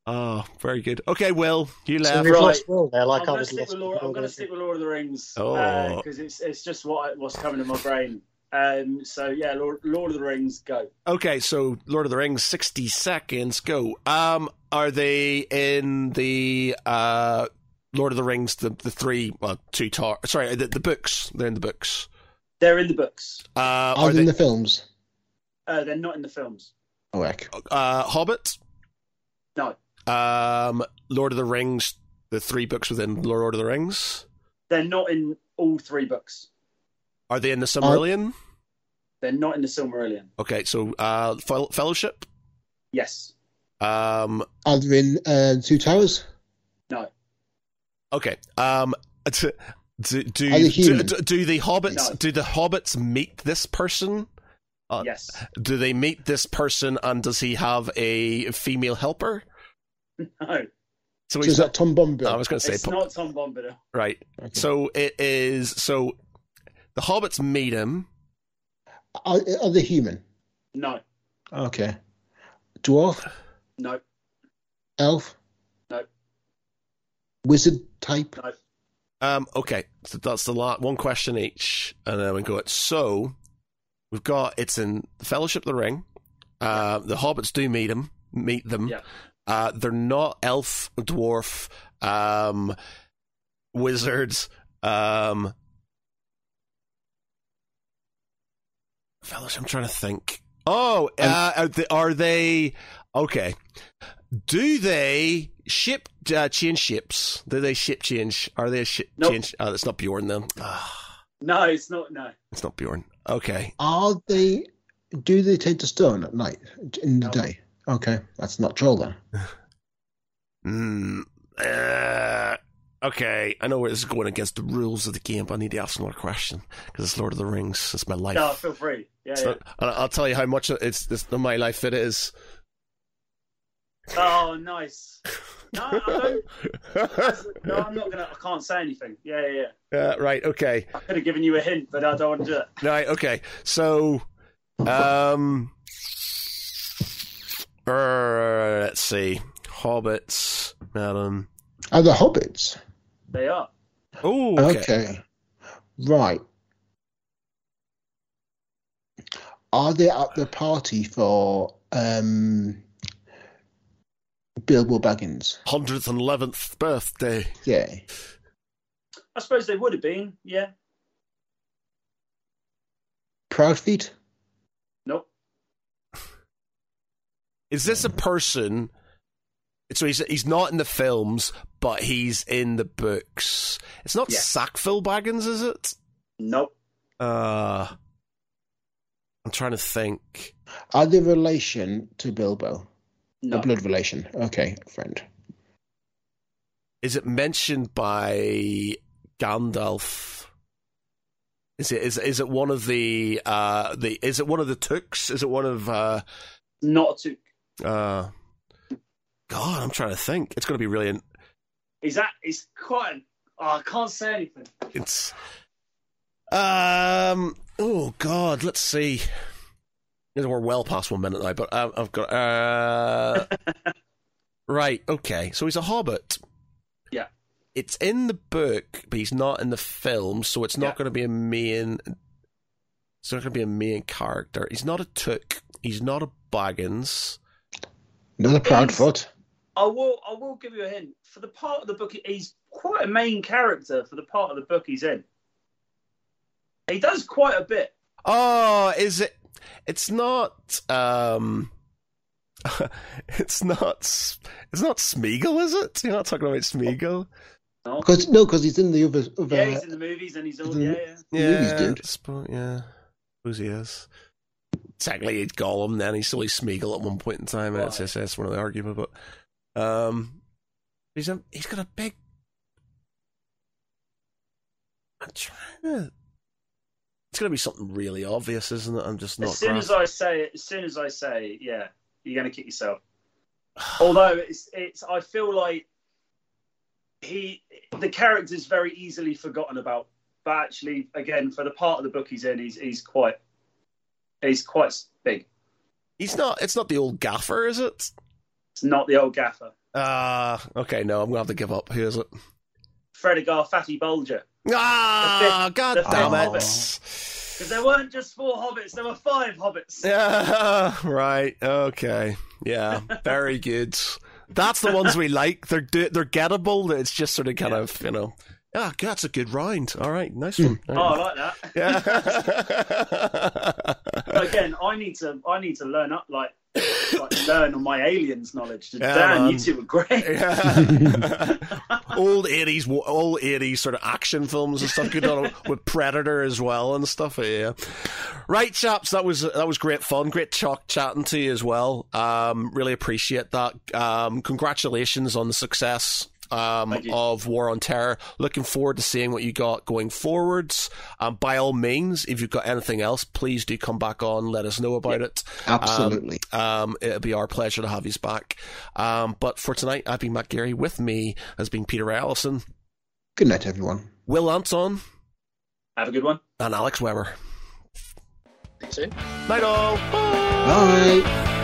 Oh, very good. Okay, Will, you left. we've Right. lost Will there, like I'm going to was stick lost. with Lord. I'm going to there. stick with Lord of the Rings Oh. because it's it's just what what's coming to my brain. Um, so yeah, Lord, Lord of the Rings, go. Okay, so Lord of the Rings, sixty seconds. Go. Um, are they in the uh Lord of the Rings? The the three, well, two tar. Sorry, the, the books. They're in the books. They're in the books. Uh, Are are they in the films? Uh, they're not in the films. Oh, heck. uh Hobbit? No, Um, Lord of the Rings. The three books within Lord of the Rings. they're not in all three books. Are they in the Silmarillion? They're not in the Silmarillion. Okay, so uh, Fellowship. Yes. Um, Are they in uh, Two Towers? No. okay. Um, Do do, do, do, do the hobbits No. do the hobbits meet this person? Uh, yes. Do they meet this person and does he have a female helper? No, So So is that Tom Bombadil? I was going to say it's po- not Tom Bombadil. right. Okay. So it is. So the hobbits meet him. Are, are they human? No, Okay. Dwarf? No, Elf? No. Wizard type? no. Um. Okay. So that's the last one question each, and then we go. It. So we've got it's in the Fellowship of the Ring. Uh, the hobbits do meet them. Meet them. Yeah. Uh, they're not elf, dwarf, um, wizards, um, fellas. I'm trying to think. Oh, uh, are, they, are they okay? Do they ship uh, change ships? Do they ship change? Are they a ship Nope. change? Oh, that's not Beorn then. (sighs) No, it's not. No, it's not Beorn. Okay. Are they. Do they take the stone at night? In the No. day? Okay. That's not troll then. (sighs) Mm, uh, okay, I know where this is going against the rules of the game, but I need to ask another question because it's Lord of the Rings. It's my life. no. Feel free. Yeah, It's yeah. and I'll tell you how much it's this my life it is. Oh, nice. No, I don't. (laughs) No, I'm not gonna. I can't say anything. Yeah, yeah, yeah. Uh, right. Okay. I could have given you a hint, but I don't want to do it. Right. Okay. So, um, uh, let's see. Hobbits, Madam. Are the hobbits? They are. Oh, Okay. okay. Right. Are they at the party for um, Bilbo Baggins? Hundredth and eleventh birthday. Yeah. I suppose they would have been. Yeah. Proud feet? Nope. Is this a person? So he's he's not in the films, but he's in the books. It's not Yeah. Sackville Baggins, is it? Nope. Uh, I'm trying to think. Are they relation to Bilbo? No. A blood relation. Okay, friend. Is it mentioned by Gandalf? Is it is is it one of the uh the is it one of the Tooks? Is it one of uh Not to. uh God, I'm trying to think. It's going to be really. Is that? It's quite. Oh, I can't say anything. It's um. Oh God, let's see. We're well past one minute now, but um, I've got uh. (laughs) right. Okay. So he's a hobbit. Yeah. It's in the book, but he's not in the film, so it's not Yeah. going to be a main. It's not going to be a main character. He's not a Took. He's not a Baggins. Another Proudfoot. I will. I will give you a hint. For the part of the book, he's quite a main character. For the part of the book he's in, he does quite a bit. Oh, is it? It's not. Um, (laughs) it's not. It's not Smeagol, is it? You're not talking about Smeagol. No. Because no, because he's in the other. other Yeah, he's in the movies and he's all. Yeah, yeah. movies, dude. spo- yeah. Who's he is? Technically, he's Gollum. Then he's still Smeagol at one point in time. and It's Right. just that's one of the argument, but um, he's a, he's got a big. I'm trying to. It's gonna be something really obvious, isn't it? I'm just not. as soon as I say it, as soon as I say it, yeah, you're gonna kick yourself. (sighs) Although it's, it's, I feel like he, the character's very easily forgotten about. But actually, again, for the part of the book he's in, he's he's quite, he's quite big. He's not. It's not the old gaffer, is it? It's not the old gaffer, Ah, okay. No, I'm gonna have to give up. Who is it? Fredegar Fatty Bolger. Ah, fifth- god damn it! Because there weren't just four hobbits, there were five hobbits. (laughs) Yeah, right. Okay. Yeah, very good. That's the ones we like. They're they're gettable. It's just sort of kind Yeah. of you know. Ah, God, that's a good round. All right, nice one. Oh, I like that. yeah. (laughs) Again, I need to I need to learn up like, like (coughs) learn on my aliens knowledge. Yeah, Dan, man. you two were great. Yeah. (laughs) old eighties, all eighties sort of action films and stuff. Good on (laughs) with Predator as well and stuff. Yeah, right, chaps. That was that was great fun. Great talk chatting to you as well. Um, really appreciate that. Um, congratulations on the success um, of War on Terra. Looking forward to seeing what you got going forwards. Um, by all means, if you've got anything else, please do come back on. Let us know about it. Absolutely. Um, it'll be our pleasure to have you back. Um, but for tonight, I've been Matt Gary. With me has been Peter Allison, Good night, everyone. Will Anton, Have a good one. and Alex Weber. See you soon. Night all. Bye. Bye.